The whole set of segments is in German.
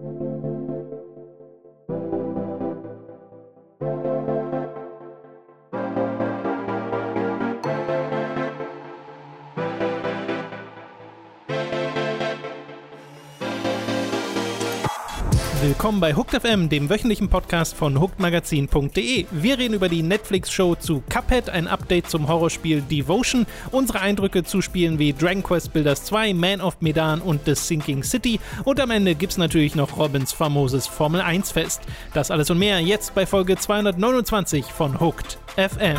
Thank you. Willkommen bei Hooked FM, dem wöchentlichen Podcast von hookedmagazin.de. Wir reden über die Netflix-Show zu Cuphead, ein Update zum Horrorspiel Devotion, unsere Eindrücke zu Spielen wie Dragon Quest Builders 2, Man of Medan und The Sinking City und am Ende gibt's natürlich noch Robins famoses Formel 1 Fest. Das alles und mehr jetzt bei Folge 229 von Hooked FM.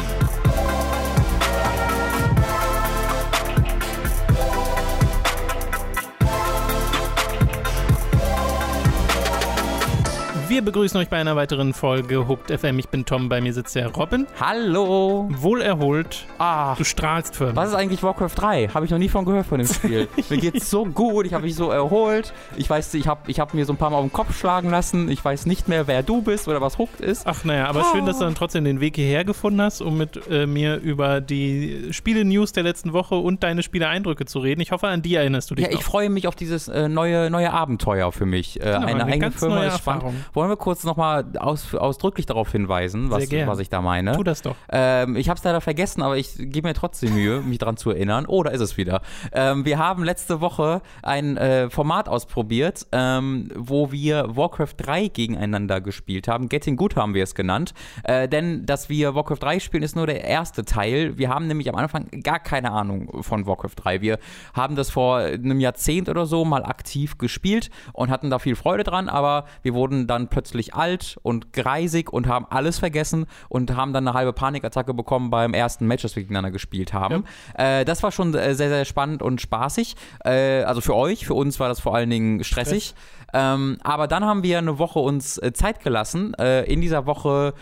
Wir begrüßen euch bei einer weiteren Folge Hooked FM. Ich bin Tom, bei mir sitzt der Robin. Hallo. Wohlerholt. Ah, Du strahlst förmlich. was ist eigentlich Warcraft 3? Habe ich noch nie von gehört von dem Spiel. mir geht's so gut, ich habe mich so erholt. Ich weiß, ich habe ich hab mir so ein paar Mal auf den Kopf schlagen lassen. Ich weiß nicht mehr, wer du bist oder was Hooked ist. Ach naja, aber schön, dass du dann trotzdem den Weg hierher gefunden hast, um mit äh, mir über die Spiele-News der letzten Woche und deine Spiele-Eindrücke zu reden. Ich hoffe, an die erinnerst du dich Ja, ich noch. freue mich auf dieses äh, neue, neue Abenteuer für mich. Äh, Genau, eine eine eigene Firma ist spannend. Wollen wir kurz nochmal aus, ausdrücklich darauf hinweisen, was, was ich da meine? Tu das doch. Ähm, ich habe es leider vergessen, aber ich gebe mir trotzdem Mühe, mich daran zu erinnern. Oh, da ist es wieder. Ähm, wir haben letzte Woche ein äh, Format ausprobiert, ähm, wo wir Warcraft 3 gegeneinander gespielt haben. Getting Good haben wir es genannt. Äh, denn, dass wir Warcraft 3 spielen, ist nur der erste Teil. Wir haben nämlich am Anfang gar keine Ahnung von Warcraft 3. Wir haben das vor einem Jahrzehnt oder so mal aktiv gespielt und hatten da viel Freude dran, aber wir wurden dann plötzlich alt und greisig und haben alles vergessen und haben dann eine halbe Panikattacke bekommen beim ersten Match, das wir gegeneinander gespielt haben. Äh, das war schon äh, sehr, sehr spannend und spaßig. Äh, also für euch, für uns war das vor allen Dingen stressig. Ähm, aber dann haben wir eine Woche uns äh, Zeit gelassen. Äh, in dieser Woche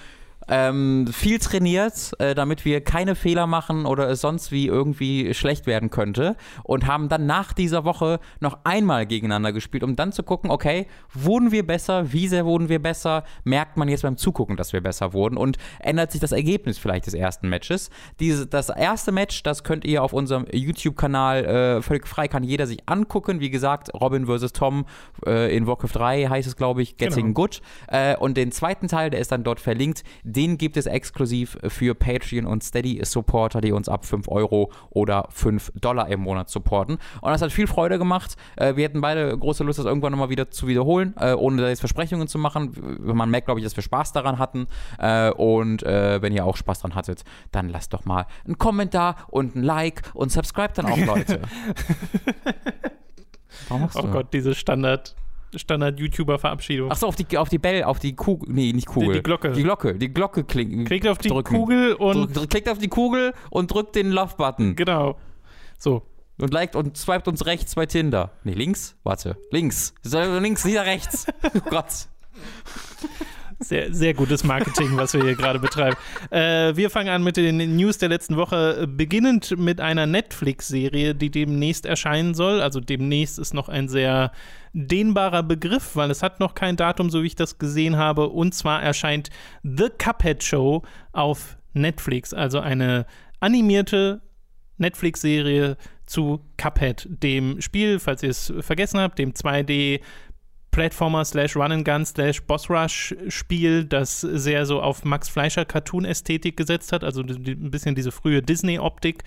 ähm, viel trainiert, äh, damit wir keine Fehler machen oder es sonst wie irgendwie schlecht werden könnte. Und haben dann nach dieser Woche noch einmal gegeneinander gespielt, um dann zu gucken, okay, wurden wir besser, wie sehr wurden wir besser, merkt man jetzt beim Zugucken, dass wir besser wurden und ändert sich das Ergebnis vielleicht des ersten Matches. Diese, das erste Match, das könnt ihr auf unserem YouTube-Kanal äh, völlig frei, kann jeder sich angucken. Wie gesagt, Robin vs. Tom äh, in Warcraft 3 heißt es, glaube ich, Getting Genau. Good. Äh, und den zweiten Teil, der ist dann dort verlinkt, den gibt es exklusiv für Patreon und Steady-Supporter, die uns ab 5 Euro oder 5 Dollar im Monat supporten. Und das hat viel Freude gemacht. Äh, wir hätten beide große Lust, das irgendwann nochmal wieder zu wiederholen, äh, ohne da jetzt Versprechungen zu machen. Man merkt, glaube ich, dass wir Spaß daran hatten. Äh, und wenn ihr auch Spaß dran hattet, dann lasst doch mal einen Kommentar und ein Like und subscribe dann auch, Leute. Oh? Gott, diese Standard, Standard-YouTuber-Verabschiedung. Ach so, auf die, auf die Bell, auf die Kugel, nee, nicht Kugel. Die- die Glocke. Die Glocke, die Glocke klingt. Klickt auf die drücken. Kugel und. Drück, klickt auf die Kugel und drückt den Love-Button. Genau. So. Und liked und swiped uns rechts bei Tinder. Nee, links? Warte. Links. Links, nicht rechts. Oh Gott. Sehr, sehr gutes Marketing, was wir hier gerade betreiben. Äh, wir fangen an mit den News der letzten Woche, äh, beginnend mit einer Netflix-Serie, die demnächst erscheinen soll. Also demnächst ist noch ein sehr dehnbarer Begriff, weil es hat noch kein Datum, so wie ich das gesehen habe. Und zwar erscheint The Cuphead Show auf Netflix, also eine animierte Netflix-Serie zu Cuphead, dem Spiel, falls ihr es vergessen habt, dem 2D Platformer slash Run and Gun slash Boss Rush Spiel, das sehr so auf Max Fleischer Cartoon Ästhetik gesetzt hat, also die, ein bisschen diese frühe Disney Optik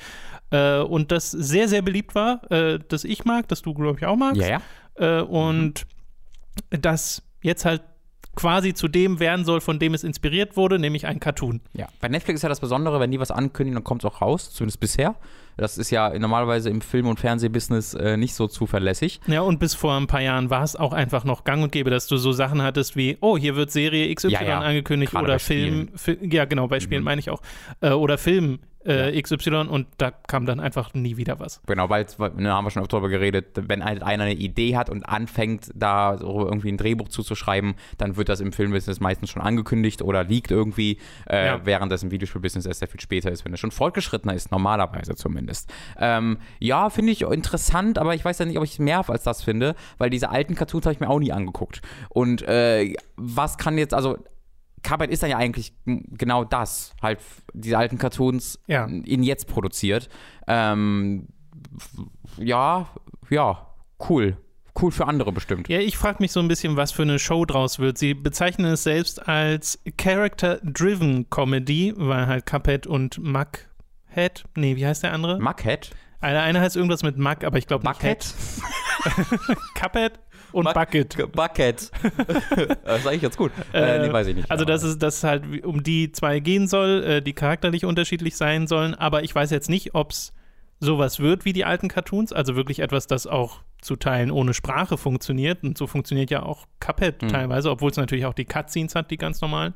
äh, und das sehr sehr beliebt war, äh, das ich mag, das du glaube ich auch magst Ja, ja. äh, und das jetzt halt quasi zu dem werden soll, von dem es inspiriert wurde, nämlich ein Cartoon. Ja. Bei Netflix ist ja das Besondere, wenn die was ankündigen, dann kommt es auch raus. Zumindest bisher. Das ist ja normalerweise im Film- und Fernsehbusiness äh, nicht so zuverlässig. Ja, und bis vor ein paar Jahren war es auch einfach noch gang und gäbe, dass du so Sachen hattest wie, oh, hier wird Serie XY Ja, ja. angekündigt Gerade oder Film, Fi ja genau, bei Spielen Mhm. meine ich auch, äh, oder Film äh, XY und da kam dann einfach nie wieder was. Genau, weil, weil ne, haben wir schon oft darüber geredet, wenn halt einer eine Idee hat und anfängt, da so irgendwie ein Drehbuch zuzuschreiben, dann wird das im Filmbusiness meistens schon angekündigt oder liegt irgendwie, äh, Ja. während das im Videospielbusiness erst sehr viel später ist, wenn es schon fortgeschrittener ist, normalerweise zumindest. Ähm, ja, finde ich interessant, aber ich weiß ja nicht, ob ich mehr als das finde, weil diese alten Cartoons habe ich mir auch nie angeguckt. Und äh, was kann jetzt, also Cuphead ist dann ja eigentlich genau das, halt diese alten Cartoons Ja. in jetzt produziert. Ähm, ja, ja, cool. cool für andere bestimmt. Ja, ich frage mich so ein bisschen, was für eine Show draus wird. Sie bezeichnen es selbst als Character-Driven Comedy, weil halt Cuphead und Mughead, nee, wie heißt der andere? Mughead? Der eine heißt irgendwas mit Mug, aber ich glaube nicht Mughead? Head. Cuphead und Mug- Bucket. Bucket. das ist eigentlich jetzt gut. Äh, nee, weiß ich nicht. Also, aber- dass es dass halt um die zwei gehen soll, äh, die charakterlich unterschiedlich sein sollen, aber ich weiß jetzt nicht, ob es sowas wird wie die alten Cartoons, also wirklich etwas, das auch zu Teilen ohne Sprache funktioniert. Und so funktioniert ja auch Cuphead Hm. teilweise, obwohl es natürlich auch die Cutscenes hat, die ganz normalen.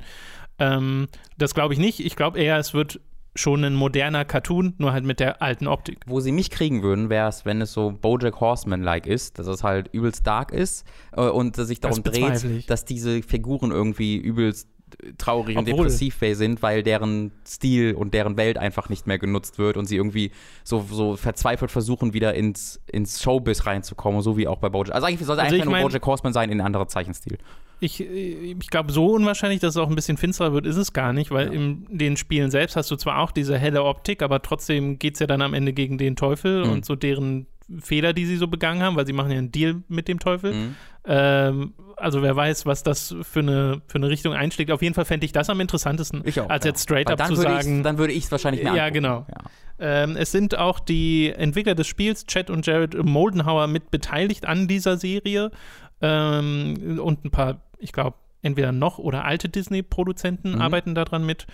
Ähm, das glaube ich nicht. Ich glaube eher, es wird schon ein moderner Cartoon, nur halt mit der alten Optik. Wo sie mich kriegen würden, wäre es, wenn es so Bojack Horseman-like ist, dass es halt übelst dark ist äh, und dass sich darum bezweifle dreht, dass diese Figuren irgendwie übelst traurig und Obwohl- depressiv sind, weil deren Stil und deren Welt einfach nicht mehr genutzt wird und sie irgendwie so, so verzweifelt versuchen, wieder ins, ins Showbiz reinzukommen, so wie auch bei Bojack. Also eigentlich sollte Also einfach ich nur mein- Bojack Horseman sein in anderer Zeichenstil. Ich, äh, ich glaube, so unwahrscheinlich, dass es auch ein bisschen finsterer wird, ist es gar nicht, weil in den Spielen selbst hast du zwar auch diese helle Optik, aber trotzdem geht es ja dann am Ende gegen den Teufel Mhm. und so deren Fehler, die sie so begangen haben, weil sie machen ja einen Deal mit dem Teufel. Mhm. Ähm, also wer weiß, was das für eine, für eine Richtung einschlägt. Auf jeden Fall fände ich das am interessantesten, Ich auch. als ja. jetzt straight Weil up zu sagen. Dann würde ich es wahrscheinlich mehr Ja, angucken. genau. Ja. Ähm, es sind auch die Entwickler des Spiels, Chad und Jared Moldenhauer, mit beteiligt an dieser Serie. Ähm, und ein paar, ich glaube, entweder noch oder alte Disney-Produzenten Mhm. arbeiten daran mit.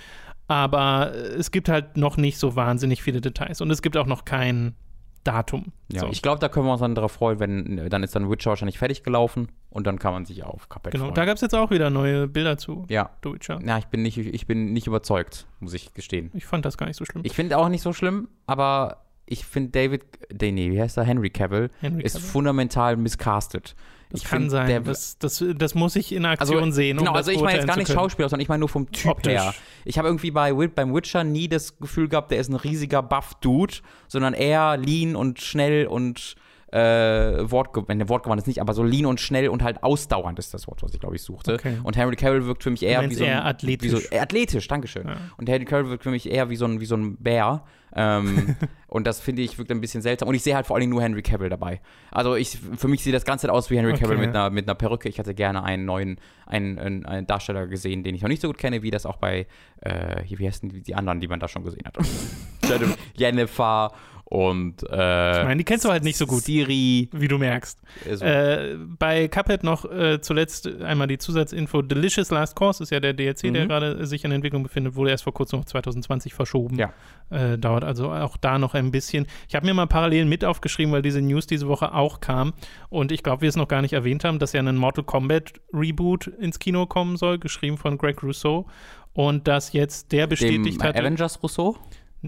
Aber es gibt halt noch nicht so wahnsinnig viele Details. Und es gibt auch noch kein Datum. Ja, so. ich glaube, da können wir uns dann darauf freuen, wenn dann ist dann Witcher wahrscheinlich fertig gelaufen und dann kann man sich auf Cuphead genau, freuen. da gab es jetzt auch wieder neue Bilder zu ja. The Witcher. Ja, ich bin nicht, ich bin nicht überzeugt, muss ich gestehen. Ich fand das gar nicht so schlimm. Ich finde auch nicht so schlimm, aber ich finde David, nee, wie heißt er? Henry Cavill Henry ist Cavill. fundamental miscastet. Das ich kann find, sein. Der, das, das, das muss ich in Aktion sehen. um Genau, das also ich meine jetzt gar nicht. Schauspieler, sondern ich meine nur vom Typ Optisch. her. Ich habe irgendwie bei beim Witcher nie das Gefühl gehabt, der ist ein riesiger Buff-Dude, sondern eher lean und schnell und äh, Wortge wenn der Wortgewandt ist nicht, aber so lean und schnell und halt ausdauernd ist das Wort, was ich glaube ich suchte. Okay. Und Henry Cavill wirkt für mich eher wie so ein, eher athletisch. Wie so, äh, athletisch, dankeschön. Ja. Und Henry Cavill wirkt für mich eher wie so ein, wie so ein Bär. Ähm, und das finde ich wirkt ein bisschen seltsam. Und ich sehe halt vor allen Dingen nur Henry Cavill dabei. Also ich, für mich sieht das Ganze aus wie Henry Okay. Cavill mit einer, mit einer Perücke. Ich hätte gerne einen neuen, einen, einen, einen Darsteller gesehen, den ich noch nicht so gut kenne, wie das auch bei, äh, wie heißen die, die anderen, die man da schon gesehen hat. Jennifer und äh, Ich meine, die kennst du halt nicht so gut, Siri. wie du merkst. Also, Äh, bei Cuphead noch äh, zuletzt einmal die Zusatzinfo. Delicious Last Course ist ja der DLC, der Mhm. gerade sich in Entwicklung befindet, wurde erst vor kurzem auf 2020 verschoben. Ja. Äh, dauert also auch da noch ein bisschen. Ich habe mir mal parallel mit aufgeschrieben, weil diese News diese Woche auch kam. Und ich glaube, wir es noch gar nicht erwähnt haben, dass ja ein Mortal Kombat Reboot ins Kino kommen soll, geschrieben von Greg Rousseau. Und dass jetzt der dem bestätigt hat. Avengers Rousseau?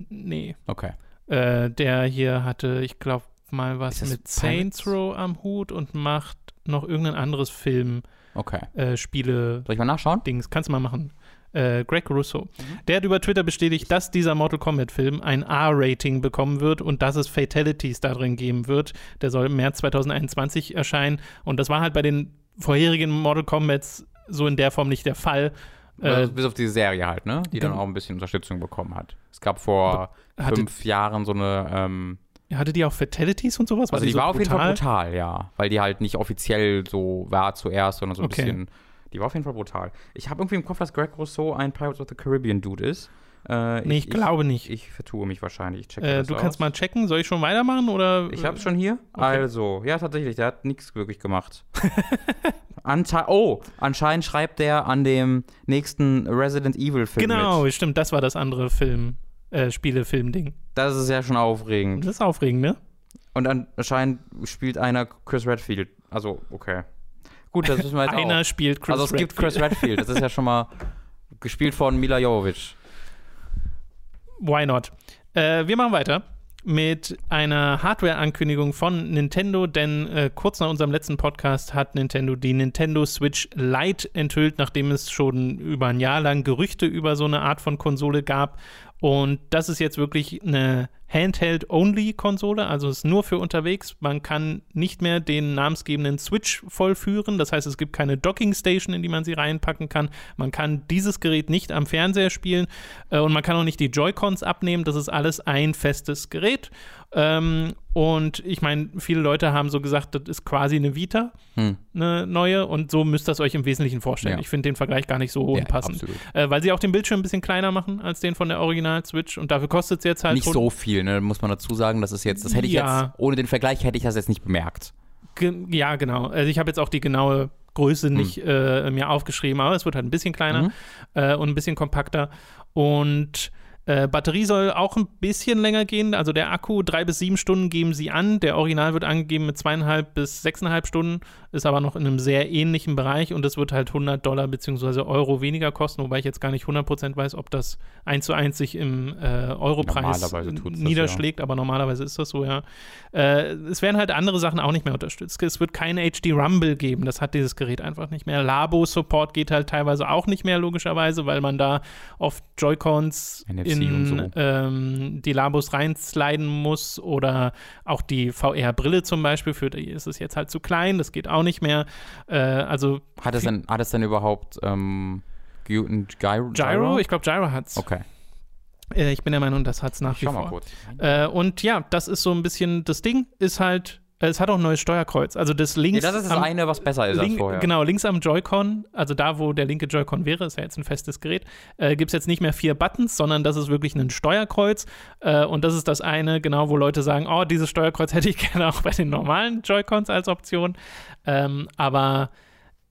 Nee. Okay. Äh, der hier hatte, ich glaube, mal was mit Saints? Row am Hut und macht noch irgendein anderes Film, Okay. äh, Spiele, Soll ich mal nachschauen? Dings. Kannst du mal machen. Äh, Greg Russo. Der hat über Twitter bestätigt, dass dieser Mortal Kombat-Film ein R-Rating bekommen wird und dass es Fatalities da drin geben wird. Der soll im März 2021 erscheinen. Und das war halt bei den vorherigen Mortal Kombats so in der Form nicht der Fall. Äh, Also bis auf diese Serie halt, ne? Die dann Genau. auch ein bisschen Unterstützung bekommen hat. Es gab vor hatte, fünf Jahren so eine, ähm, hatte die auch Fatalities und sowas? also die so war auf jeden Fall brutal? brutal, ja. Weil die halt nicht offiziell so war zuerst, sondern so ein Okay. bisschen, die war auf jeden Fall brutal. Ich habe irgendwie im Kopf, dass Greg Rousseau ein Pirates of the Caribbean Dude ist. Äh, Nee, ich, glaube nicht. Ich, ich vertue mich wahrscheinlich. Ich checke Äh, du aus. kannst mal checken. Soll ich schon weitermachen oder? Ich hab's schon hier. Okay. Also, ja, tatsächlich, der hat nichts wirklich gemacht. Ante oh, anscheinend schreibt der an dem nächsten Resident Evil Film Genau, mit. stimmt. Das war das andere Film, äh, Spiele-Film-Ding. Das ist ja schon aufregend. Das ist aufregend, ne? Und anscheinend spielt einer Chris Redfield. Also, okay. Gut, das wissen wir jetzt Einer auch. spielt Chris also es gibt Redfield. Chris Redfield. Das ist ja schon mal gespielt von Mila Jovovich. Why not? Äh, wir machen weiter mit einer Hardware-Ankündigung von Nintendo, denn äh, kurz nach unserem letzten Podcast hat Nintendo die Nintendo Switch Lite enthüllt, nachdem es schon über ein Jahr lang Gerüchte über so eine Art von Konsole gab. Und das ist jetzt wirklich eine Handheld-Only-Konsole, also ist nur für unterwegs. Man kann nicht mehr den namensgebenden Switch vollführen. Das heißt, es gibt keine Docking-Station, in die man sie reinpacken kann. Man kann dieses Gerät nicht am Fernseher spielen äh, und man kann auch nicht die Joy-Cons abnehmen. Das ist alles ein festes Gerät. Ähm, und ich meine, viele Leute haben so gesagt, das ist quasi eine Vita, Hm. eine neue. Und so müsst ihr es euch im Wesentlichen vorstellen. Ja. Ich finde den Vergleich gar nicht so Ja, unpassend. Äh, weil sie auch den Bildschirm ein bisschen kleiner machen als den von der Original-Switch. Und dafür kostet es jetzt halt Nicht so viel, ne, muss man dazu sagen. Das ist jetzt, das hätte ich Ja. jetzt, ohne den Vergleich hätte ich das jetzt nicht bemerkt. Ge ja, genau. Also ich habe jetzt auch die genaue Größe nicht äh, mir aufgeschrieben, aber es wird halt ein bisschen kleiner Mhm. äh, und ein bisschen kompakter. Und äh, Batterie soll auch ein bisschen länger gehen. Also der Akku, drei bis sieben Stunden geben sie an. Der Original wird angegeben mit zweieinhalb bis sechseinhalb Stunden, ist aber noch in einem sehr ähnlichen Bereich und es wird halt 100 Dollar bzw. Euro weniger kosten, wobei ich jetzt gar nicht 100% weiß, ob das eins zu eins sich im äh, Europreis tut's das, niederschlägt, aber normalerweise ist das so, ja. Äh, es werden halt andere Sachen auch nicht mehr unterstützt. Es wird kein HD Rumble geben, das hat dieses Gerät einfach nicht mehr. Labo-Support geht halt teilweise auch nicht mehr, logischerweise, weil man da oft Joy-Cons in so. ähm, die Labos reinsliden muss oder auch die VR-Brille zum Beispiel, für die ist es jetzt halt zu klein, das geht auch nicht mehr. Äh, also Hat es denn, hat es denn überhaupt ähm, Gyro? Gyro, ich glaube Gyro hat's. Okay. Äh, ich bin der Meinung, das hat's nach Ich wie schau vor. mal kurz. Äh, und ja, das ist so ein bisschen das Ding, ist halt, es hat auch ein neues Steuerkreuz. Also das links. das ist das am, eine, was besser ist als link, vorher. Genau, links am Joy-Con, also da, wo der linke Joy-Con wäre, ist ja jetzt ein festes Gerät, äh, gibt es jetzt nicht mehr vier Buttons, sondern das ist wirklich ein Steuerkreuz. Äh, und das ist das eine, genau, wo Leute sagen, oh, dieses Steuerkreuz hätte ich gerne auch bei den normalen Joy-Cons als Option. Ähm, aber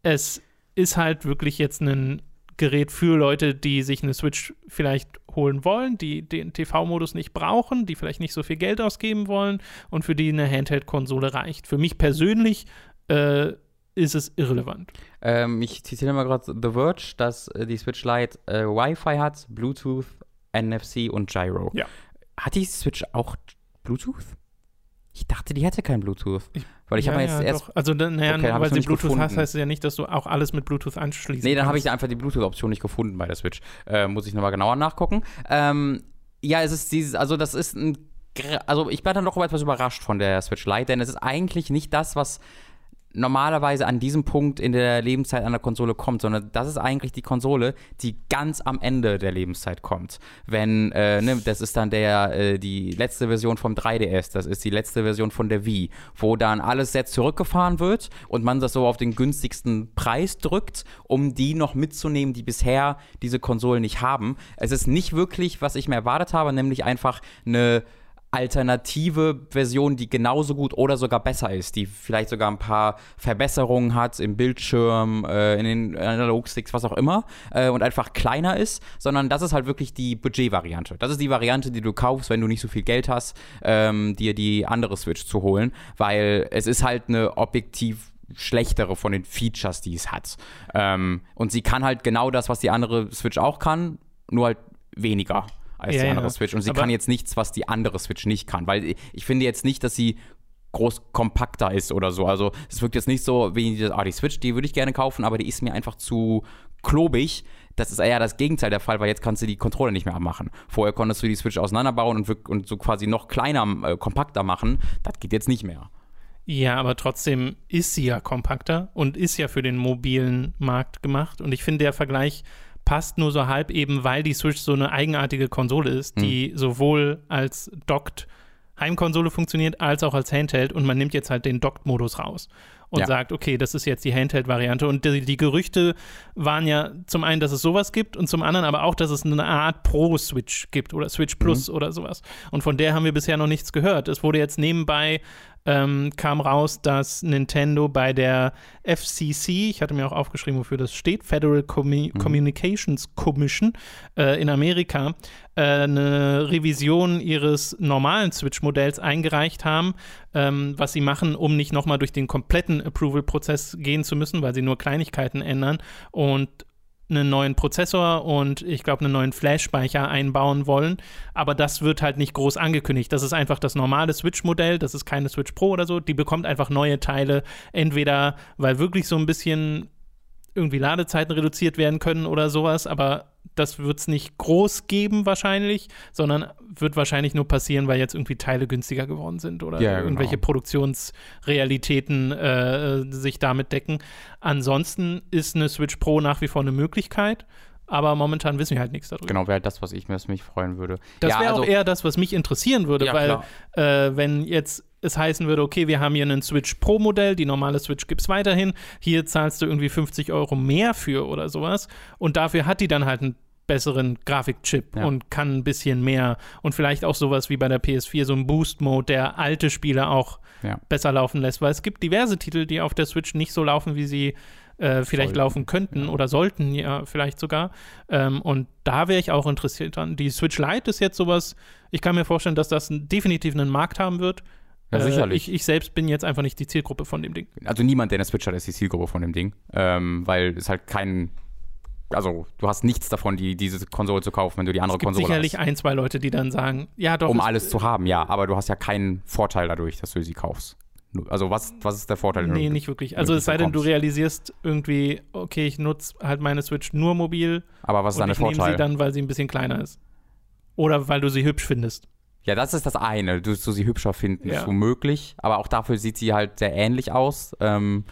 es ist halt wirklich jetzt ein Gerät für Leute, die sich eine Switch vielleicht holen wollen, die den TV-Modus nicht brauchen, die vielleicht nicht so viel Geld ausgeben wollen und für die eine Handheld-Konsole reicht. Für mich persönlich äh, ist es irrelevant. Ähm, ich zitiere mal gerade The Verge, dass äh, die Switch Lite äh, Wi-Fi hat, Bluetooth, NFC und Gyro. Ja. Hat die Switch auch Bluetooth? Ich dachte, die hätte kein Bluetooth. Ich- Weil ich habe mir jetzt ja, erst. doch. Also, naja, Okay, weil sie Bluetooth hast, gefunden. heißt es ja nicht, dass du auch alles mit Bluetooth anschließen Nee, dann habe ich einfach die Bluetooth-Option nicht gefunden bei der Switch. Äh, muss ich nochmal genauer nachgucken. Ähm, ja, es ist dieses, also das ist ein, also ich bin dann doch etwas überrascht von der Switch Lite, denn es ist eigentlich nicht das, was normalerweise an diesem Punkt in der Lebenszeit einer Konsole kommt, sondern das ist eigentlich die Konsole, die ganz am Ende der Lebenszeit kommt. Wenn, äh, ne, das ist dann der, äh, die letzte Version vom 3DS, das ist die letzte Version von der Wii, wo dann alles jetzt zurückgefahren wird und man das so auf den günstigsten Preis drückt, um die noch mitzunehmen, die bisher diese Konsolen nicht haben. Es ist nicht wirklich, was ich mir erwartet habe, nämlich einfach eine alternative Version, die genauso gut oder sogar besser ist, die vielleicht sogar ein paar Verbesserungen hat im Bildschirm, äh, in den Analogsticks, was auch immer, äh, und einfach kleiner ist, sondern das ist halt wirklich die Budget-Variante. Das ist die Variante, die du kaufst, wenn du nicht so viel Geld hast, ähm, dir die andere Switch zu holen, weil es ist halt eine objektiv schlechtere von den Features, die es hat. Ähm, und sie kann halt genau das, was die andere Switch auch kann, nur halt weniger als Ja, die ja. andere Switch. Und sie Aber- kann jetzt nichts, was die andere Switch nicht kann. Weil ich- finde jetzt nicht, dass sie groß kompakter ist oder so. Also es wirkt jetzt nicht so wie die, ah, die Switch, die würde ich gerne kaufen, aber die ist mir einfach zu klobig. Das ist eher das Gegenteil der Fall, weil jetzt kannst du die Controller nicht mehr abmachen. Vorher konntest du die Switch auseinanderbauen und, und so quasi noch kleiner, äh, kompakter machen. Das geht jetzt nicht mehr. Ja, aber trotzdem ist sie ja kompakter und ist ja für den mobilen Markt gemacht. Und ich finde, der Vergleich passt nur so halb eben, weil die Switch so eine eigenartige Konsole ist, die sowohl als Docked Heimkonsole funktioniert, als auch als Handheld. Und man nimmt jetzt halt den Docked-Modus raus und Ja. sagt, okay, das ist jetzt die Handheld-Variante. Und die, die Gerüchte waren ja zum einen, dass es sowas gibt und zum anderen aber auch, dass es eine Art Pro-Switch gibt oder Switch Plus oder sowas. Und von der haben wir bisher noch nichts gehört. Es wurde jetzt nebenbei ähm, kam raus, dass Nintendo bei der FCC, ich hatte mir auch aufgeschrieben, wofür das steht, Federal Commu Communications Commission äh, in Amerika, äh, eine Revision ihres normalen Switch-Modells eingereicht haben, ähm, was sie machen, um nicht nochmal durch den kompletten Approval-Prozess gehen zu müssen, weil sie nur Kleinigkeiten ändern. Und einen neuen Prozessor und ich glaube einen neuen Flash-Speicher einbauen wollen. Aber das wird halt nicht groß angekündigt. Das ist einfach das normale Switch-Modell, das ist keine Switch Pro oder so. Die bekommt einfach neue Teile, entweder weil wirklich so ein bisschen irgendwie Ladezeiten reduziert werden können oder sowas, aber das wird es nicht groß geben wahrscheinlich, sondern wird wahrscheinlich nur passieren, weil jetzt irgendwie Teile günstiger geworden sind oder Ja, genau. irgendwelche Produktionsrealitäten äh, sich damit decken. Ansonsten ist eine Switch Pro nach wie vor eine Möglichkeit, aber momentan wissen wir halt nichts darüber. Genau, wäre halt das, was ich mir mich freuen würde. Das ja, wäre also, auch eher das, was mich interessieren würde, Ja, weil äh, wenn jetzt es heißen würde, okay, wir haben hier einen Switch Pro-Modell, die normale Switch gibt es weiterhin, hier zahlst du irgendwie 50 Euro mehr für oder sowas und dafür hat die dann halt einen besseren Grafikchip Ja. und kann ein bisschen mehr und vielleicht auch sowas wie bei der PS4, so ein Boost-Mode, der alte Spiele auch Ja. besser laufen lässt, weil es gibt diverse Titel, die auf der Switch nicht so laufen, wie sie äh, vielleicht Sollten. laufen könnten oder sollten, ja, vielleicht sogar. Ähm, und da wäre ich auch interessiert dran. Die Switch Lite ist jetzt sowas, ich kann mir vorstellen, dass das definitiv einen Markt haben wird. Ja, Äh, sicherlich. Ich, ich selbst bin jetzt einfach nicht die Zielgruppe von dem Ding. Also niemand, der eine Switch hat, ist die Zielgruppe von dem Ding. Ähm, weil es halt kein. Also, du hast nichts davon, die, diese Konsole zu kaufen, wenn du die andere Es gibt Konsole sicherlich hast. ein, zwei Leute, die dann sagen, ja doch. Um es- alles zu haben, ja. Aber du hast ja keinen Vorteil dadurch, dass du sie kaufst. Also, was, was ist der Vorteil? Nee, nicht wirklich. Also es sei denn, du realisierst irgendwie, okay, ich nutze halt meine Switch nur mobil Aber was ist dann der ich nehme Vorteil? sie dann, weil sie ein bisschen kleiner ist. Oder weil du sie hübsch findest. Ja, das ist das eine. Du, du sie hübscher finden, Ja. ist womöglich. Aber auch dafür sieht sie halt sehr ähnlich aus. Ähm,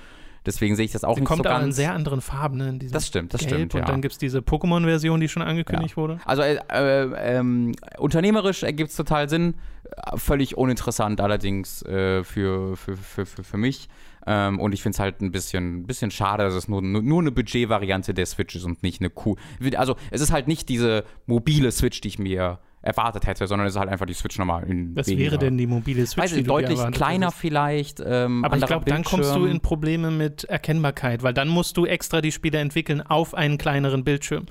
deswegen sehe ich das auch sie nicht kommt so aber in ganz. sehr anderen Farben, ne? In diesem das stimmt, das Gelb stimmt. und ja. dann gibt es diese Pokémon-Version, die schon angekündigt wurde. Also äh, äh, ähm, unternehmerisch ergibt es total Sinn. Äh, Völlig uninteressant allerdings äh, für, für, für, für, für mich. Ähm, und ich finde es halt ein bisschen, bisschen schade, dass es nur, nur, nur eine Budgetvariante der Switch ist und nicht eine cool. Also es ist halt nicht diese mobile Switch, die ich mir erwartet hätte, sondern es ist halt einfach die Switch nochmal in Was weniger. wäre denn die mobile Switch? Weiß ich, deutlich kleiner hättest? vielleicht. Ähm, Aber ich glaube, dann kommst du in Probleme mit Erkennbarkeit, weil dann musst du extra die Spiele entwickeln auf einen kleineren Bildschirm.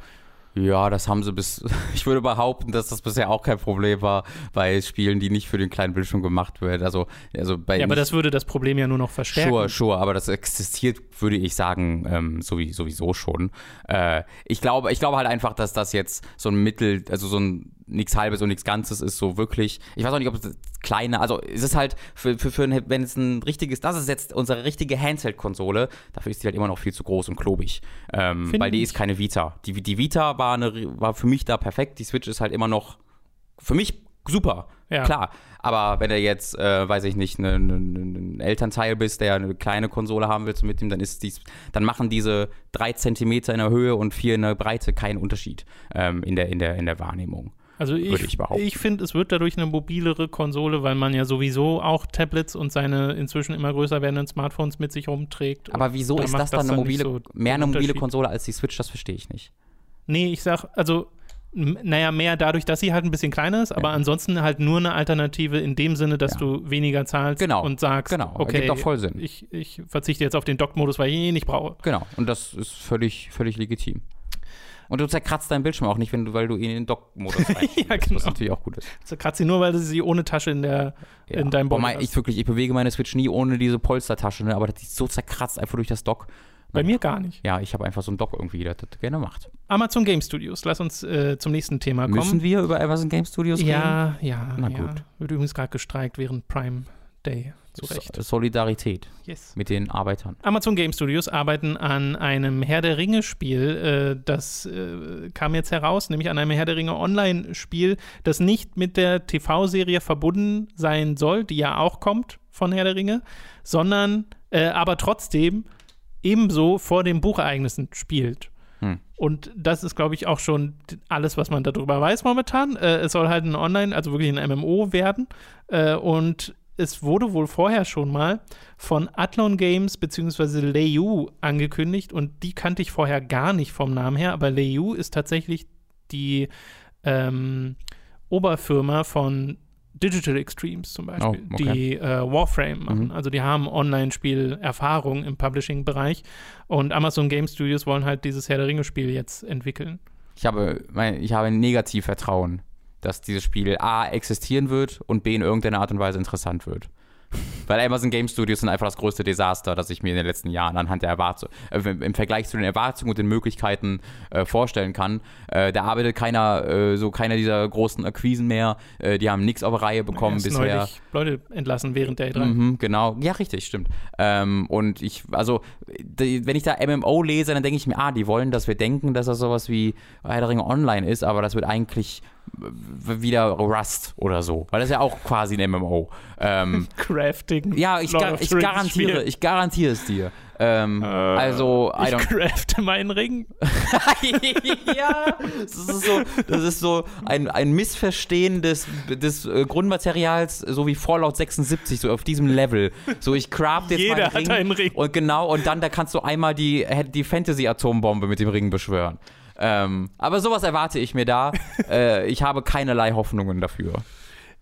Ja, das haben sie bis. Ich würde behaupten, dass das bisher auch kein Problem war bei Spielen, die nicht für den kleinen Bildschirm gemacht werden. Also, also bei Ja, aber das würde das Problem ja nur noch verstärken. Sure, sure, aber das existiert, würde ich sagen, ähm, sowie- sowieso schon. Äh, ich, glaube, ich glaube halt einfach, dass das jetzt so ein Mittel, also so ein nichts halbes und nichts Ganzes ist, so wirklich. Ich weiß auch nicht, ob es kleine, also es ist halt, für, für, für ein, wenn es ein richtiges, das ist jetzt unsere richtige Handheld-Konsole, dafür ist die halt immer noch viel zu groß und klobig. Ähm, weil die ich. ist keine Vita. Die, die Vita war, eine, war für mich da perfekt, die Switch ist halt immer noch für mich super. Ja. Klar, aber wenn du jetzt, äh, weiß ich nicht, ne- ne- ne- ein Elternteil bist, der eine kleine Konsole haben willst mit ihm, dann ist dies, dann machen diese drei Zentimeter in der Höhe und vier in der Breite keinen Unterschied ähm, in, der, in, der, in der Wahrnehmung. Also ich, ich ich finde, es wird dadurch eine mobilere Konsole, weil man ja sowieso auch Tablets und seine inzwischen immer größer werdenden Smartphones mit sich rumträgt. Aber wieso da ist das dann das eine mobile, so mehr eine mobile. Konsole als die Switch? Das verstehe ich nicht. Nee, ich sag, also, naja, mehr dadurch, dass sie halt ein bisschen kleiner ist, aber Ja. ansonsten halt nur eine Alternative in dem Sinne, dass Ja. du weniger zahlst Genau, und sagst, genau, okay, ergibt auch voll Sinn. Ich, ich verzichte jetzt auf den Dock-Modus, weil ich ihn eh nicht brauche. Genau, und das ist völlig, völlig legitim. Und du zerkratzt deinen Bildschirm auch nicht, wenn du, weil du ihn in den Dock-Modus Ja, genau. was natürlich auch gut ist. Also kratzt sie nur, weil du sie ohne Tasche in, der, in deinem mein, hast. ich wirklich, ich bewege meine Switch nie ohne diese Polstertasche, ne? aber das ist so zerkratzt einfach durch das Dock. Bei mir gar nicht. Ja, ich habe einfach so einen Dock irgendwie, der das gerne macht. Amazon Game Studios, lass uns äh, zum nächsten Thema kommen. Müssen wir über Amazon Game Studios reden? Ja, ja, Na ja. gut. Wird übrigens gerade gestreikt während Prime Day. Zu Recht. So- Solidarität Yes. mit den Arbeitern. Amazon Game Studios arbeiten an einem Herr der Ringe-Spiel. Äh, das äh, kam jetzt heraus, nämlich an einem Herr der Ringe Online-Spiel, das nicht mit der TV-Serie verbunden sein soll, die ja auch kommt von Herr der Ringe, sondern äh, aber trotzdem ebenso vor den Buchereignissen spielt. Hm. Und das ist, glaube ich, auch schon alles, was man darüber weiß momentan. Äh, es soll halt ein Online, also wirklich ein MMO werden. Äh, und es wurde wohl vorher schon mal von Athlon Games bzw. Leiu angekündigt und die kannte ich vorher gar nicht vom Namen her, aber Leiu ist tatsächlich die ähm, Oberfirma von Digital Extremes zum Beispiel, Oh, okay. die äh, Warframe machen. Mhm. Also die haben Online-Spiel-Erfahrung im Publishing-Bereich und Amazon Game Studios wollen halt dieses Herr der Ringe-Spiel jetzt entwickeln. Ich habe, mein, ich habe negativ Vertrauen, dass dieses Spiel A existieren wird und B in irgendeiner Art und Weise interessant wird. Weil Amazon Game Studios sind einfach das größte Desaster, das ich mir in den letzten Jahren anhand der Erwartungen, äh, im Vergleich zu den Erwartungen und den Möglichkeiten äh, vorstellen kann. Äh, da arbeitet keiner, äh, so keiner dieser großen Akquisen mehr. Äh, die haben nichts auf Reihe bekommen Erst bisher. neulich Leute entlassen während der E3. Mhm, genau. Ja, richtig, stimmt. Ähm, und ich, also, die, wenn ich da MMO lese, dann denke ich mir, ah, die wollen, dass wir denken, dass das sowas wie Herr Ringe Online ist, aber das wird eigentlich wieder Rust oder so, weil das ist ja auch quasi ein MMO. Ähm, Crafting. ja, ich, gar, ich garantiere, Spiel. ich garantiere es dir. Ähm, also, I Ich don't crafte meinen Ring. ja, das ist so, das ist so ein, ein Missverstehen des, des äh, Grundmaterials, so wie Fallout 76, so auf diesem Level. So, ich craft jetzt Jeder meinen hat Ring, einen Ring. Und genau, und dann da kannst du einmal die, die Fantasy-Atombombe mit dem Ring beschwören. Ähm, aber sowas erwarte ich mir da. äh, ich habe keinerlei Hoffnungen dafür.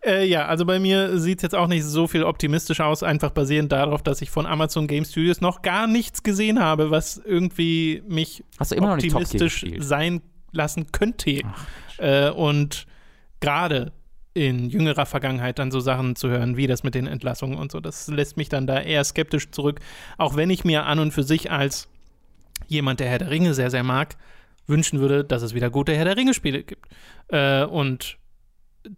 Äh, ja, also bei mir sieht es jetzt auch nicht so viel optimistisch aus, einfach basierend darauf, dass ich von Amazon Game Studios noch gar nichts gesehen habe, was irgendwie mich optimistisch sein lassen könnte. Äh, und gerade in jüngerer Vergangenheit dann so Sachen zu hören, wie das mit den Entlassungen und so, das lässt mich dann da eher skeptisch zurück. Auch wenn ich mir an und für sich als jemand, der Herr der Ringe sehr, sehr mag, wünschen würde, dass es wieder gute Herr der Ringe-Spiele gibt. Äh, und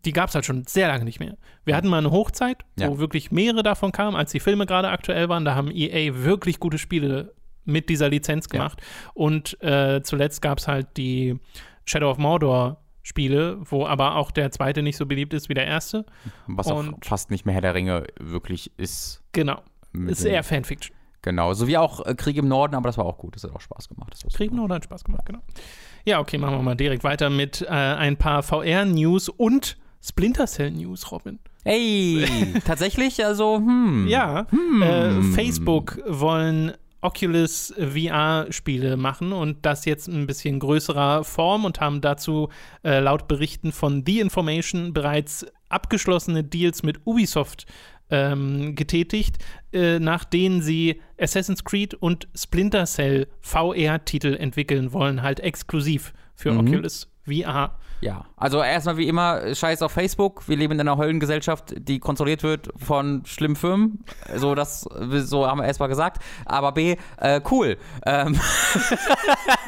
die gab es halt schon sehr lange nicht mehr. Wir hatten mal eine Hochzeit, wo Ja. wirklich mehrere davon kamen, als die Filme gerade aktuell waren. Da haben EA wirklich gute Spiele mit dieser Lizenz Ja. gemacht. Und äh, zuletzt gab es halt die Shadow of Mordor Spiele, wo aber auch der zweite nicht so beliebt ist wie der erste. Was auch Und- fast nicht mehr Herr der Ringe wirklich ist. Genau. Ist eher Fanfiction. Genau, so wie auch äh, Krieg im Norden, aber das war auch gut. Das hat auch Spaß gemacht. Kriegen super. oder hat Spaß gemacht, genau. Ja, okay, machen wir mal direkt weiter mit äh, ein paar VR-News und Splinter Cell News, Robin. Hey, tatsächlich, also, hm. Ja, äh, Facebook wollen Oculus VR-Spiele machen und das jetzt in ein bisschen größerer Form und haben dazu äh, laut Berichten von The Information bereits abgeschlossene Deals mit Ubisoft ähm, getätigt, äh, nach denen sie Assassin's Creed und Splinter Cell VR-Titel entwickeln wollen, halt exklusiv für Oculus VR. Ja, also erstmal wie immer, scheiß auf Facebook. Wir leben in einer Höllengesellschaft, die kontrolliert wird von schlimmen Firmen. So, das, so haben wir erstmal gesagt. Aber B, äh, cool. Ähm,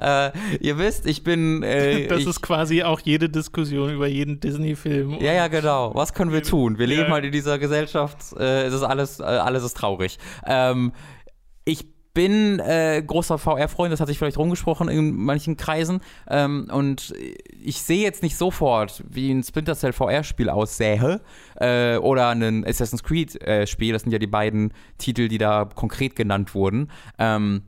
äh, ihr wisst, ich bin. Äh, Das ich, ist quasi auch jede Diskussion über jeden Disney-Film. ja, ja, genau. Was können wir tun? Wir leben Ja. halt in dieser Gesellschaft. Äh, es ist alles, äh, alles ist traurig. Ähm, ich bin äh, großer VR-Freund, das hat sich vielleicht rumgesprochen in manchen Kreisen. Ähm, und ich sehe jetzt nicht sofort, wie ein Splinter Cell VR-Spiel aussähe äh, oder ein Assassin's Creed-Spiel. das sind ja die beiden Titel, die da konkret genannt wurden. Ähm,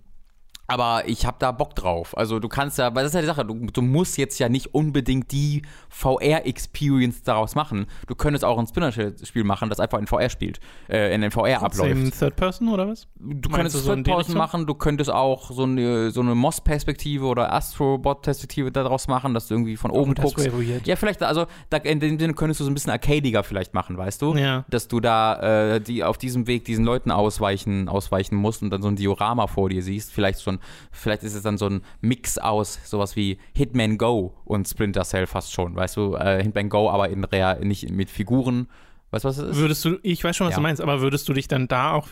aber ich habe da Bock drauf. Also du kannst ja, weil das ist ja die Sache, du, du musst jetzt ja nicht unbedingt die VR-Experience daraus machen. Du könntest auch ein Splinter-Spiel machen, das einfach in VR spielt, äh, in den VR abläuft. Im Third Person oder was? Du könntest du so in die Third-Person Richtung? machen, du könntest auch so eine, so eine Moss-Perspektive oder Astrobot-Perspektive daraus machen, dass du irgendwie von oben das guckst. Ja, vielleicht, also da, in dem Sinne könntest du so ein bisschen arcadiger vielleicht machen, weißt du? Ja. Dass du da äh, die auf diesem Weg diesen Leuten ausweichen, ausweichen musst und dann so ein Diorama vor dir siehst. Vielleicht schon, vielleicht ist es dann so ein Mix aus sowas wie Hitman Go und Splinter Cell fast schon, weißt du? Äh, Hitman Go, aber in real, nicht mit Figuren. Weißt du, was es ist? Würdest du, ich weiß schon, was Ja. du meinst, aber würdest du dich dann da auch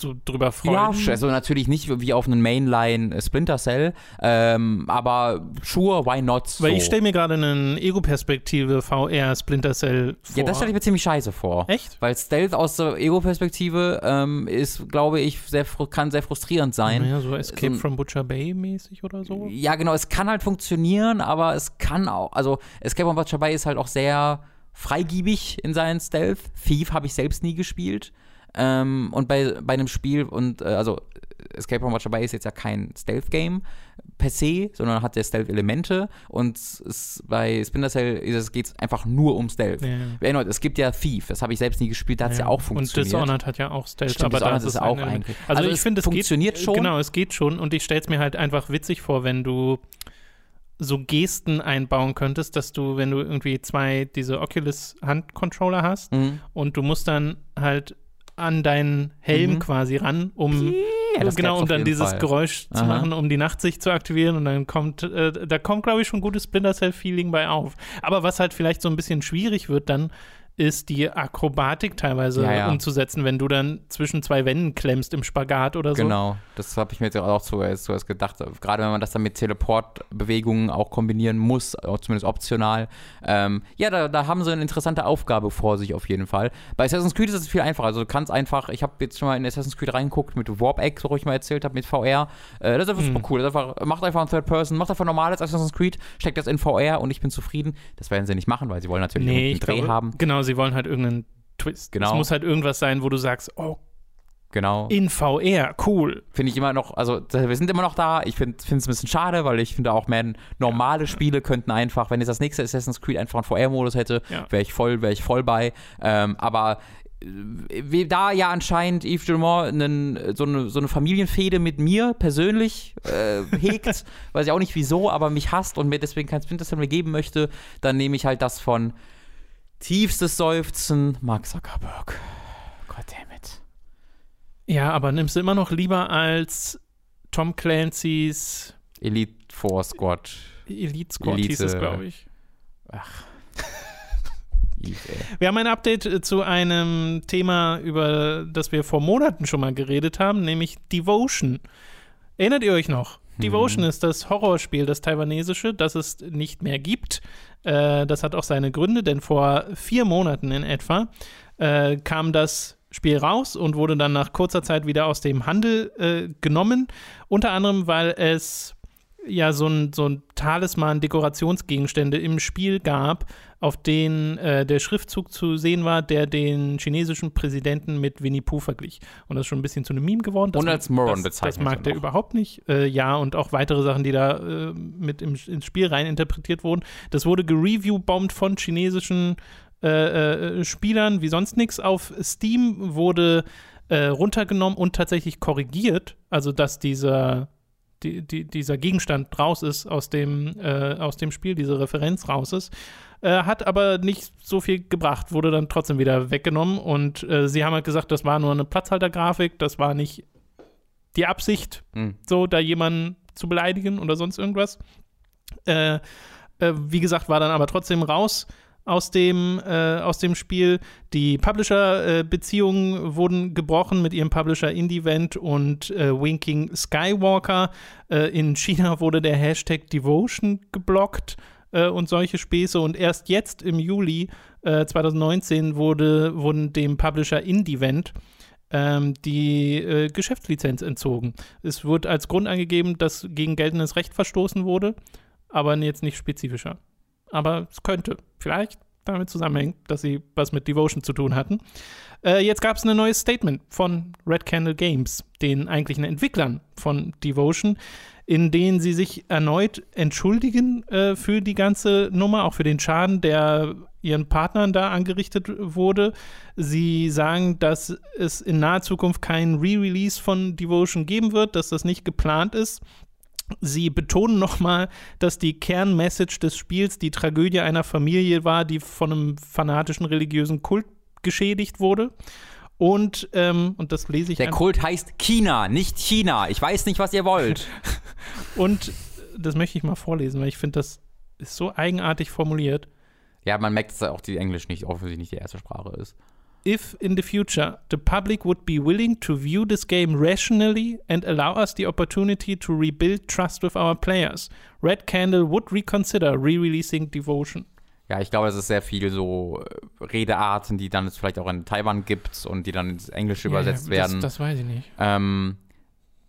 so drüber freuen? Ja, also natürlich nicht wie auf einen Mainline äh, Splinter Cell, ähm, aber sure, why not? So. Weil ich stelle mir gerade eine Ego-Perspektive VR Splinter Cell vor. ja, das stelle ich mir ziemlich scheiße vor. Echt? Weil Stealth aus der Ego-Perspektive ähm, ist, glaube ich, sehr, kann sehr frustrierend sein. Naja, so Escape so from Butcher Bay mäßig oder so. Ja, genau, es kann halt funktionieren, aber es kann auch, also Escape from Butcher Bay ist halt auch sehr freigiebig in seinen Stealth. Thief habe ich selbst nie gespielt. Ähm, und bei, bei einem Spiel, und äh, also Escape from Butcher Bay ist jetzt ja kein Stealth-Game per se, sondern hat ja Stealth-Elemente und es, bei Splinter Cell geht es einfach nur um Stealth. Ja. Erneut, es gibt ja Thief, das habe ich selbst nie gespielt, da hat es ja. auch funktioniert. Und Dishonored hat ja auch Stealth, Stimmt, aber Dishonored das ist ist auch ein Also, Also ich es finde, es funktioniert geht, schon. Genau, es geht schon und ich stelle es mir halt einfach witzig vor, wenn du so Gesten einbauen könntest, dass du, wenn du irgendwie zwei diese Oculus Handcontroller hast Mhm. und du musst dann halt an deinen Helm Mhm. quasi ran, um Ja, genau, um dann dieses Fall. Geräusch zu Aha. machen, um die Nachtsicht zu aktivieren und dann kommt, äh, da kommt, glaube ich, schon gutes Splinter Cell-Feeling bei auf. Aber was halt vielleicht so ein bisschen schwierig wird dann, ist die Akrobatik teilweise Ja, ja. umzusetzen, wenn du dann zwischen zwei Wänden klemmst im Spagat oder so. Genau, das habe ich mir jetzt auch zuerst, zuerst gedacht. Gerade wenn man das dann mit Teleportbewegungen auch kombinieren muss, zumindest optional. Ähm, ja, da, da haben sie eine interessante Aufgabe vor sich auf jeden Fall. Bei Assassin's Creed ist es viel einfacher. Also du kannst einfach, ich habe jetzt schon mal in Assassin's Creed reingeguckt mit Warp Egg, so ich mal erzählt habe, mit VR. Äh, das ist einfach Hm. super cool. Das einfach, macht einfach ein Third Person, macht einfach normales Assassin's Creed, steckt das in VR und ich bin zufrieden. Das werden sie nicht machen, weil sie wollen natürlich Nee, einen Dreh glaube, haben. genau, sie wollen halt irgendeinen Twist. Genau. Es muss halt irgendwas sein, wo du sagst, oh, Genau. in VR, cool. finde ich immer noch, also wir sind immer noch da. Ich finde es ein bisschen schade, weil ich finde auch, man, normale Spiele könnten einfach, wenn jetzt das nächste Assassin's Creed einfach einen VR-Modus hätte, Ja. wäre ich voll, wäre ich voll bei. Ähm, aber äh, wie da ja anscheinend Yves Gilmore einen, so, eine, so eine Familienfehde mit mir persönlich äh, hegt, weiß ich auch nicht wieso, aber mich hasst und mir deswegen kein Splinter Cell mehr geben möchte, dann nehme ich halt das von tiefstes Seufzen, Mark Zuckerberg. Goddammit. Ja, aber nimmst du immer noch lieber als Tom Clancy's Elite Four Squad. Elite Squad hieß Elite. es, glaube ich. Ey. Wir haben ein Update äh, zu einem Thema, über das wir vor Monaten schon mal geredet haben, nämlich Devotion. Erinnert ihr euch noch? Devotion ist das Horrorspiel, das taiwanesische, das es nicht mehr gibt. Äh, das hat auch seine Gründe, denn vor vier Monaten in etwa äh, kam das Spiel raus und wurde dann nach kurzer Zeit wieder aus dem Handel äh, genommen. Unter anderem, weil es ja so ein, so ein Talisman Dekorationsgegenstände im Spiel gab, auf denen äh, der Schriftzug zu sehen war, der den chinesischen Präsidenten mit Winnie Pooh verglich. Und das ist schon ein bisschen zu einem Meme geworden. Das, Und als Moron bezeichnet Das mag er der überhaupt nicht. Äh, ja, und auch weitere Sachen, die da äh, mit im, ins Spiel rein interpretiert wurden. Das wurde gereview-bombt von chinesischen äh, äh, Spielern wie sonst nichts. Auf Steam wurde äh, runtergenommen und tatsächlich korrigiert. Also, dass dieser die, die, dieser Gegenstand raus ist aus dem, äh, aus dem Spiel, diese Referenz raus ist. Äh, hat aber nicht so viel gebracht, wurde dann trotzdem wieder weggenommen und äh, sie haben halt gesagt, das war nur eine Platzhaltergrafik, das war nicht die Absicht, Hm. so da jemanden zu beleidigen oder sonst irgendwas. Äh, äh, wie gesagt, war dann aber trotzdem raus aus dem, äh, aus dem Spiel. Die Publisher-Beziehungen wurden gebrochen mit ihrem Publisher IndieVent und äh, Winking Skywalker. Äh, in China wurde der Hashtag Devotion geblockt äh, und solche Späße. Und erst jetzt im Juli äh, 2019 wurde, wurden dem Publisher IndieVent ähm, die äh, Geschäftslizenz entzogen. Es wurde als Grund angegeben, dass gegen geltendes Recht verstoßen wurde, aber jetzt nicht spezifischer. Aber es könnte vielleicht damit zusammenhängen, dass sie was mit Devotion zu tun hatten. Äh, jetzt gab es ein neues Statement von Red Candle Games, den eigentlichen Entwicklern von Devotion, in denen sie sich erneut entschuldigen äh, für die ganze Nummer, auch für den Schaden, der ihren Partnern da angerichtet wurde. Sie sagen, dass es in naher Zukunft keinen Re-Release von Devotion geben wird, dass das nicht geplant ist. Sie betonen nochmal, dass die Kernmessage des Spiels die Tragödie einer Familie war, die von einem fanatischen religiösen Kult geschädigt wurde. Und, ähm, und das lese ich Der einfach- Kult heißt China, nicht China. Ich weiß nicht, was ihr wollt. Und das möchte ich mal vorlesen, weil ich finde, das ist so eigenartig formuliert. ja, man merkt, dass auch die Englisch nicht offensichtlich nicht die erste Sprache ist. If in the future the public would be willing to view this game rationally and allow us the opportunity to rebuild trust with our players, Red Candle would reconsider re-releasing Devotion. Ja, ich glaube, das ist sehr viel so äh, Redearten, die dann es vielleicht auch in Taiwan gibt und die dann ins Englische übersetzt ja, werden. Das, das weiß ich nicht. Ähm,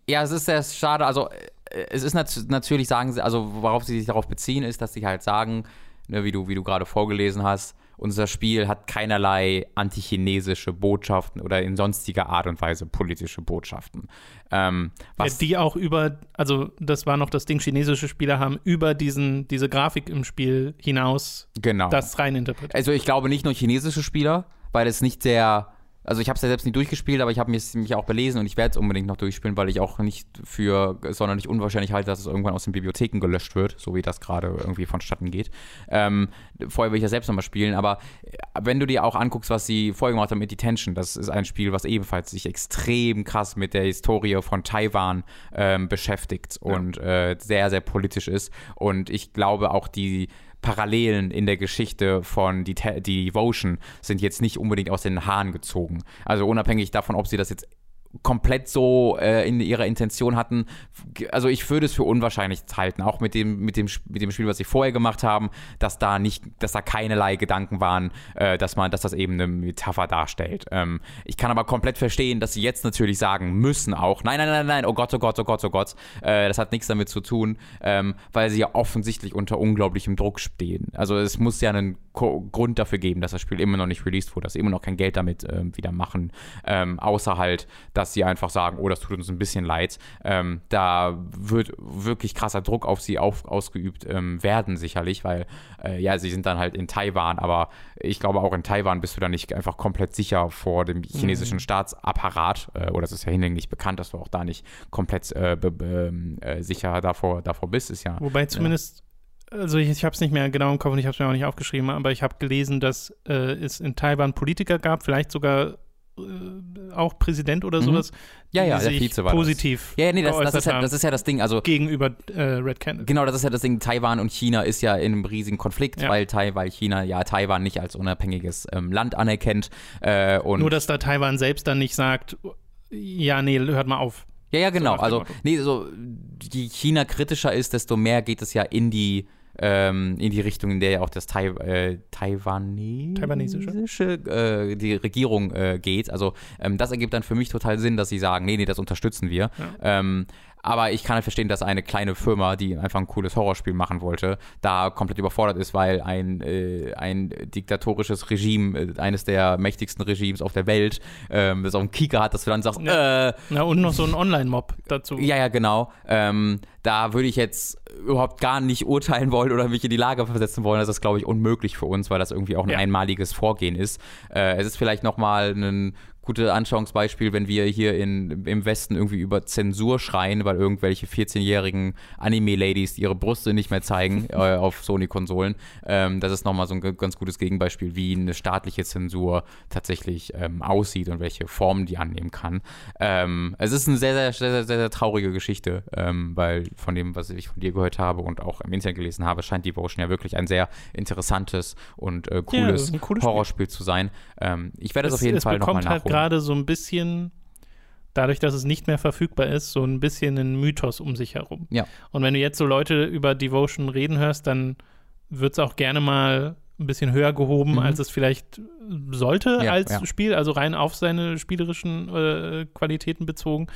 ja, es ist sehr schade. Also, äh, es ist nat natürlich, sagen sie, also worauf sie sich darauf beziehen, ist, dass sie halt sagen, ne, wie du, wie du gerade vorgelesen hast, unser Spiel hat keinerlei antichinesische Botschaften oder in sonstiger Art und Weise politische Botschaften. Ähm, was, ja, die auch über, also das war noch das Ding, chinesische Spieler haben über diesen, diese Grafik im Spiel hinaus genau. das reininterpretiert. Also ich glaube nicht nur chinesische Spieler, weil es nicht sehr, also ich habe es ja selbst nicht durchgespielt, aber ich habe mich, mich auch belesen und ich werde es unbedingt noch durchspielen, weil ich auch nicht für sonderlich unwahrscheinlich halte, dass es irgendwann aus den Bibliotheken gelöscht wird, so wie das gerade irgendwie vonstatten geht. Ähm, vorher will ich ja selbst nochmal spielen, aber äh, wenn du dir auch anguckst, was sie vorher gemacht haben mit Detention, das ist ein Spiel, was ebenfalls sich extrem krass mit der Historie von Taiwan ähm, beschäftigt und äh, sehr, sehr politisch ist und ich glaube auch die Parallelen in der Geschichte von die, die Devotion sind jetzt nicht unbedingt aus den Haaren gezogen. Also unabhängig davon, ob sie das jetzt komplett so äh, in ihrer Intention hatten. Also ich würde es für unwahrscheinlich halten, auch mit dem, mit dem, mit dem Spiel, was sie vorher gemacht haben, dass da nicht, dass da keinerlei Gedanken waren, äh, dass man, dass das eben eine Metapher darstellt. Ähm, ich kann aber komplett verstehen, dass sie jetzt natürlich sagen müssen auch, nein, nein, nein, nein, oh Gott, oh Gott, oh Gott, oh Gott, äh, das hat nichts damit zu tun, ähm, weil sie ja offensichtlich unter unglaublichem Druck stehen. Also es muss ja einen Grund dafür geben, dass das Spiel immer noch nicht released wurde, dass sie immer noch kein Geld damit ähm, wieder machen, ähm, außer halt, dass sie einfach sagen, oh, das tut uns ein bisschen leid. Ähm, da wird wirklich krasser Druck auf sie auf, ausgeübt ähm, werden, sicherlich, weil äh, ja, sie sind dann halt in Taiwan, aber ich glaube auch in Taiwan bist du dann nicht einfach komplett sicher vor dem chinesischen mhm. Staatsapparat, äh, oder es ist ja hinlänglich bekannt, dass du auch da nicht komplett äh, äh, sicher davor, davor bist, ist ja. Wobei zumindest also ich, ich habe es nicht mehr genau im Kopf und ich habe es mir auch nicht aufgeschrieben, aber ich habe gelesen, dass äh, es in Taiwan Politiker gab, vielleicht sogar äh, auch Präsident oder mhm. sowas. Ja, ja, der Vize war positiv. Das. Ja, nee, das, das, ist ja, das ist ja das Ding. Also, gegenüber äh, Red Candle. Genau, das ist ja das Ding. Taiwan und China ist ja in einem riesigen Konflikt, ja. weil, Tai, weil China ja Taiwan nicht als unabhängiges ähm, Land anerkennt. Äh, und Nur, dass da Taiwan selbst dann nicht sagt, ja, nee, hört mal auf. Ja, ja, genau. So also, nee, so, je China kritischer ist, desto mehr geht es ja in die ähm, in die Richtung, in der ja auch das Tai äh, Taiwanesische, Taiwanesische? Äh, die Regierung äh, geht. Also ähm, das ergibt dann für mich total Sinn, dass sie sagen, nee, nee, das unterstützen wir. Ja. Ähm, aber ich kann halt verstehen, dass eine kleine Firma, die einfach ein cooles Horrorspiel machen wollte, da komplett überfordert ist, weil ein, äh, ein diktatorisches Regime, äh, eines der mächtigsten Regimes auf der Welt, ähm, das auch einen Kieker hat, dass du dann sagst, ja. äh. Na, und noch so ein Online-Mob dazu. Ja, ja, genau. Ähm, da würde ich jetzt überhaupt gar nicht urteilen wollen oder mich in die Lage versetzen wollen. Das ist, glaube ich, unmöglich für uns, weil das irgendwie auch ein ja. einmaliges Vorgehen ist. Äh, es ist vielleicht nochmal ein gute Anschauungsbeispiel, wenn wir hier in, im Westen irgendwie über Zensur schreien, weil irgendwelche 14-jährigen Anime-Ladies ihre Brüste nicht mehr zeigen äh, auf Sony-Konsolen. Ähm, das ist nochmal so ein ganz gutes Gegenbeispiel, wie eine staatliche Zensur tatsächlich ähm, aussieht und welche Formen die annehmen kann. Ähm, es ist eine sehr, sehr, sehr, sehr, sehr traurige Geschichte, ähm, weil von dem, was ich von dir gehört habe und auch im Internet gelesen habe, scheint Devotion ja wirklich ein sehr interessantes und äh, cooles, ja, Horrorspiel Spiel zu sein. Ähm, ich werde es auf jeden Fall nochmal nachholen. Gerade so ein bisschen, dadurch, dass es nicht mehr verfügbar ist, so ein bisschen einen Mythos um sich herum. Ja. Und wenn du jetzt so Leute über Devotion reden hörst, dann wird es auch gerne mal ein bisschen höher gehoben, mhm. als es vielleicht sollte ja, als ja. Spiel, also rein auf seine spielerischen äh, Qualitäten bezogen.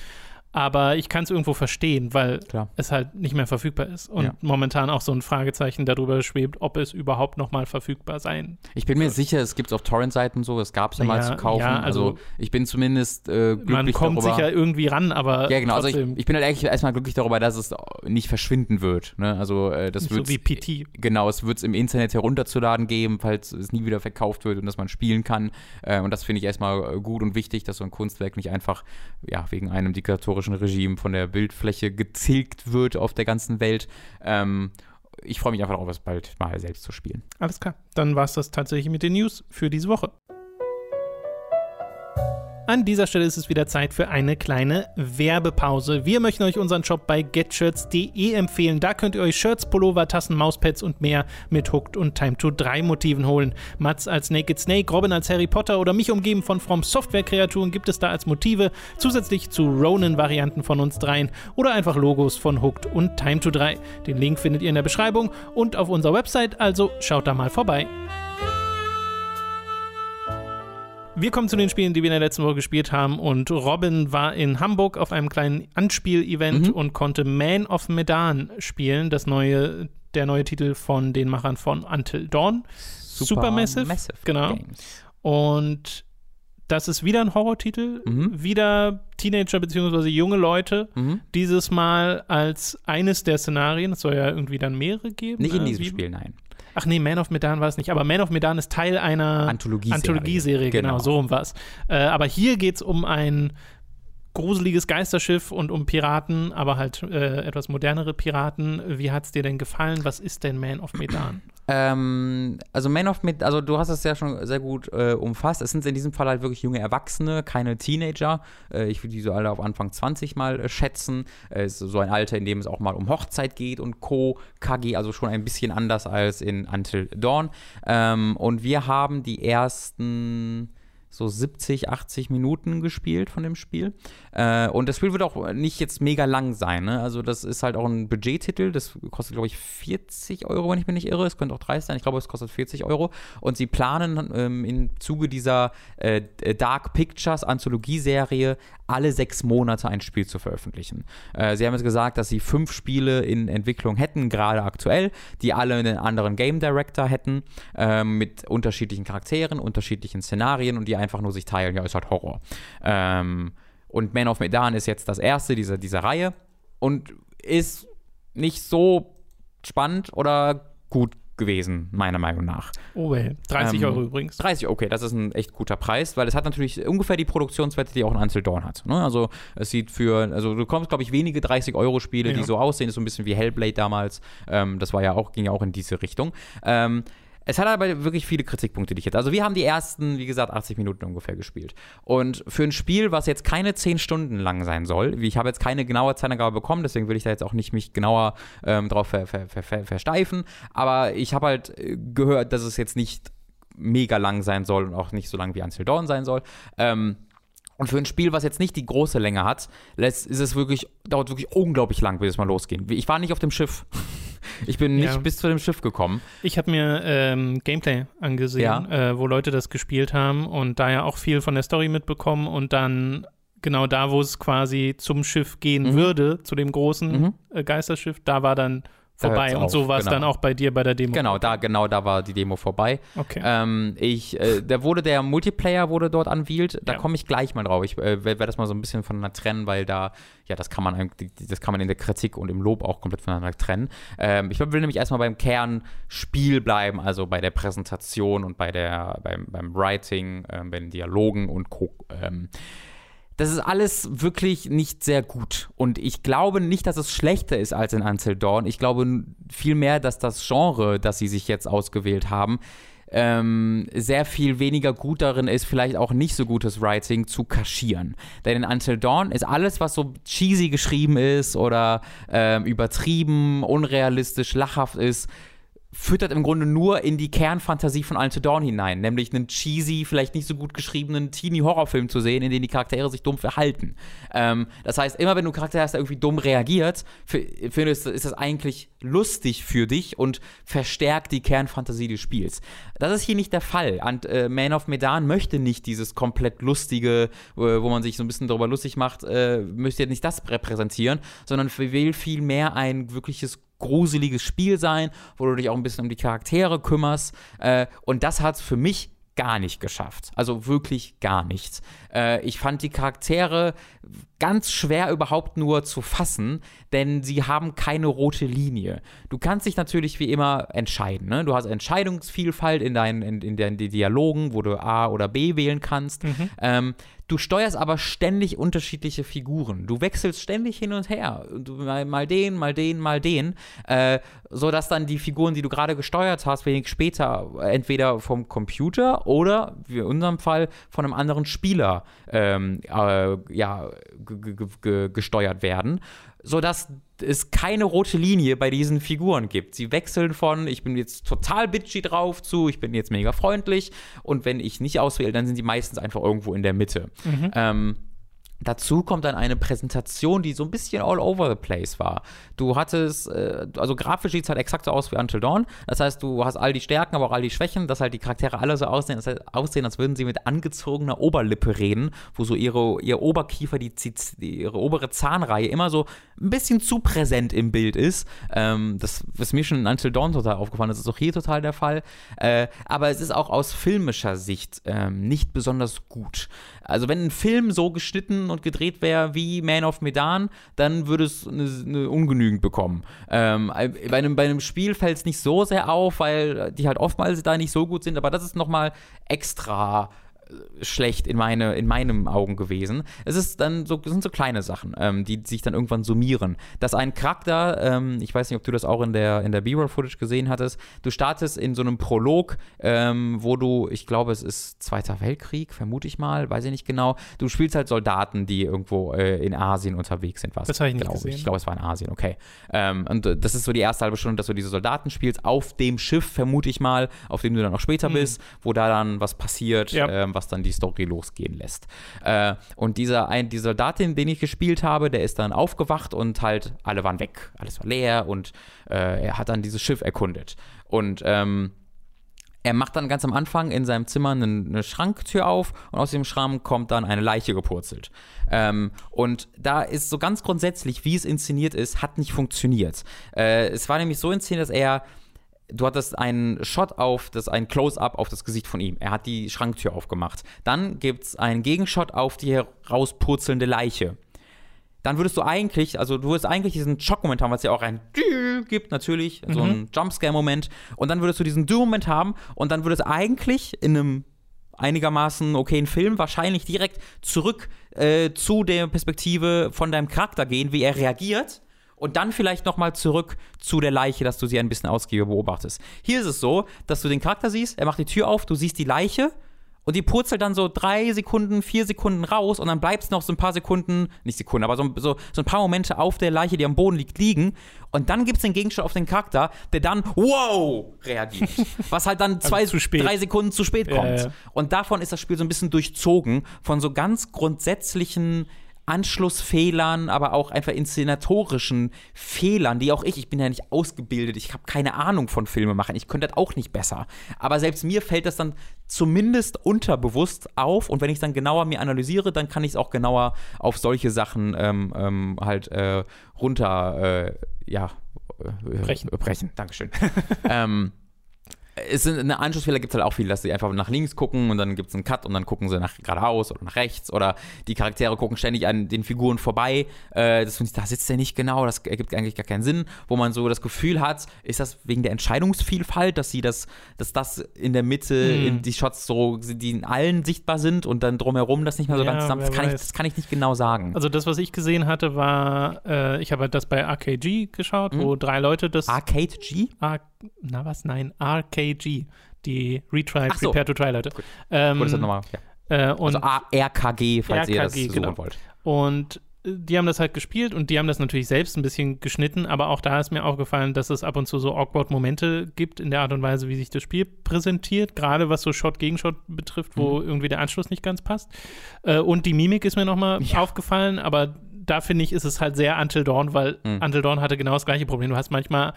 Aber ich kann es irgendwo verstehen, weil Klar. es halt nicht mehr verfügbar ist und ja. momentan auch so ein Fragezeichen darüber schwebt, ob es überhaupt noch mal verfügbar sein. Ich bin mir wird. sicher, es gibt es auf Torrent-Seiten so, es gab es ja, mal zu kaufen. Ja, also, also, ich bin zumindest äh, glücklich Man kommt darüber. sicher irgendwie ran, aber Ja, genau. Also ich, ich, bin halt eigentlich erstmal glücklich darüber, dass es nicht verschwinden wird. Ne? Also äh, das wird so wie PT. Genau, es wird es im Internet herunterzuladen geben, falls es nie wieder verkauft wird und dass man spielen kann. Äh, und das finde ich erstmal gut und wichtig, dass so ein Kunstwerk nicht einfach ja wegen einem diktatorischen diktatorischen Regime von der Bildfläche gezilgt wird auf der ganzen Welt. Ähm, ich freue mich einfach darauf, es bald mal selbst zu spielen. Alles klar. Dann war es das tatsächlich mit den News für diese Woche. An dieser Stelle ist es wieder Zeit für eine kleine Werbepause. Wir möchten euch unseren Shop bei getshirts.de empfehlen. Da könnt ihr euch Shirts, Pullover, Tassen, Mauspads und mehr mit Hooked und Time to 3 Motiven holen. Mats als Naked Snake, Robin als Harry Potter oder mich umgeben von From Software Kreaturen gibt es da als Motive, zusätzlich zu Ronin-Varianten von uns dreien oder einfach Logos von Hooked und Time to 3. Den Link findet ihr in der Beschreibung und auf unserer Website, also schaut da mal vorbei. Wir kommen zu den Spielen, die wir in der letzten Woche gespielt haben. Und Robin war in Hamburg auf einem kleinen Anspiel-Event mhm. und konnte Man of Medan spielen, das neue, der neue Titel von den Machern von Until Dawn. Super Supermassive. Massive genau. Games. Und das ist wieder ein Horrortitel, mhm. wieder Teenager bzw. junge Leute. Mhm. Dieses Mal als eines der Szenarien. Es soll ja irgendwie dann mehrere geben. Nicht in diesem Spiel, nein. Ach nee, Man of Medan war es nicht, aber Man of Medan ist Teil einer Anthologieserie. Anthologieserie, genau. genau, so um was. Äh, aber hier geht es um ein gruseliges Geisterschiff und um Piraten, aber halt äh, etwas modernere Piraten. Wie hat es dir denn gefallen? Was ist denn Man of Medan? Ähm, also Man of Mid, also du hast es ja schon sehr gut äh, umfasst. Es sind in diesem Fall halt wirklich junge Erwachsene, keine Teenager. Äh, ich würde die so alle auf Anfang 20 mal äh, schätzen. Es ist so ein Alter, in dem es auch mal um Hochzeit geht und Co. Kagi, also schon ein bisschen anders als in Until Dawn. Ähm, und wir haben die ersten so 70, 80 Minuten gespielt von dem Spiel. Äh, und das Spiel wird auch nicht jetzt mega lang sein. Ne? Also das ist halt auch ein Budgettitel. Das kostet, glaube ich, 40 Euro, wenn ich mich nicht irre. Es könnte auch 30 sein. Ich glaube, es kostet 40 Euro. Und sie planen ähm, im Zuge dieser äh, Dark Pictures Anthologieserie alle sechs Monate ein Spiel zu veröffentlichen. Äh, sie haben jetzt gesagt, dass sie fünf Spiele in Entwicklung hätten, gerade aktuell, die alle einen anderen Game Director hätten, äh, mit unterschiedlichen Charakteren, unterschiedlichen Szenarien und die einfach nur sich teilen. Ja, ist halt Horror. Ähm, und Man of Medan ist jetzt das erste dieser, dieser Reihe und ist nicht so spannend oder gut gewesen, meiner Meinung nach. Oh, well. 30 ähm, Euro übrigens. 30, okay, das ist ein echt guter Preis, weil es hat natürlich ungefähr die Produktionswerte, die auch ein Until Dawn hat. Ne? Also es sieht für, also du kommst, glaube ich, wenige 30 Euro Spiele, ja. die so aussehen, das ist so ein bisschen wie Hellblade damals. Ähm, das war ja auch, ging ja auch in diese Richtung. Ähm, es hat aber wirklich viele Kritikpunkte, die ich hätte. Also wir haben die ersten, wie gesagt, 80 Minuten ungefähr gespielt. Und für ein Spiel, was jetzt keine 10 Stunden lang sein soll, ich habe jetzt keine genaue Zeitangabe bekommen, deswegen will ich da jetzt auch nicht mich genauer ähm, drauf ver, ver, ver, versteifen. Aber ich habe halt äh, gehört, dass es jetzt nicht mega lang sein soll und auch nicht so lang wie Until Dawn sein soll. Ähm, und für ein Spiel, was jetzt nicht die große Länge hat, ist es wirklich, dauert wirklich unglaublich lang, bis es mal losgeht. Ich war nicht auf dem Schiff. Ich bin nicht ja. bis zu dem Schiff gekommen. Ich habe mir ähm, Gameplay angesehen, ja. äh, wo Leute das gespielt haben und da ja auch viel von der Story mitbekommen und dann genau da, wo es quasi zum Schiff gehen mhm. würde, zu dem großen mhm. äh, Geisterschiff, da war dann vorbei. Und so war es genau. dann auch bei dir bei der Demo. Genau, da, genau da war die Demo vorbei. Okay. Ähm, ich, äh, da wurde der Multiplayer wurde dort anwählt. Da ja. komme ich gleich mal drauf. Ich äh, werde das mal so ein bisschen voneinander trennen, weil da, ja, das kann man das kann man in der Kritik und im Lob auch komplett voneinander trennen. Ähm, ich will nämlich erstmal beim Kernspiel bleiben, also bei der Präsentation und bei der, beim, beim Writing, äh, bei den Dialogen und Co. Ähm, das ist alles wirklich nicht sehr gut. Und ich glaube nicht, dass es schlechter ist als in Until Dawn. Ich glaube vielmehr, dass das Genre, das sie sich jetzt ausgewählt haben, ähm, sehr viel weniger gut darin ist, vielleicht auch nicht so gutes Writing zu kaschieren. Denn in Until Dawn ist alles, was so cheesy geschrieben ist oder ähm, übertrieben, unrealistisch, lachhaft ist, füttert im Grunde nur in die Kernfantasie von Until Dawn hinein, nämlich einen cheesy, vielleicht nicht so gut geschriebenen Teenie-Horrorfilm zu sehen, in dem die Charaktere sich dumm verhalten. Ähm, das heißt, immer wenn du einen Charakter hast, der irgendwie dumm reagiert, findest ist das eigentlich lustig für dich und verstärkt die Kernfantasie des Spiels. Das ist hier nicht der Fall. Und äh, Man of Medan möchte nicht dieses komplett lustige, äh, wo man sich so ein bisschen darüber lustig macht, äh, möchte nicht das repräsentieren, sondern will viel mehr ein wirkliches gruseliges Spiel sein, wo du dich auch ein bisschen um die Charaktere kümmerst. Äh, und das hat es für mich gar nicht geschafft. Also wirklich gar nichts. Äh, ich fand die Charaktere ganz schwer überhaupt nur zu fassen, denn sie haben keine rote Linie. Du kannst dich natürlich wie immer entscheiden. Ne? Du hast Entscheidungsvielfalt in deinen, in, in deinen Dialogen, wo du A oder B wählen kannst. Mhm. Ähm, du steuerst aber ständig unterschiedliche Figuren. Du wechselst ständig hin und her. Mal, mal den, mal den, mal den. Äh, sodass dann die Figuren, die du gerade gesteuert hast, wenig später entweder vom Computer oder, wie in unserem Fall, von einem anderen Spieler ähm, äh, ja, gesteuert werden, sodass es keine rote Linie bei diesen Figuren gibt. Sie wechseln von, ich bin jetzt total bitchy drauf, zu, ich bin jetzt mega freundlich. Und wenn ich nicht auswähle, dann sind sie meistens einfach irgendwo in der Mitte. Mhm. Ähm, Dazu kommt dann eine Präsentation, die so ein bisschen all over the place war. Du hattest, äh, also grafisch sieht es halt exakt so aus wie Until Dawn. Das heißt, du hast all die Stärken, aber auch all die Schwächen, dass halt die Charaktere alle so aussehen, das heißt, aussehen als würden sie mit angezogener Oberlippe reden, wo so ihre, ihr Oberkiefer, die, die, ihre obere Zahnreihe immer so ein bisschen zu präsent im Bild ist. Ähm, das ist mir schon in Until Dawn total aufgefallen, das ist auch hier total der Fall. Äh, aber es ist auch aus filmischer Sicht ähm, nicht besonders gut. Also wenn ein Film so geschnitten und gedreht wäre wie Man of Medan, dann würde es eine, eine ungenügend bekommen. Ähm, bei, einem, bei einem Spiel fällt es nicht so sehr auf, weil die halt oftmals da nicht so gut sind, aber das ist nochmal extra schlecht in, meine, in meinen Augen gewesen. Es ist dann so, sind so kleine Sachen, ähm, die sich dann irgendwann summieren. Dass ein Charakter, ähm, ich weiß nicht, ob du das auch in der, in der B-Roll-Footage gesehen hattest, du startest in so einem Prolog, ähm, wo du, ich glaube, es ist Zweiter Weltkrieg, vermute ich mal, weiß ich nicht genau. Du spielst halt Soldaten, die irgendwo äh, in Asien unterwegs sind. Was, Das habe ich nicht glaube gesehen. Ich, glaube, es war in Asien, okay. Ähm, und äh, das ist so die erste halbe Stunde, dass du diese Soldaten spielst, auf dem Schiff, vermute ich mal, auf dem du dann auch später bist, wo da dann was passiert, Mhm. Ja. ähm, was dann die Story losgehen lässt. Äh, und dieser ein, die Soldatin, den ich gespielt habe, der ist dann aufgewacht und halt alle waren weg. Alles war leer und äh, er hat dann dieses Schiff erkundet. Und ähm, er macht dann ganz am Anfang in seinem Zimmer eine, eine Schranktür auf und aus dem Schrank kommt dann eine Leiche gepurzelt. Ähm, und da ist so ganz grundsätzlich, wie es inszeniert ist, hat nicht funktioniert. Äh, es war nämlich so inszeniert, dass er du hattest einen Shot auf, das ein Close-up auf das Gesicht von ihm. Er hat die Schranktür aufgemacht. Dann gibt es einen Gegenshot auf die herauspurzelnde Leiche. Dann würdest du eigentlich, also du würdest eigentlich diesen Schockmoment haben, was ja auch ein Dü gibt, natürlich, so ein Jumpscare-Moment. Und dann würdest du diesen Dü-Moment haben und dann würde es eigentlich in einem einigermaßen okayen Film wahrscheinlich direkt zurück äh, zu der Perspektive von deinem Charakter gehen, wie er reagiert und dann vielleicht nochmal zurück zu der Leiche, dass du sie ein bisschen ausgiebiger beobachtest. Hier ist es so, dass du den Charakter siehst, er macht die Tür auf, du siehst die Leiche und die purzelt dann so drei Sekunden, vier Sekunden raus und dann bleibst noch so ein paar Sekunden, nicht Sekunden, aber so, so, so ein paar Momente auf der Leiche, die am Boden liegt, liegen. Und dann gibt es den Gegenstand auf den Charakter, der dann wow reagiert. Was halt dann zwei, zu spät. drei Sekunden zu spät Ja, kommt. ja. Und davon ist das Spiel so ein bisschen durchzogen von so ganz grundsätzlichen Anschlussfehlern, aber auch einfach inszenatorischen Fehlern, die auch ich, ich bin ja nicht ausgebildet, ich habe keine Ahnung von Filme machen, ich könnte das auch nicht besser. Aber selbst mir fällt das dann zumindest unterbewusst auf und wenn ich es dann genauer mir analysiere, dann kann ich es auch genauer auf solche Sachen ähm, ähm, halt äh, runter, äh, ja, äh, Brechen. Brechen. Dankeschön. ähm, es sind eine Anschlussfehler gibt es halt auch viel, dass sie einfach nach links gucken und dann gibt es einen Cut und dann gucken sie nach geradeaus oder nach rechts oder die Charaktere gucken ständig an den Figuren vorbei. Äh, das finde ich, da sitzt der nicht genau, das ergibt eigentlich gar keinen Sinn, wo man so das Gefühl hat, ist das wegen der Entscheidungsvielfalt, dass sie das, dass das in der Mitte, Hm. in die Shots so, die in allen sichtbar sind und dann drumherum das nicht mehr so Ja, ganz zusammen. Das kann, ich, das kann ich nicht genau sagen. Also das, was ich gesehen hatte, war, äh, ich habe halt das bei RKG geschaut, Mhm. wo drei Leute das. Arcade G? Na was? Nein, RKG. Die Retry, Ach so. Prepare to Try Leute. Ähm, Gut, das nochmal. Ja. äh, und Also RKG, falls ihr das RKG, suchen genau. wollt. Und äh, die haben das halt gespielt und die haben das natürlich selbst ein bisschen geschnitten, aber auch da ist mir aufgefallen, dass es ab und zu so awkward Momente gibt in der Art und Weise, wie sich das Spiel präsentiert, gerade was so Shot gegen Shot betrifft, wo Mhm. irgendwie der Anschluss nicht ganz passt. Äh, und die Mimik ist mir nochmal aufgefallen, aber da finde ich, ist es halt sehr Until Dawn, weil Mhm. Until Dawn hatte genau das gleiche Problem. Du hast manchmal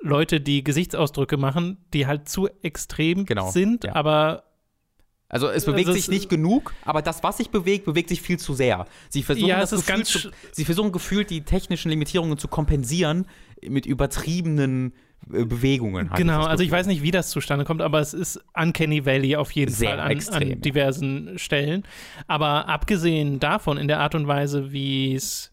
Leute, die Gesichtsausdrücke machen, die halt zu extrem Genau, sind, ja. aber Also es bewegt Also sich es- nicht genug, aber das, was sich bewegt, bewegt sich viel zu sehr. Sie versuchen, Ja, das es ist Gefühl ganz zu, sie versuchen gefühlt die technischen Limitierungen zu kompensieren mit übertriebenen äh, Bewegungen. Genau, das also ich weiß nicht, wie das zustande kommt, aber es ist Uncanny Valley auf jeden Sehr Fall an, extrem, an diversen Stellen. Aber abgesehen davon, in der Art und Weise, wie es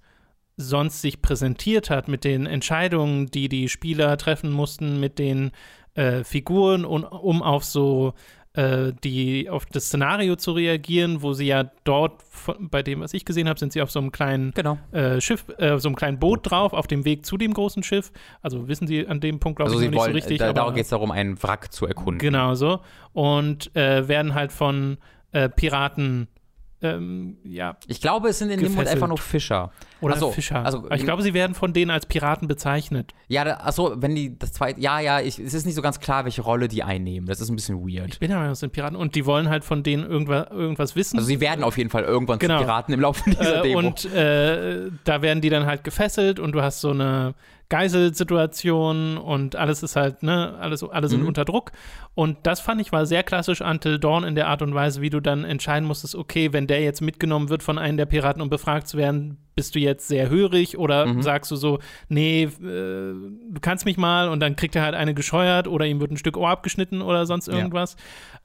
sonst sich präsentiert hat, mit den Entscheidungen, die die Spieler treffen mussten, mit den äh, Figuren, und, um auf so äh, die auf das Szenario zu reagieren, wo sie ja dort, von, bei dem, was ich gesehen habe, sind sie auf so einem kleinen Genau. äh, Schiff, äh, so einem kleinen Boot drauf, auf dem Weg zu dem großen Schiff. Also wissen sie an dem Punkt, glaube Also ich, sie noch nicht wollen, so richtig. da, aber- darum geht es darum, einen Wrack zu erkunden. Genau so. Und äh, werden halt von äh, Piraten, ähm, ja, Ich glaube, es sind in dem Gefesselt. einfach nur Fischer. oder so, Fischer. also- ich glaube, sie werden von denen als Piraten bezeichnet. Ja, da, achso, wenn die das zweite, ja, ja, ich, es ist nicht so ganz klar, welche Rolle die einnehmen. Das ist ein bisschen weird. Ich bin der Meinung, es sind Piraten. Und die wollen halt von denen irgendwas, irgendwas wissen. Also sie werden auf jeden Fall irgendwann Genau. zu Piraten im Laufe dieser äh, Demo. und äh, da werden die dann halt gefesselt und du hast so eine Geiselsituation und alles ist halt, ne, alles, alle sind Mhm. unter Druck. Und das fand ich war sehr klassisch Until Dawn in der Art und Weise, wie du dann entscheiden musstest, okay, wenn der jetzt mitgenommen wird von einem der Piraten, um befragt zu werden, bist du jetzt sehr hörig oder Mhm. sagst du so, nee, äh, du kannst mich mal und dann kriegt er halt eine gescheuert oder ihm wird ein Stück Ohr abgeschnitten oder sonst Ja. irgendwas.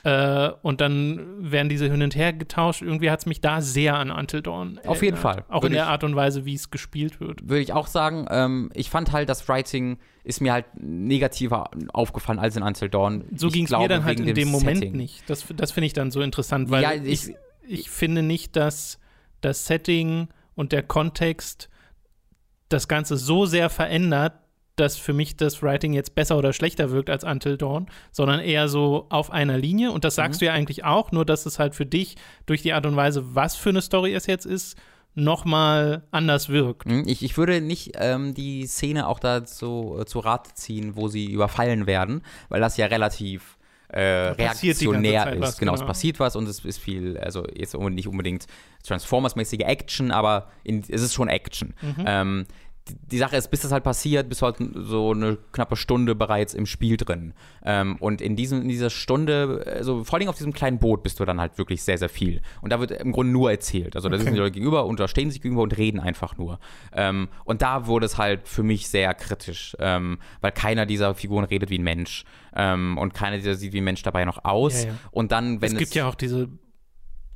Äh, und dann werden diese hin und her getauscht. Irgendwie hat es mich da sehr an Until Dawn Auf jeden erinnert. Fall. Auch Würde in der Art und Weise, wie es gespielt wird. Würde ich auch sagen, ähm, ich fand halt, das Writing ist mir halt negativer aufgefallen als in Until Dawn. So ging es mir dann halt in dem Moment Setting. nicht. Das, das finde ich dann so interessant, weil Ja, ich, ich- ich, finde nicht, dass das Setting und der Kontext das Ganze so sehr verändert, dass für mich das Writing jetzt besser oder schlechter wirkt als Until Dawn, sondern eher so auf einer Linie. Und das sagst Mhm. du ja eigentlich auch, nur dass es halt für dich durch die Art und Weise, was für eine Story es jetzt ist, nochmal anders wirkt. Hm, Ich, ich würde nicht ähm, die Szene auch dazu äh, zu Rate ziehen, wo sie überfallen werden, weil das ja relativ äh, reaktionär ist. was, genau, es genau. passiert was und es ist viel, also jetzt nicht unbedingt Transformers-mäßige Action, aber in, es ist schon Action. Mhm. Ähm, die, Sache ist, bis das halt passiert, bist du halt so eine knappe Stunde bereits im Spiel drin. Ähm, und in, diesem, in dieser Stunde, also vor allem auf diesem kleinen Boot bist du dann halt wirklich sehr, sehr viel. Und da wird im Grunde nur erzählt. Also da Okay. sitzen die Leute gegenüber und da stehen sie gegenüber und reden einfach nur. Ähm, und da wurde es halt für mich sehr kritisch, ähm, weil keiner dieser Figuren redet wie ein Mensch. Ähm, und keiner dieser sieht wie ein Mensch dabei noch aus. Ja, ja. Und dann, wenn es gibt ja auch diese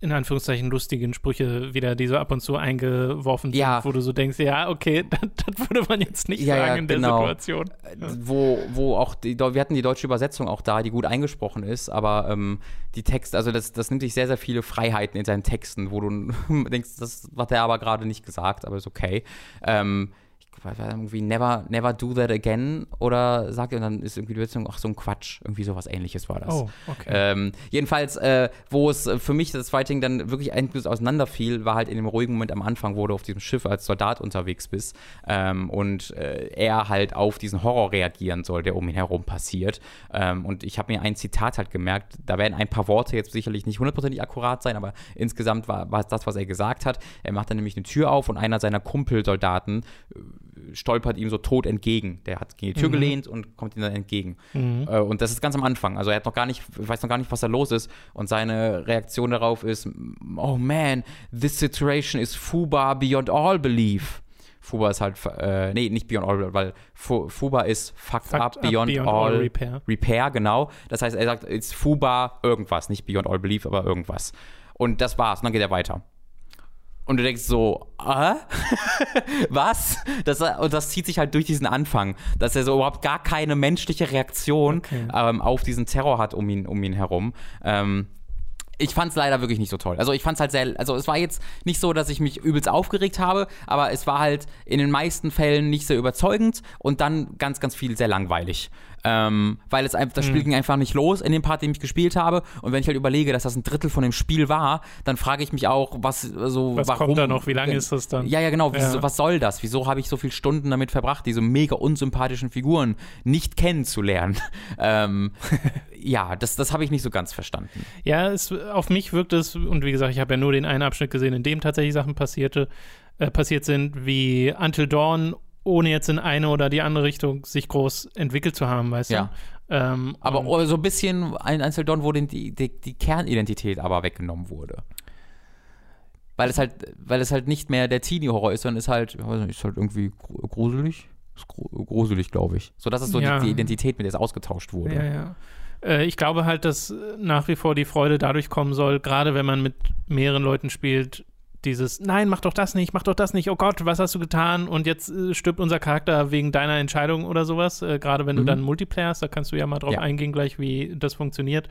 in Anführungszeichen lustigen Sprüche wieder, die so ab und zu eingeworfen sind, Ja. wo du so denkst, ja, okay, das, das würde man jetzt nicht Ja, sagen ja, in der genau. Situation. wo, wo auch die, wir hatten die deutsche Übersetzung auch da, die gut eingesprochen ist, aber ähm, die Texte, also das, das nimmt sich sehr, sehr viele Freiheiten in seinen Texten, wo du denkst, das hat er aber gerade nicht gesagt, aber ist okay. Ähm, ich glaube, irgendwie never, never do that again oder sagt er, und dann ist irgendwie die Übersetzung, ach so ein Quatsch, irgendwie sowas ähnliches war das. Oh, okay. Ähm, jedenfalls, äh, wo es äh, für mich das Fighting dann wirklich endlos auseinanderfiel, war halt in dem ruhigen Moment am Anfang, wo du auf diesem Schiff als Soldat unterwegs bist ähm, und äh, er halt auf diesen Horror reagieren soll, der um ihn herum passiert. Ähm, und ich habe mir ein Zitat halt gemerkt, da werden ein paar Worte jetzt sicherlich nicht hundertprozentig akkurat sein, aber insgesamt war, war es das, was er gesagt hat. Er macht dann nämlich eine Tür auf und einer seiner Kumpelsoldaten äh, stolpert ihm so tot entgegen. Der hat gegen die Tür Mhm. gelehnt und kommt ihm dann entgegen. Mhm. Äh, und das ist ganz am Anfang. Also er hat noch gar nicht, weiß noch gar nicht, was da los ist. Und seine Reaktion darauf ist, oh man, this situation is Fuba beyond all belief. Fuba ist halt, äh, nee, nicht beyond all, belief, weil Fu Fuba ist fucked, Fucked up, beyond, all, repair. repair, genau. Das heißt, er sagt, it's Fuba irgendwas, nicht beyond all belief, aber irgendwas. Und das war's. Und dann geht er weiter. Und du denkst so, äh? Was? Das, und das zieht sich halt durch diesen Anfang, dass er so überhaupt gar keine menschliche Reaktion Okay. ähm, auf diesen Terror hat um ihn, um ihn herum. Ähm, ich fand es leider wirklich nicht so toll. Also ich fand es halt sehr, also es war jetzt nicht so, dass ich mich übelst aufgeregt habe, aber es war halt in den meisten Fällen nicht sehr überzeugend und dann ganz, ganz viel sehr langweilig. Ähm, weil es einfach, das Spiel ging einfach nicht los in dem Part, den ich gespielt habe. Und wenn ich halt überlege, dass das ein Drittel von dem Spiel war, dann frage ich mich auch, was so Was warum. kommt da noch? Wie lange ist das dann? Ja, ja, genau. Wieso, Ja. Was soll das? Wieso habe ich so viele Stunden damit verbracht, diese mega unsympathischen Figuren nicht kennenzulernen? ähm, ja, das, das habe ich nicht so ganz verstanden. Ja, es, auf mich wirkt es, und wie gesagt, ich habe ja nur den einen Abschnitt gesehen, in dem tatsächlich Sachen passierte, äh, passiert sind, wie Until Dawn, ohne jetzt in eine oder die andere Richtung sich groß entwickelt zu haben, weißt Ja. du? Ähm, Aber oh, so ein bisschen ein Einzeldon, wo die, die, die Kernidentität aber weggenommen wurde. Weil es halt, weil es halt nicht mehr der Teenie-Horror ist, sondern ist halt, nicht, ist halt irgendwie gru- gruselig. Ist gru- gruselig, glaube ich. So, das ist so Ja. die, die Identität, mit der es ausgetauscht wurde. Ja, ja. Äh, ich glaube halt, dass nach wie vor die Freude dadurch kommen soll, gerade wenn man mit mehreren Leuten spielt, dieses, nein, mach doch das nicht, mach doch das nicht, oh Gott, was hast du getan? Und jetzt äh, stirbt unser Charakter wegen deiner Entscheidung oder sowas. Äh, gerade wenn du Mhm. dann Multiplayer hast, da kannst du ja mal drauf Ja. eingehen, gleich wie das funktioniert.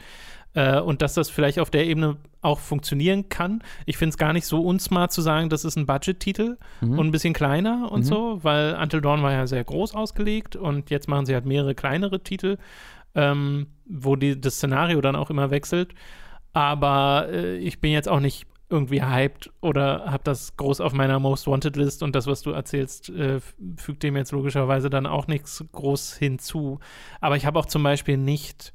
Äh, und dass das vielleicht auf der Ebene auch funktionieren kann. Ich finde es gar nicht so unsmart zu sagen, das ist ein Budget-Titel Mhm. und ein bisschen kleiner und Mhm. so, weil Until Dawn war ja sehr groß ausgelegt und jetzt machen sie halt mehrere kleinere Titel, ähm, wo die, das Szenario dann auch immer wechselt. Aber äh, ich bin jetzt auch nicht irgendwie hyped oder habe das groß auf meiner Most Wanted List und das, was du erzählst, äh, fügt dem jetzt logischerweise dann auch nichts groß hinzu. Aber ich habe auch zum Beispiel nicht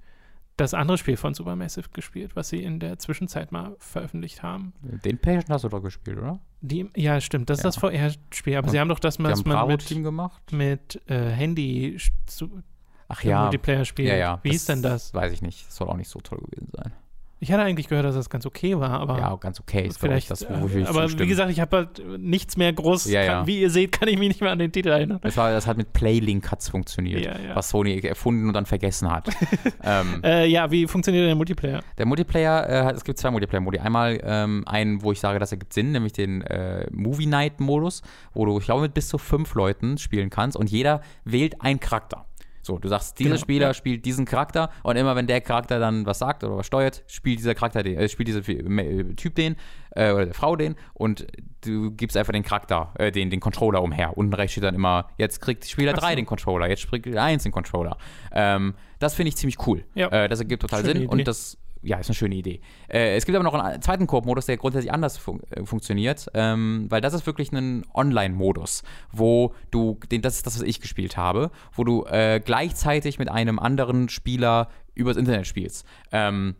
das andere Spiel von Supermassive gespielt, was sie in der Zwischenzeit mal veröffentlicht haben. Den Patient hast du doch gespielt, oder? Die, ja, stimmt, das ist Ja. das VR-Spiel, aber Ja. sie haben doch das mal mit, gemacht. mit äh, Handy zu, Ach ja. Multiplayer-Spiel. Ja, ja. Wie hieß denn das? Weiß ich nicht. Das soll auch nicht so toll gewesen sein. Ich hatte eigentlich gehört, dass das ganz okay war, aber ja, ganz okay ist vielleicht das, äh, wofür ich Aber zustimmen. wie gesagt, ich habe halt nichts mehr groß. Ja, ja. Kann, wie ihr seht, kann ich mich nicht mehr an den Titel erinnern. das, war, das hat mit Playlink hat's funktioniert, Ja, was Sony erfunden und dann vergessen hat. ähm, Äh, ja, wie funktioniert der Multiplayer? Der Multiplayer, äh, es gibt zwei Multiplayer-Modi. Einmal ähm, einen, wo ich sage, das ergibt Sinn, nämlich den äh, Movie Night-Modus, wo du, ich glaube, mit bis zu fünf Leuten spielen kannst und jeder wählt einen Charakter. So, du sagst, dieser Genau, Spieler ja. spielt diesen Charakter und immer wenn der Charakter dann was sagt oder was steuert, spielt dieser Charakter den, äh, spielt dieser Typ den äh, oder der Frau den und du gibst einfach den Charakter, äh, den, den Controller umher. Unten rechts steht dann immer, jetzt kriegt Spieler Ach 3 so. den Controller, jetzt kriegt Spieler 1 den Controller. Ähm, das finde ich ziemlich cool. Ja. Äh, das ergibt total Schöne Sinn Idee. und das ja, ist eine schöne Idee. Äh, es gibt aber noch einen zweiten Koop-Modus, der grundsätzlich anders fun äh, funktioniert, ähm, weil das ist wirklich ein Online-Modus, wo du, den, das ist das, was ich gespielt habe, wo du äh, gleichzeitig mit einem anderen Spieler übers Internet spielst. Ähm,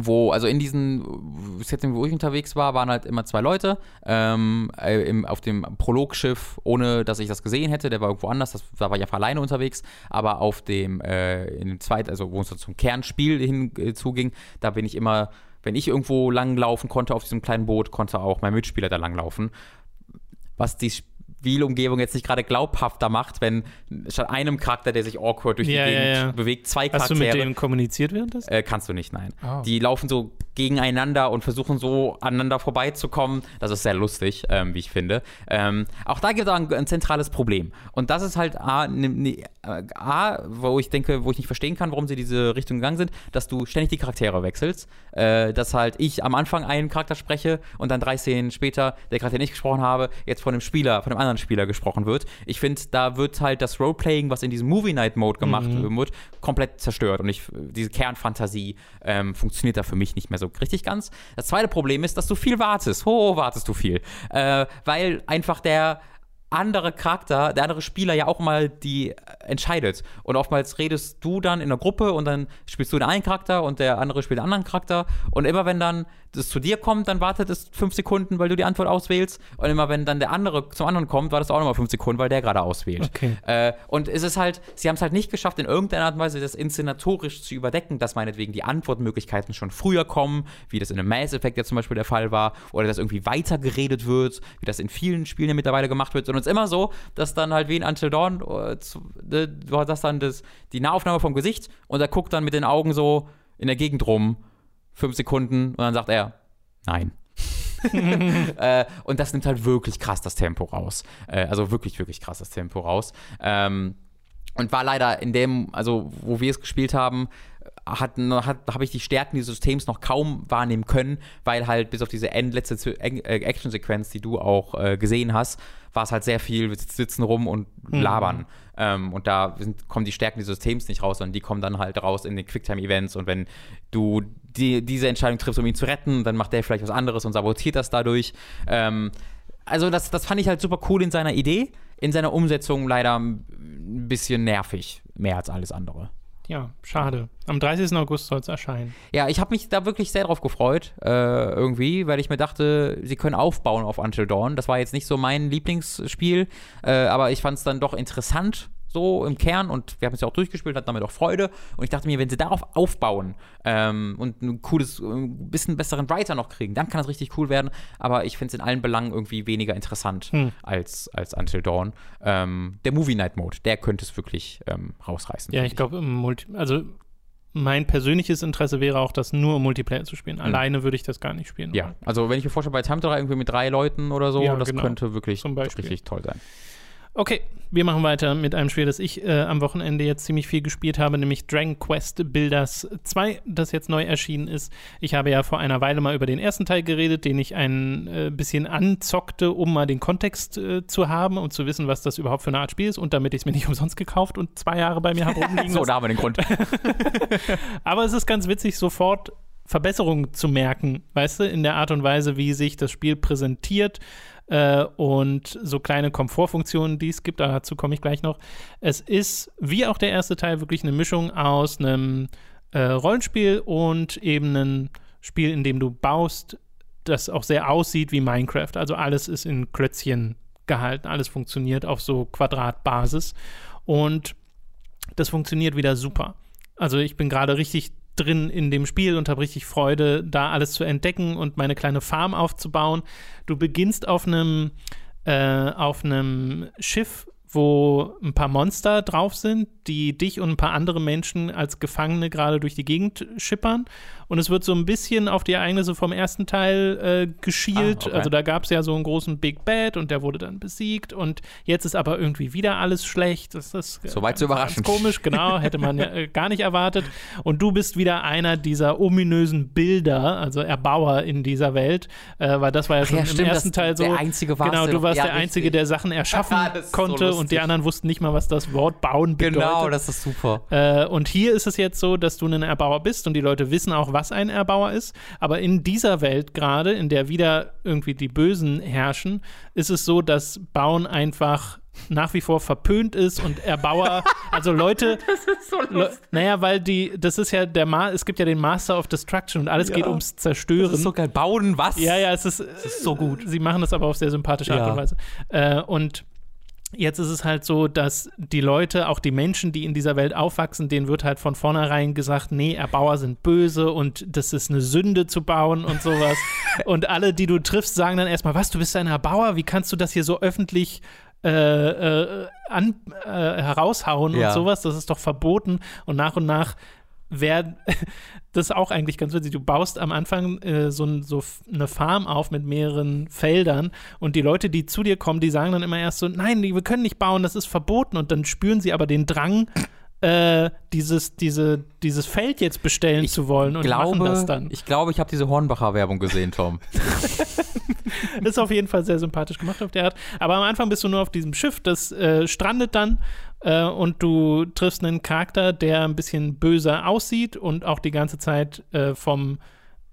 wo, also in diesem Setting, wo ich unterwegs war, waren halt immer zwei Leute ähm, äh, im, auf dem Prologschiff, ohne dass ich das gesehen hätte. Der war irgendwo anders, das, da war ich einfach alleine unterwegs. Aber auf dem, äh, in dem zweiten, also wo es zum Kernspiel hinzuging, da bin ich immer, wenn ich irgendwo langlaufen konnte auf diesem kleinen Boot, konnte auch mein Mitspieler da langlaufen. Was die Spielumgebung jetzt nicht gerade glaubhafter macht, wenn statt einem Charakter, der sich awkward durch Ja, die ja, Gegend ja. bewegt, zwei Hast du Charaktere. mit denen kommuniziert währenddessen? Äh, kannst du nicht, nein. Oh. Die laufen so gegeneinander und versuchen so aneinander vorbeizukommen. Das ist sehr lustig, ähm, wie ich finde. Ähm, auch da gibt es ein, ein zentrales Problem. Und das ist halt A, ne, ne, äh, A, wo ich denke, wo ich nicht verstehen kann, warum sie diese Richtung gegangen sind, dass du ständig die Charaktere wechselst. Äh, dass halt ich am Anfang einen Charakter spreche und dann drei Szenen später der Charakter, den ich gesprochen habe, jetzt von dem Spieler, von dem anderen Spieler gesprochen wird. Ich finde, da wird halt das Roleplaying, was in diesem Movie Night Mode gemacht wird, komplett zerstört. Und ich, diese Kernfantasie ähm, funktioniert da für mich nicht mehr so richtig ganz. Das zweite Problem ist, dass du viel wartest. Oh, wartest du viel. Äh, weil einfach der andere Charakter, der andere Spieler ja auch mal die äh, entscheidet. Und oftmals redest du dann in der Gruppe und dann spielst du den einen Charakter und der andere spielt den anderen Charakter. Und immer wenn dann das zu dir kommt, dann wartet es fünf Sekunden, weil du die Antwort auswählst. Und immer wenn dann der andere zum anderen kommt, wartet es auch nochmal fünf Sekunden, weil der gerade auswählt. Okay. Äh, und es ist halt, sie haben es halt nicht geschafft, in irgendeiner Art und Weise das inszenatorisch zu überdecken, dass meinetwegen die Antwortmöglichkeiten schon früher kommen, wie das in einem Mass Effect jetzt zum Beispiel der Fall war, oder dass irgendwie weitergeredet wird, wie das in vielen Spielen ja mittlerweile gemacht wird, sondern es ist immer so, dass dann halt wie in Until Dawn, äh, war das dann das, die Nahaufnahme vom Gesicht und er guckt dann mit den Augen so in der Gegend rum, fünf Sekunden, und dann sagt er, nein. äh, und das nimmt halt wirklich krass das Tempo raus. Äh, also wirklich, wirklich krass das Tempo raus. Ähm, und war leider in dem, also wo wir es gespielt haben, hat, hat, habe ich die Stärken dieses Systems noch kaum wahrnehmen können, weil halt bis auf diese endletzte äh, Action-Sequenz, die du auch äh, gesehen hast, war es halt sehr viel, wir sitzen rum und labern. Ähm, und da sind, kommen die Stärken dieses Systems nicht raus, sondern die kommen dann halt raus in den Quicktime-Events. Und wenn du die, diese Entscheidung triffst, um ihn zu retten, dann macht der vielleicht was anderes und sabotiert das dadurch. Ähm, also das, das fand ich halt super cool in seiner Idee, in seiner Umsetzung leider ein bisschen nervig, mehr als alles andere. Ja, schade. Am 30. August soll es erscheinen. Ja, ich habe mich da wirklich sehr drauf gefreut, äh, irgendwie, weil ich mir dachte, sie können aufbauen auf Until Dawn. Das war jetzt nicht so mein Lieblingsspiel, äh, aber ich fand es dann doch interessant, so im Kern und wir haben es ja auch durchgespielt, hatten damit auch Freude und ich dachte mir, wenn sie darauf aufbauen ähm, und ein cooles, ein bisschen besseren Writer noch kriegen, dann kann das richtig cool werden, aber ich finde es in allen Belangen irgendwie weniger interessant Hm. als, als Until Dawn. Ähm, der Movie Night Mode, der könnte es wirklich ähm, rausreißen. Ja, ich glaube, also mein persönliches Interesse wäre auch, das nur im Multiplayer zu spielen. Alleine würde ich das gar nicht spielen. Hm. Ja, also wenn ich mir vorstelle, bei Time 3 irgendwie mit drei Leuten oder so, Ja, das genau. könnte wirklich richtig toll sein. Okay, wir machen weiter mit einem Spiel, das ich äh, am Wochenende jetzt ziemlich viel gespielt habe, nämlich Dragon Quest Builders 2, das jetzt neu erschienen ist. Ich habe ja vor einer Weile mal über den ersten Teil geredet, den ich ein äh, bisschen anzockte, um mal den Kontext äh, zu haben und zu wissen, was das überhaupt für eine Art Spiel ist und damit ich es mir nicht umsonst gekauft und zwei Jahre bei mir habe rumliegen So, da haben wir den Grund. Aber es ist ganz witzig, sofort Verbesserungen zu merken, weißt du, in der Art und Weise, wie sich das Spiel präsentiert äh, und so kleine Komfortfunktionen, die es gibt, dazu komme ich gleich noch. Es ist, wie auch der erste Teil, wirklich eine Mischung aus einem äh, Rollenspiel und eben einem Spiel, in dem du baust, das auch sehr aussieht wie Minecraft. Also alles ist in Klötzchen gehalten, alles funktioniert auf so Quadratbasis und das funktioniert wieder super. Also ich bin gerade richtig drin in dem Spiel und habe richtig Freude, da alles zu entdecken und meine kleine Farm aufzubauen. Du beginnst auf einem äh, auf einem Schiff, wo ein paar Monster drauf sind, die dich und ein paar andere Menschen als Gefangene gerade durch die Gegend schippern. Und es wird so ein bisschen auf die Ereignisse vom ersten Teil äh, geschielt. Ah, okay. Also da gab es ja so einen großen Big Bad und der wurde dann besiegt. Und jetzt ist aber irgendwie wieder alles schlecht. Das ist äh, Soweit so überraschend. Komisch, genau. Hätte man ja äh, gar nicht erwartet. Und du bist wieder einer dieser ominösen Bilder, also Erbauer in dieser Welt. Äh, weil das war ja schon ja, im stimmt, ersten das- Teil so. der Einzige warst Genau, du warst Ja, der Einzige, der Sachen erschaffen ist so konnte und die anderen wussten nicht mal, was das Wort bauen bedeutet. Genau, das ist super. Äh, und hier ist es jetzt so, dass du ein Erbauer bist und die Leute wissen auch, was ein Erbauer ist. Aber in dieser Welt gerade, in der wieder irgendwie die Bösen herrschen, ist es so, dass Bauen einfach nach wie vor verpönt ist und Erbauer, also Leute, Das ist so Le naja, weil die, das ist ja der Ma es gibt ja den Master of Destruction und alles Ja. geht ums Zerstören. Das ist so geil. Bauen was? Ja, ja, es ist, ist so gut. Sie machen das aber auf sehr sympathische Art Ja. und Weise. Äh, und jetzt ist es halt so, dass die Leute, auch die Menschen, die in dieser Welt aufwachsen, denen wird halt von vornherein gesagt, nee, Erbauer sind böse und das ist eine Sünde zu bauen und sowas. und alle, die du triffst, sagen dann erstmal, was, du bist ein Erbauer? Wie kannst du das hier so öffentlich äh, äh, an, äh, heraushauen Ja. und sowas? Das ist doch verboten. Und nach und nach werden, das auch eigentlich ganz witzig, du baust am Anfang äh, so, so eine Farm auf mit mehreren Feldern und die Leute, die zu dir kommen, die sagen dann immer erst so, nein, wir können nicht bauen, das ist verboten und dann spüren sie aber den Drang, äh, dieses, diese, dieses Feld jetzt bestellen Ich zu wollen und glaube, machen das dann. Ich glaube, ich habe diese Hornbacher-Werbung gesehen, Tom. ist auf jeden Fall sehr sympathisch gemacht auf der Art. Aber am Anfang bist du nur auf diesem Schiff, das äh, strandet dann äh, und du triffst einen Charakter, der ein bisschen böser aussieht und auch die ganze Zeit äh, vom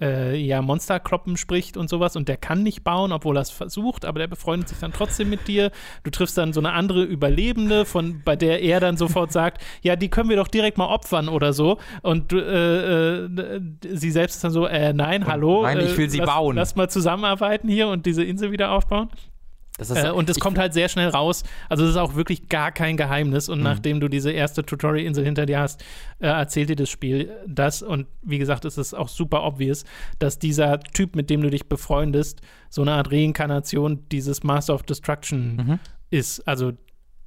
äh, ja, Monsterkloppen spricht und sowas und der kann nicht bauen, obwohl er es versucht, aber der befreundet sich dann trotzdem mit dir. Du triffst dann so eine andere Überlebende, von, bei der er dann sofort sagt, ja, die können wir doch direkt mal opfern oder so. Und äh, äh, sie selbst ist dann so, äh, nein, hallo. nein, ich äh, will sie lass, bauen. Lass mal zusammenarbeiten hier und diese Insel wieder aufbauen. Das Äh, und es kommt halt sehr schnell raus. Also es ist auch wirklich gar kein Geheimnis. Mhm. Und nachdem du diese erste Tutorial-Insel hinter dir hast, äh, erzählt dir das Spiel das. Und wie gesagt, es ist auch super obvious, dass dieser Typ, mit dem du dich befreundest, so eine Art Reinkarnation dieses Master of Destruction Mhm. ist. Also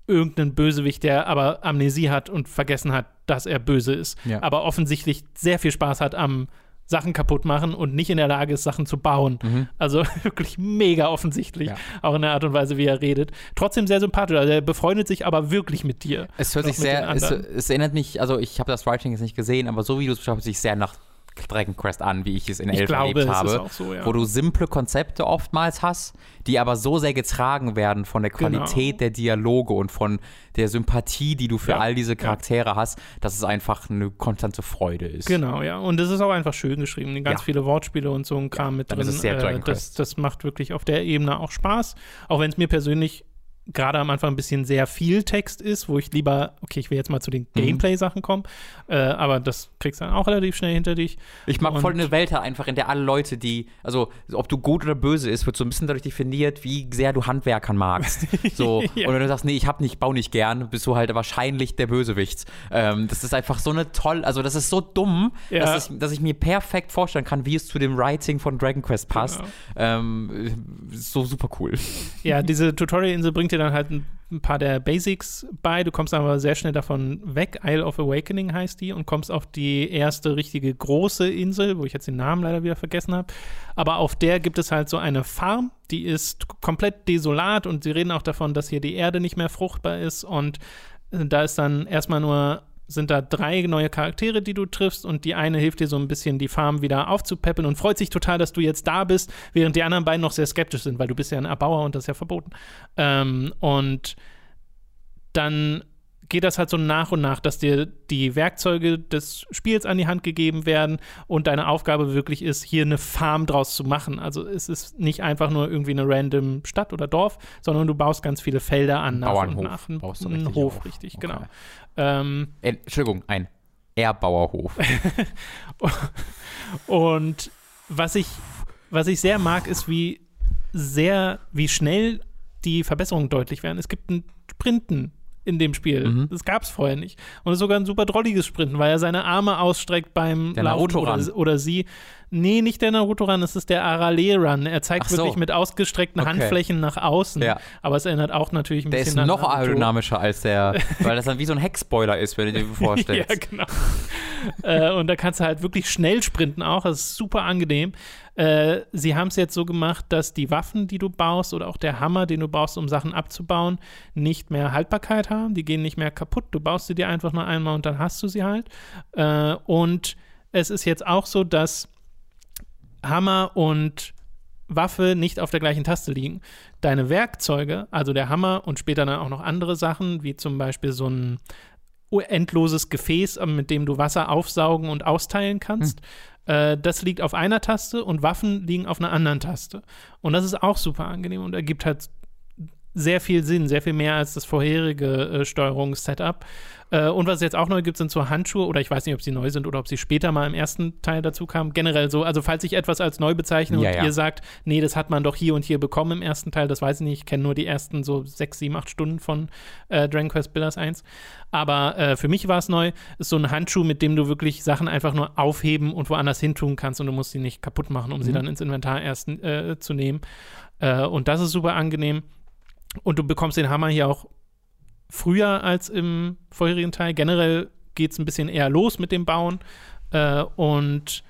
irgendein Bösewicht, der aber Amnesie hat und vergessen hat, dass er böse ist. Ja. Aber offensichtlich sehr viel Spaß hat am Sachen kaputt machen und nicht in der Lage ist, Sachen zu bauen. Mhm. Also wirklich mega offensichtlich, Ja. auch in der Art und Weise, wie er redet. Trotzdem sehr sympathisch. Also er befreundet sich aber wirklich mit dir. Es hört sich sehr, es, es erinnert mich, also ich habe das Writing jetzt nicht gesehen, aber so wie du es beschreibst, sich sehr nach Dragon Quest an, wie ich es in Ich 11 glaube, erlebt ist habe. auch so, ja. Wo du simple Konzepte oftmals hast, die aber so sehr getragen werden von der Genau. Qualität der Dialoge und von der Sympathie, die du für Ja, all diese ja. Charaktere hast, dass es einfach eine konstante Freude ist. Genau, ja. Und es ist auch einfach schön geschrieben. Ganz Ja. viele Wortspiele und so ein Kram mit drin. ist es sehr Dragon das, Quest. das macht wirklich auf der Ebene auch Spaß. Auch wenn es mir persönlich gerade am Anfang ein bisschen sehr viel Text ist, wo ich lieber, okay, ich will jetzt mal zu den Mhm. Gameplay-Sachen kommen, äh, aber das kriegst du dann auch relativ schnell hinter dich. Ich mag Und- voll eine Welt einfach, in der alle Leute, die, also ob du gut oder böse ist, wird so ein bisschen dadurch definiert, wie sehr du Handwerkern magst. So, Ja. und wenn du sagst, nee, ich hab nicht, bau nicht gern, bist du halt wahrscheinlich der Bösewicht. Ähm, das ist einfach so eine toll, also das ist so dumm, Ja. dass, ich, dass ich mir perfekt vorstellen kann, wie es zu dem Writing von Dragon Quest passt. Genau. Ähm, so super cool. Ja, diese Tutorial-Insel bringt dir dann halt ein, ein paar der Basics bei. Du kommst aber sehr schnell davon weg. Isle of Awakening heißt die und kommst auf die erste richtige große Insel, wo ich jetzt den Namen leider wieder vergessen habe. Aber auf der gibt es halt so eine Farm, die ist komplett desolat und sie reden auch davon, dass hier die Erde nicht mehr fruchtbar ist und äh, da ist dann erstmal nur sind da drei neue Charaktere, die du triffst und die eine hilft dir so ein bisschen die Farm wieder aufzupäppeln und freut sich total, dass du jetzt da bist, während die anderen beiden noch sehr skeptisch sind, weil du bist ja ein Erbauer und das ist ja verboten. Ähm, und dann geht das halt so nach und nach, dass dir die Werkzeuge des Spiels an die Hand gegeben werden und deine Aufgabe wirklich ist, hier eine Farm draus zu machen. Also es ist nicht einfach nur irgendwie eine random Stadt oder Dorf, sondern du baust ganz viele Felder an. Nach Bauernhof und nach. Ein, baust du ein richtig Hof, auf. richtig, Okay. genau. Ähm, Äh, Entschuldigung, ein Erbauerhof. Und was ich, was ich sehr mag, ist, wie sehr, wie schnell die Verbesserungen deutlich werden. Es gibt ein Sprinten in dem Spiel. Mhm. Das gab es vorher nicht. Und es ist sogar ein super drolliges Sprinten, weil er seine Arme ausstreckt beim Der Laufen oder, oder sie. Nee, nicht der Naruto-Run, es ist der Arale-Run. Er zeigt so. wirklich mit ausgestreckten Okay. Handflächen nach außen. Ja. Aber es erinnert auch natürlich ein Der ist bisschen an noch Naruto. aerodynamischer als der, weil das dann wie so ein Heckspoiler ist, wenn du dir vorstellst. Ja, genau. äh, und da kannst du halt wirklich schnell sprinten auch. Das ist super angenehm. Äh, sie haben es jetzt so gemacht, dass die Waffen, die du baust, oder auch der Hammer, den du baust, um Sachen abzubauen, nicht mehr Haltbarkeit haben. Die gehen nicht mehr kaputt. Du baust sie dir einfach nur einmal und dann hast du sie halt. Äh, und es ist jetzt auch so, dass Hammer und Waffe nicht auf der gleichen Taste liegen. Deine Werkzeuge, also der Hammer und später dann auch noch andere Sachen, wie zum Beispiel so ein endloses Gefäß, äh, mit dem du Wasser aufsaugen und austeilen kannst. Äh, das liegt auf einer Taste und Waffen liegen auf einer anderen Taste. Und das ist auch super angenehm und ergibt halt sehr viel Sinn, sehr viel mehr als das vorherige äh, Steuerungssetup. Äh, und was es jetzt auch neu gibt, sind so Handschuhe, oder ich weiß nicht, ob sie neu sind oder ob sie später mal im ersten Teil dazu kamen. Generell so, also falls ich etwas als neu bezeichne Ja, und ja. ihr sagt, nee, das hat man doch hier und hier bekommen im ersten Teil, das weiß ich nicht, ich kenne nur die ersten so sechs, sieben, acht Stunden von äh, Dragon Quest Builders 1. Aber äh, für mich war es neu, ist so ein Handschuh, mit dem du wirklich Sachen einfach nur aufheben und woanders hin tun kannst und du musst sie nicht kaputt machen, um sie Mhm. dann ins Inventar erst äh, zu nehmen. Äh, und das ist super angenehm. Und du bekommst den Hammer hier auch früher als im vorherigen Teil. Generell geht es ein bisschen eher los mit dem Bauen. Äh, und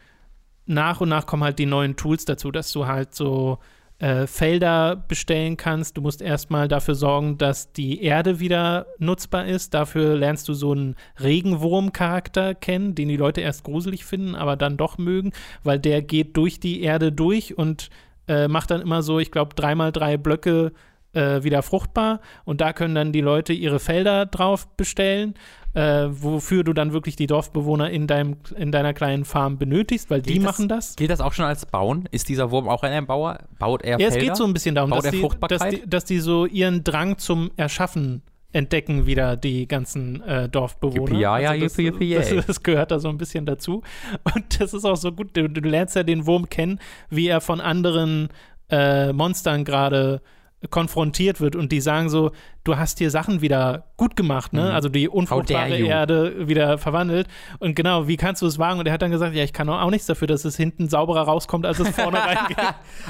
nach und nach kommen halt die neuen Tools dazu, dass du halt so äh, Felder bestellen kannst. Du musst erstmal dafür sorgen, dass die Erde wieder nutzbar ist. Dafür lernst du so einen Regenwurm-Charakter kennen, den die Leute erst gruselig finden, aber dann doch mögen, weil der geht durch die Erde durch und äh, macht dann immer so, ich glaube, dreimal drei Blöcke äh, wieder fruchtbar und da können dann die Leute ihre Felder drauf bestellen, äh, wofür du dann wirklich die Dorfbewohner in, deinem, in deiner kleinen Farm benötigst, weil die Geht machen das. Gilt das auch schon als Bauen? Ist dieser Wurm auch ein Bauer? Baut er Ja, es Felder? geht so ein bisschen darum, Baut dass er die, Fruchtbarkeit? dass, die, dass die so ihren Drang zum Erschaffen entdecken wieder die ganzen äh, Dorfbewohner. Yippie, ja, ja, das, yippie, yippie, das, yay. das gehört da so ein bisschen dazu. Und das ist auch so gut. Du, du lernst ja den Wurm kennen, wie er von anderen äh, Monstern gerade konfrontiert wird und die sagen so, du hast hier Sachen wieder gut gemacht, ne? Mhm. Also die unfruchtbare. Erde wieder verwandelt. Und genau, wie kannst du es wagen? Und er hat dann gesagt, ja, ich kann auch nichts dafür, dass es hinten sauberer rauskommt, als es vorne reingeht.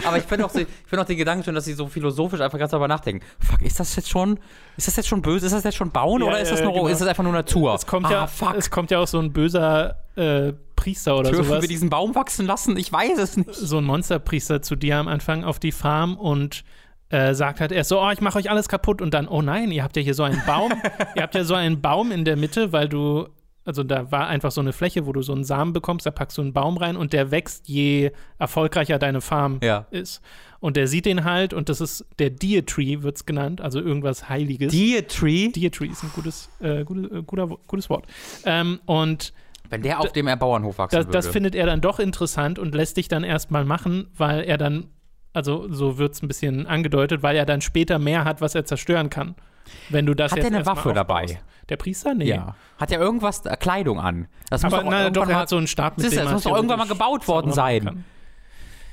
Aber ich finde auch, find auch den Gedanken schön, dass sie so philosophisch einfach ganz darüber nachdenken. Fuck, ist das jetzt schon, ist das jetzt schon böse? Ist das jetzt schon Bauen Ja, oder ist das, nur, genau. ist das einfach nur Natur? Es kommt, ah, ja, fuck. es kommt ja auch so ein böser äh, Priester oder Dürfen sowas. wir diesen Baum wachsen lassen? Ich weiß es nicht. so ein Monsterpriester zu dir am Anfang auf die Farm und äh, sagt halt erst so, oh, ich mache euch alles kaputt und dann, oh nein, ihr habt ja hier so einen Baum, ihr habt ja so einen Baum in der Mitte, weil du, also da war einfach so eine Fläche, wo du so einen Samen bekommst, da packst du einen Baum rein und der wächst, je erfolgreicher deine Farm Ja. ist. Und der sieht den halt und das ist der Deer Tree, wird es genannt, also irgendwas Heiliges. Dear Tree, Deer Tree ist ein gutes, äh, gute, äh, guter, gutes Wort. Ähm, und wenn der auf dem Bauernhof wachsen das, würde. das findet er dann doch interessant und lässt dich dann erstmal machen, weil er dann, also so wird es ein bisschen angedeutet, weil er dann später mehr hat, was er zerstören kann. Wenn du das Hat der eine Waffe dabei? Der Priester? Nee. ja. Hat er irgendwas, äh, Kleidung an? Das Aber muss doch na, irgendwann doch, er mal, hat so einen Stab mit Siehst das er muss doch irgendwann mal gebaut worden sein. kann.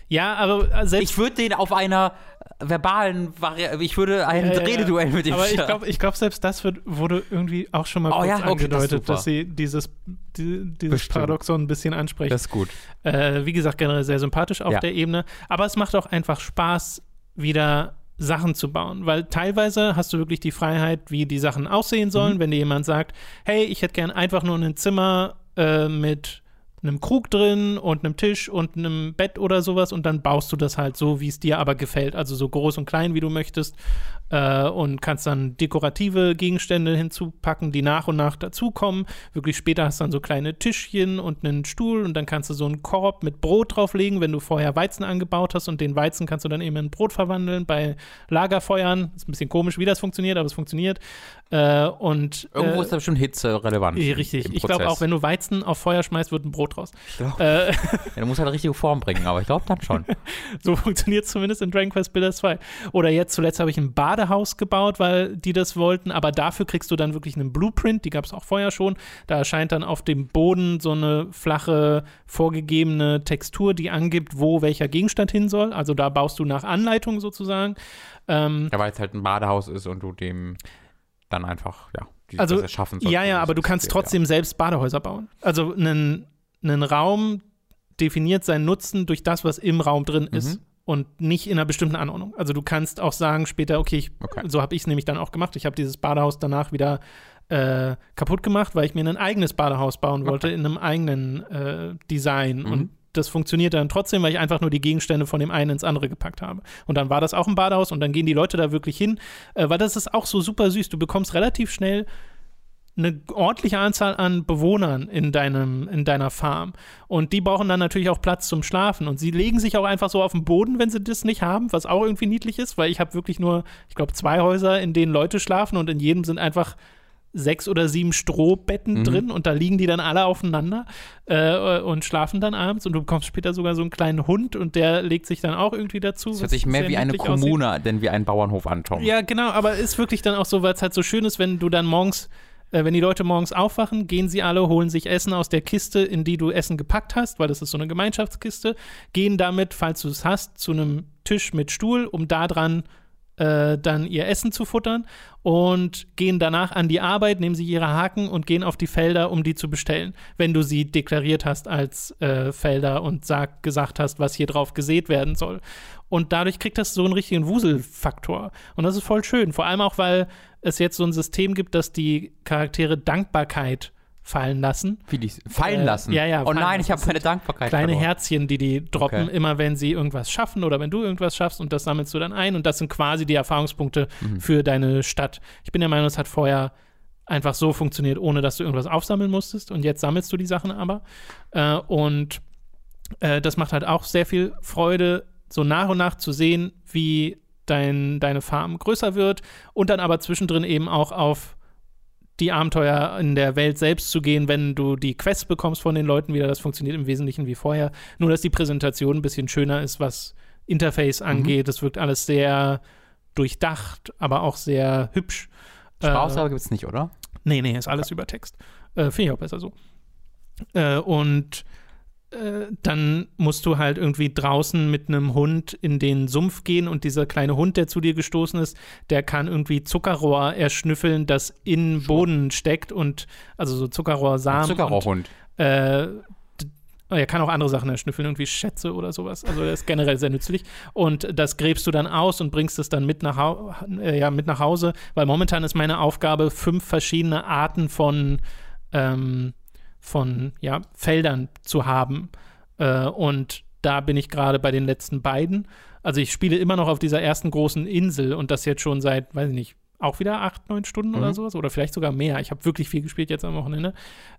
Ja, aber äh, selbst Ich würde den auf einer verbalen Variante, ich würde ein Ja. Rededuell mit ihm Aber ich glaube, ich glaub, selbst das wird, wurde irgendwie auch schon mal Oh kurz ja, okay, das angedeutet, super. dass sie dieses, die, dieses Bestimmt. Paradoxon ein bisschen ansprechen. Das ist gut. Äh, wie gesagt, generell sehr sympathisch auf Ja. der Ebene. Aber es macht auch einfach Spaß, wieder Sachen zu bauen, weil teilweise hast du wirklich die Freiheit, wie die Sachen aussehen sollen. Mhm. Wenn dir jemand sagt, hey, ich hätte gern einfach nur ein Zimmer äh, mit einem Krug drin und einem Tisch und einem Bett oder sowas und dann baust du das halt so, wie es dir aber gefällt. Also so groß und klein, wie du möchtest äh, und kannst dann dekorative Gegenstände hinzupacken, die nach und nach dazukommen. Wirklich später hast du dann so kleine Tischchen und einen Stuhl und dann kannst du so einen Korb mit Brot drauflegen, wenn du vorher Weizen angebaut hast und den Weizen kannst du dann eben in Brot verwandeln bei Lagerfeuern. Ist ein bisschen komisch, wie das funktioniert, aber es funktioniert. Äh, und Irgendwo äh, ist da schon Hitze relevant. eh, Richtig. Ich glaube auch, wenn du Weizen auf Feuer schmeißt, wird ein Brot raus. glaub- Äh, Ja, du musst halt richtige Form bringen, aber ich glaube dann schon. so funktioniert es zumindest in Dragon Quest Builders 2. Oder jetzt zuletzt habe ich ein Badehaus gebaut, weil die das wollten, aber dafür kriegst du dann wirklich einen Blueprint, die gab es auch vorher schon. Da erscheint dann auf dem Boden so eine flache, vorgegebene Textur, die angibt, wo welcher Gegenstand hin soll. Also da baust du nach Anleitung sozusagen. Ähm, Ja, weil es halt ein Badehaus ist und du dem. Dann einfach, ja, die Also, das erschaffen Ja, ja, aber du kannst trotzdem selbst Badehäuser bauen. Also einen, einen Raum definiert seinen Nutzen durch das, was im Raum drin ist. Mhm. Und nicht in einer bestimmten Anordnung. Also du kannst auch sagen später, okay, ich, Okay. so habe ich es nämlich dann auch gemacht. Ich habe dieses Badehaus danach wieder äh, kaputt gemacht, weil ich mir ein eigenes Badehaus bauen wollte in einem eigenen äh, Design. Mhm. Und das funktioniert dann trotzdem, weil ich einfach nur die Gegenstände von dem einen ins andere gepackt habe. Und dann war das auch ein Badehaus und dann gehen die Leute da wirklich hin, äh, weil das ist auch so super süß. Du bekommst relativ schnell eine ordentliche Anzahl an Bewohnern in, deinem, in deiner Farm. Und die brauchen dann natürlich auch Platz zum Schlafen. Und sie legen sich auch einfach so auf den Boden, wenn sie das nicht haben, was auch irgendwie niedlich ist, weil ich habe wirklich nur, ich glaube, zwei Häuser, in denen Leute schlafen und in jedem sind einfach sechs oder sieben Strohbetten Mhm. drin und da liegen die dann alle aufeinander äh, und schlafen dann abends und du bekommst später sogar so einen kleinen Hund und der legt sich dann auch irgendwie dazu. Das hört sich mehr wie eine niedlich aussieht. Kommune, denn wie ein Bauernhof an, Tom. Ja, genau, aber ist wirklich dann auch so, weil es halt so schön ist, wenn du dann morgens, äh, wenn die Leute morgens aufwachen, gehen sie alle, holen sich Essen aus der Kiste, in die du Essen gepackt hast, weil das ist so eine Gemeinschaftskiste, gehen damit, falls du es hast, zu einem Tisch mit Stuhl, um da dran äh, dann ihr Essen zu futtern und gehen danach an die Arbeit, nehmen sie ihre Haken und gehen auf die Felder, um die zu bestellen. Wenn du sie deklariert hast als äh, Felder und sag, gesagt hast, was hier drauf gesät werden soll. Und dadurch kriegt das so einen richtigen Wuselfaktor. Und das ist voll schön. Vor allem auch, weil es jetzt so ein System gibt, das die Charaktere Dankbarkeit fallen lassen. Die fallen Äh, lassen. ja, ja, Oh nein, ich habe meine Dankbarkeit Kleine verloren. Herzchen, die die droppen, Okay. immer wenn sie irgendwas schaffen oder wenn du irgendwas schaffst und das sammelst du dann ein und das sind quasi die Erfahrungspunkte Mhm. für deine Stadt. Ich bin der Meinung, es hat vorher einfach so funktioniert, ohne dass du irgendwas aufsammeln musstest und jetzt sammelst du die Sachen aber. Äh, und äh, das macht halt auch sehr viel Freude, so nach und nach zu sehen, wie dein, deine Farm größer wird und dann aber zwischendrin eben auch auf die Abenteuer in der Welt selbst zu gehen, wenn du die Quests bekommst von den Leuten wieder. Das funktioniert im Wesentlichen wie vorher. Nur, dass die Präsentation ein bisschen schöner ist, was Interface angeht. Es wirkt alles sehr durchdacht, aber auch sehr hübsch. Sprachausgabe gibt es nicht, oder? Nee, nee, ist alles über Text. Äh, Finde ich auch besser so. Äh, und äh, dann musst du halt irgendwie draußen mit einem Hund in den Sumpf gehen und dieser kleine Hund, der zu dir gestoßen ist, der kann irgendwie Zuckerrohr erschnüffeln, das in Boden steckt und also so Zuckerrohrsamen. Zuckerrohrhund. Und, äh, er kann auch andere Sachen erschnüffeln, irgendwie Schätze oder sowas. Also er ist generell sehr nützlich. Und das gräbst du dann aus und bringst es dann mit nach, Hau äh, ja, mit nach Hause, weil momentan ist meine Aufgabe, fünf verschiedene Arten von, ähm, von ja, Feldern zu haben. Äh, und da bin ich gerade bei den letzten beiden. Also ich spiele immer noch auf dieser ersten großen Insel und das jetzt schon seit, weiß ich nicht, auch wieder acht, neun Stunden Mhm. oder sowas oder vielleicht sogar mehr. Ich habe wirklich viel gespielt jetzt am Wochenende,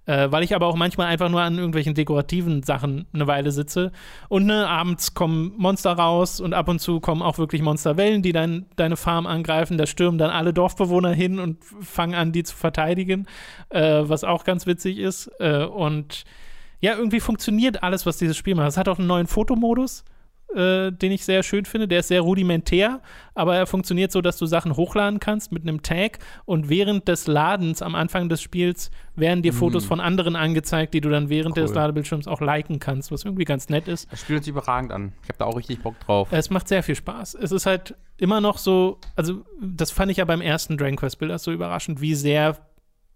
äh, weil ich aber auch manchmal einfach nur an irgendwelchen dekorativen Sachen eine Weile sitze und ne, abends kommen Monster raus und ab und zu kommen auch wirklich Monsterwellen, die dein, deine Farm angreifen. Da stürmen dann alle Dorfbewohner hin und fangen an, die zu verteidigen, äh, was auch ganz witzig ist. Äh, und ja, irgendwie funktioniert alles, was dieses Spiel macht. Es hat auch einen neuen Fotomodus, äh, den ich sehr schön finde. Der ist sehr rudimentär, aber er funktioniert so, dass du Sachen hochladen kannst mit einem Tag und während des Ladens am Anfang des Spiels werden dir Fotos von anderen angezeigt, die du dann während Cool. des Ladebildschirms auch liken kannst, was irgendwie ganz nett ist. Das Spiel hört sich überragend an. Ich habe da auch richtig Bock drauf. Es macht sehr viel Spaß. Es ist halt immer noch so, also das fand ich ja beim ersten Dragon Quest Builder so überraschend, wie sehr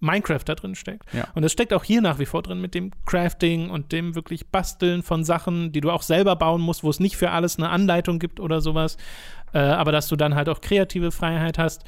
Minecraft da drin steckt. Ja. Und es steckt auch hier nach wie vor drin mit dem Crafting und dem wirklich Basteln von Sachen, die du auch selber bauen musst, wo es nicht für alles eine Anleitung gibt oder sowas. Äh, aber dass du dann halt auch kreative Freiheit hast.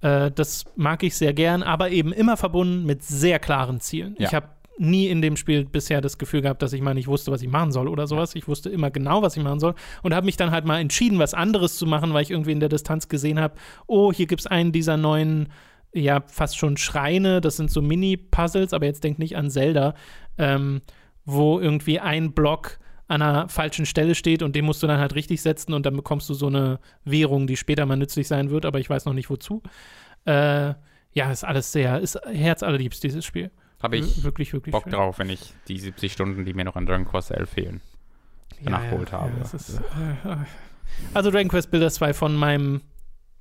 Äh, das mag ich sehr gern, aber eben immer verbunden mit sehr klaren Zielen. Ja. Ich habe nie in dem Spiel bisher das Gefühl gehabt, dass ich mal nicht wusste, was ich machen soll oder sowas. Ich wusste immer genau, was ich machen soll und habe mich dann halt mal entschieden, was anderes zu machen, weil ich irgendwie in der Distanz gesehen habe, oh, hier gibt es einen dieser neuen, ja, fast schon Schreine, das sind so Mini-Puzzles, aber jetzt denk nicht an Zelda, ähm, wo irgendwie ein Block an einer falschen Stelle steht und den musst du dann halt richtig setzen und dann bekommst du so eine Währung, die später mal nützlich sein wird, aber ich weiß noch nicht wozu. Äh, ja, ist alles sehr, ist herzallerliebst, dieses Spiel. Habe ich Wir- wirklich, wirklich Bock schön. drauf, wenn ich die 70 Stunden, die mir noch an Dragon Quest 11 fehlen, nachgeholt habe. das ist, äh, äh. also Dragon Quest Builder 2 von meinem,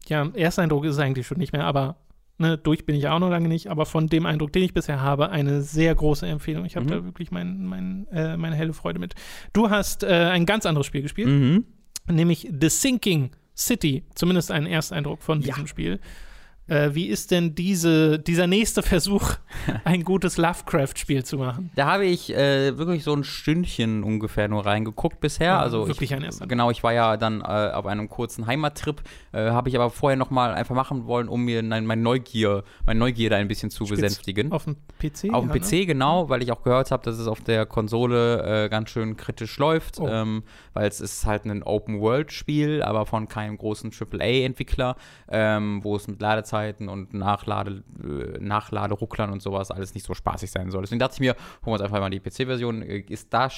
ja, Ersteindruck ist es eigentlich schon nicht mehr, aber ne, durch bin ich auch noch lange nicht, aber von dem Eindruck, den ich bisher habe, eine sehr große Empfehlung. Ich habe Mhm. da wirklich mein, mein, äh, meine helle Freude mit. Du hast äh, ein ganz anderes Spiel gespielt, Mhm. nämlich The Sinking City, zumindest einen Ersteindruck von Ja. diesem Spiel. Äh, wie ist denn diese, dieser nächste Versuch, ein gutes Lovecraft-Spiel zu machen? Da habe ich äh, wirklich so ein Stündchen ungefähr nur reingeguckt bisher. Ja, also wirklich ich, ein erster. Genau, ich war ja dann äh, auf einem kurzen Heimattrip, äh, habe ich aber vorher noch mal einfach machen wollen, um mir mein, mein Neugier, mein Neugierde ein bisschen zu Spielst besänftigen. Auf dem PC? Auf dem ja, PC, ne? genau, weil ich auch gehört habe, dass es auf der Konsole äh, ganz schön kritisch läuft, oh. ähm, weil es ist halt ein Open-World-Spiel, aber von keinem großen AAA-Entwickler, ähm, wo es mit Ladezeit Ladezeiten und Nachlade, äh, Nachladerucklern und sowas alles nicht so spaßig sein soll. Deswegen dachte ich mir, holen wir uns einfach mal die PC-Version. Äh, ist da,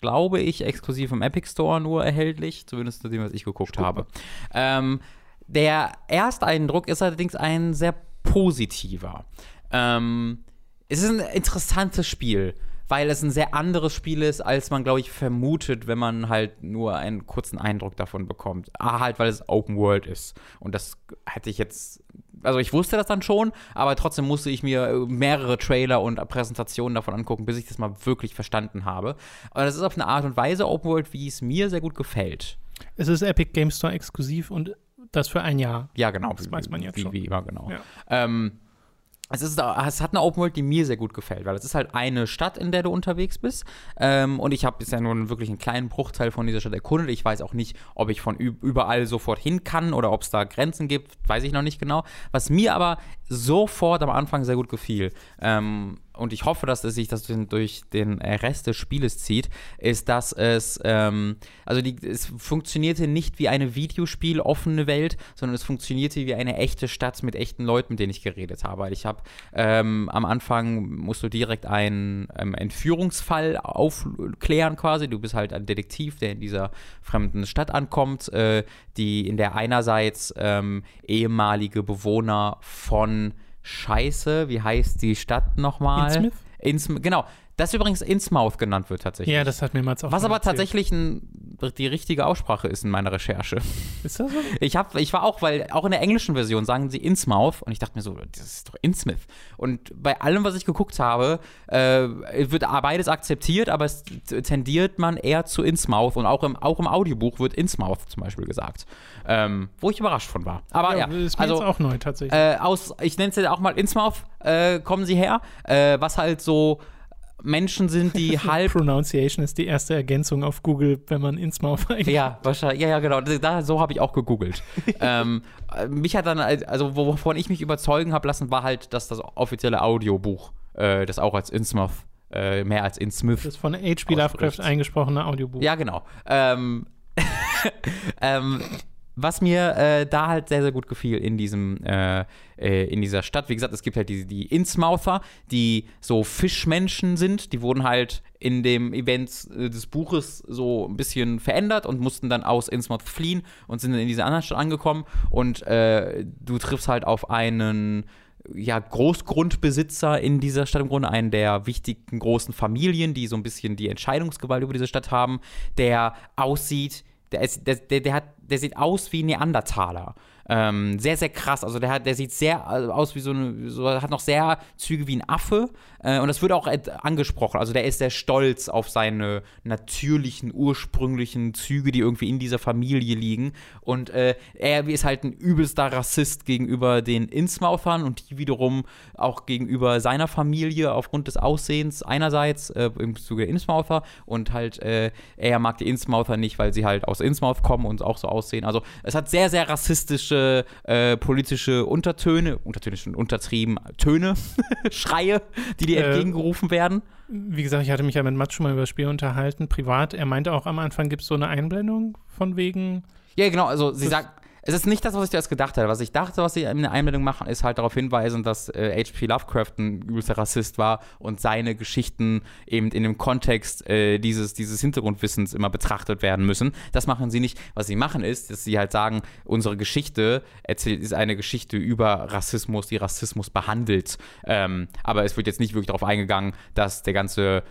glaube ich, exklusiv im Epic Store nur erhältlich, zumindest dem, was ich geguckt Super. habe. Ähm, der Ersteindruck ist allerdings ein sehr positiver. Ähm, es ist ein interessantes Spiel weil es ein sehr anderes Spiel ist, als man, glaube ich, vermutet, wenn man halt nur einen kurzen Eindruck davon bekommt. Ah, halt, weil es Open World ist. Und das hätte ich jetzt also ich wusste das dann schon, aber trotzdem musste ich mir mehrere Trailer und Präsentationen davon angucken, bis ich das mal wirklich verstanden habe. Aber das ist auf eine Art und Weise Open World, wie es mir sehr gut gefällt. Es ist Epic Game Store exklusiv und das für ein Jahr. Ja, genau. Das weiß man jetzt wie, schon. Wie immer, genau. Ja. Ähm, es, ist, es hat eine Open World, die mir sehr gut gefällt, weil es ist halt eine Stadt, in der du unterwegs bist. Ähm, und ich habe bisher nur wirklich einen kleinen Bruchteil von dieser Stadt erkundet. Ich weiß auch nicht, ob ich von überall sofort hin kann oder ob es da Grenzen gibt, weiß ich noch nicht genau. Was mir aber sofort am Anfang sehr gut gefiel, ähm, und ich hoffe, dass es sich das durch den Rest des Spieles zieht, ist, dass es, ähm, also die, es funktionierte nicht wie eine Videospiel offene Welt, sondern es funktionierte wie eine echte Stadt mit echten Leuten, mit denen ich geredet habe. Ich habe ähm, am Anfang musst du direkt einen ähm, Entführungsfall aufklären quasi. Du bist halt ein Detektiv, der in dieser fremden Stadt ankommt, äh, die in der einerseits ähm, ehemalige Bewohner von Scheiße, wie heißt die Stadt nochmal? Innsmouth? Innsmouth, genau. Das übrigens Innsmouth genannt wird tatsächlich. Ja, das hat mir mal auch Was aber erzählt. tatsächlich ein, die richtige Aussprache ist in meiner Recherche. Ist das so? Ich, hab, ich war auch, weil auch in der englischen Version sagen sie Innsmouth und ich dachte mir so, das ist doch Innsmouth. Und bei allem, was ich geguckt habe, äh, wird beides akzeptiert, aber es tendiert man eher zu Innsmouth und auch im, auch im Audiobuch wird Innsmouth zum Beispiel gesagt. Ähm, wo ich überrascht von war. Aber ja, ja ist mir also auch neu tatsächlich. Äh, aus, ich nenne es ja auch mal Innsmouth, äh, kommen sie her, äh, was halt so Menschen sind, die halb. Pronunciation ist die erste Ergänzung auf Google, wenn man ins Mouth eingibt. Ja, wahrscheinlich. Ja, ja, genau. Da, so habe ich auch gegoogelt. ähm, mich hat dann, also wovon ich mich überzeugen habe lassen, war halt, dass das offizielle Audiobuch, äh, das auch als Innsmouth äh, mehr als Innsmouth. Das von H.P. Lovecraft eingesprochene Audiobuch. Ja, genau. Ähm, ähm, was mir äh, da halt sehr, sehr gut gefiel in diesem, äh, äh, in dieser Stadt, wie gesagt, es gibt halt die, die Innsmouther, die so Fischmenschen sind, die wurden halt in dem Event äh, des Buches so ein bisschen verändert und mussten dann aus Innsmouth fliehen und sind dann in dieser anderen Stadt angekommen. Und äh, du triffst halt auf einen ja, Großgrundbesitzer in dieser Stadt im Grunde, einen der wichtigen großen Familien, die so ein bisschen die Entscheidungsgewalt über diese Stadt haben, der aussieht der, ist, der, der, der, hat, der sieht aus wie Neandertaler. Ähm, sehr, sehr krass. Also der, hat, der sieht sehr äh, aus wie so eine, so, hat noch sehr Züge wie ein Affe. Äh, und das wird auch angesprochen. Also der ist sehr stolz auf seine natürlichen, ursprünglichen Züge, die irgendwie in dieser Familie liegen. Und äh, er ist halt ein übelster Rassist gegenüber den Innsmouthern und die wiederum auch gegenüber seiner Familie aufgrund des Aussehens einerseits äh, im Zuge der Innsmouther und halt äh, er mag die Innsmouther nicht, weil sie halt aus Innsmouth kommen und auch so aussehen. Also es hat sehr, sehr rassistische äh, politische Untertöne, Untertöne schon untertrieben, Töne, Schreie, die dir äh, entgegengerufen werden. Wie gesagt, ich hatte mich ja mit Matt schon mal über das Spiel unterhalten, privat. Er meinte auch am Anfang gibt es so eine Einblendung von wegen. Ja, genau, also sie sagt, es ist nicht das, was ich zuerst gedacht hatte. Was ich dachte, was sie in der Einblendung machen, ist halt darauf hinweisen, dass äh, H.P. Lovecraft ein übelster Rassist war und seine Geschichten eben in dem Kontext äh, dieses, dieses Hintergrundwissens immer betrachtet werden müssen. Das machen sie nicht. Was sie machen ist, dass sie halt sagen, unsere Geschichte erzählt, ist eine Geschichte über Rassismus, die Rassismus behandelt. Ähm, aber es wird jetzt nicht wirklich darauf eingegangen, dass der ganze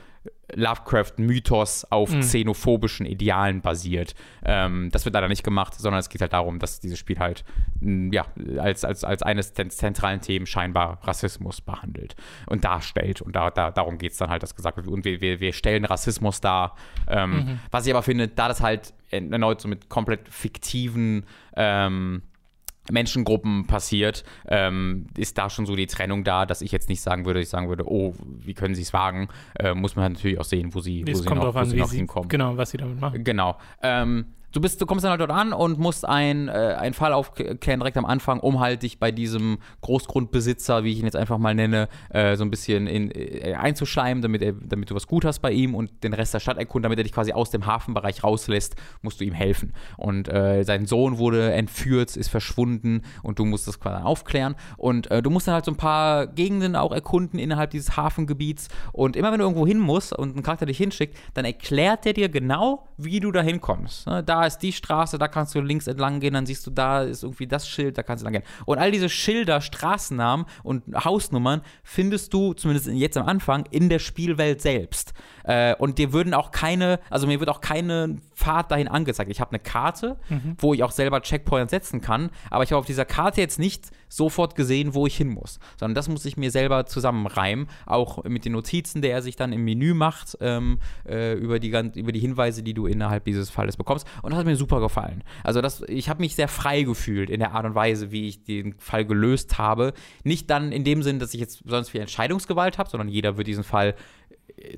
Lovecraft-Mythos auf mhm. xenophobischen Idealen basiert. Ähm, das wird leider nicht gemacht, sondern es geht halt darum, dass dieses Spiel halt ja, als, als, als eines der zentralen Themen scheinbar Rassismus behandelt und darstellt. Und da, da, darum geht es dann halt, dass gesagt wird, und wir, wir, wir stellen Rassismus dar. Ähm, mhm. Was ich aber finde, da das halt erneut so mit komplett fiktiven ähm, Menschengruppen passiert, ähm, ist da schon so die Trennung da, dass ich jetzt nicht sagen würde, ich sagen würde, oh, wie können sie es wagen? Äh, muss man halt natürlich auch sehen, wo sie, wo Es sie kommt noch, drauf wo an, sie wie noch sie, hinkommen. genau, was sie damit machen. Genau. Ähm, du bist, du kommst dann halt dort an und musst äh, einen Fall aufklären direkt am Anfang, um halt dich bei diesem Großgrundbesitzer, wie ich ihn jetzt einfach mal nenne, äh, so ein bisschen in, äh, einzuschleimen, damit, er, damit du was gut hast bei ihm und den Rest der Stadt erkunden, damit er dich quasi aus dem Hafenbereich rauslässt, musst du ihm helfen. Und äh, sein Sohn wurde entführt, ist verschwunden und du musst das quasi aufklären. Und äh, du musst dann halt so ein paar Gegenden auch erkunden innerhalb dieses Hafengebiets. Und immer wenn du irgendwo hin musst und ein Charakter dich hinschickt, dann erklärt er dir genau, wie du da hinkommst. Ne? Da ist die Straße, da kannst du links entlang gehen, dann siehst du, da ist irgendwie das Schild, da kannst du lang gehen. Und all diese Schilder, Straßennamen und Hausnummern findest du, zumindest jetzt am Anfang, in der Spielwelt selbst. Äh, und dir würden auch keine, also mir wird auch keine Pfad dahin angezeigt. Ich habe eine Karte, wo ich auch selber Checkpoints setzen kann, aber ich habe auf dieser Karte jetzt nicht sofort gesehen, wo ich hin muss, sondern das muss ich mir selber zusammenreimen, auch mit den Notizen, der er sich dann im Menü macht, ähm, äh, über, die, über die Hinweise, die du innerhalb dieses Falles bekommst. Und das hat mir super gefallen. Also das, ich habe mich sehr frei gefühlt in der Art und Weise, wie ich den Fall gelöst habe. Nicht dann in dem Sinn, dass ich jetzt sonst viel Entscheidungsgewalt habe, sondern jeder wird diesen Fall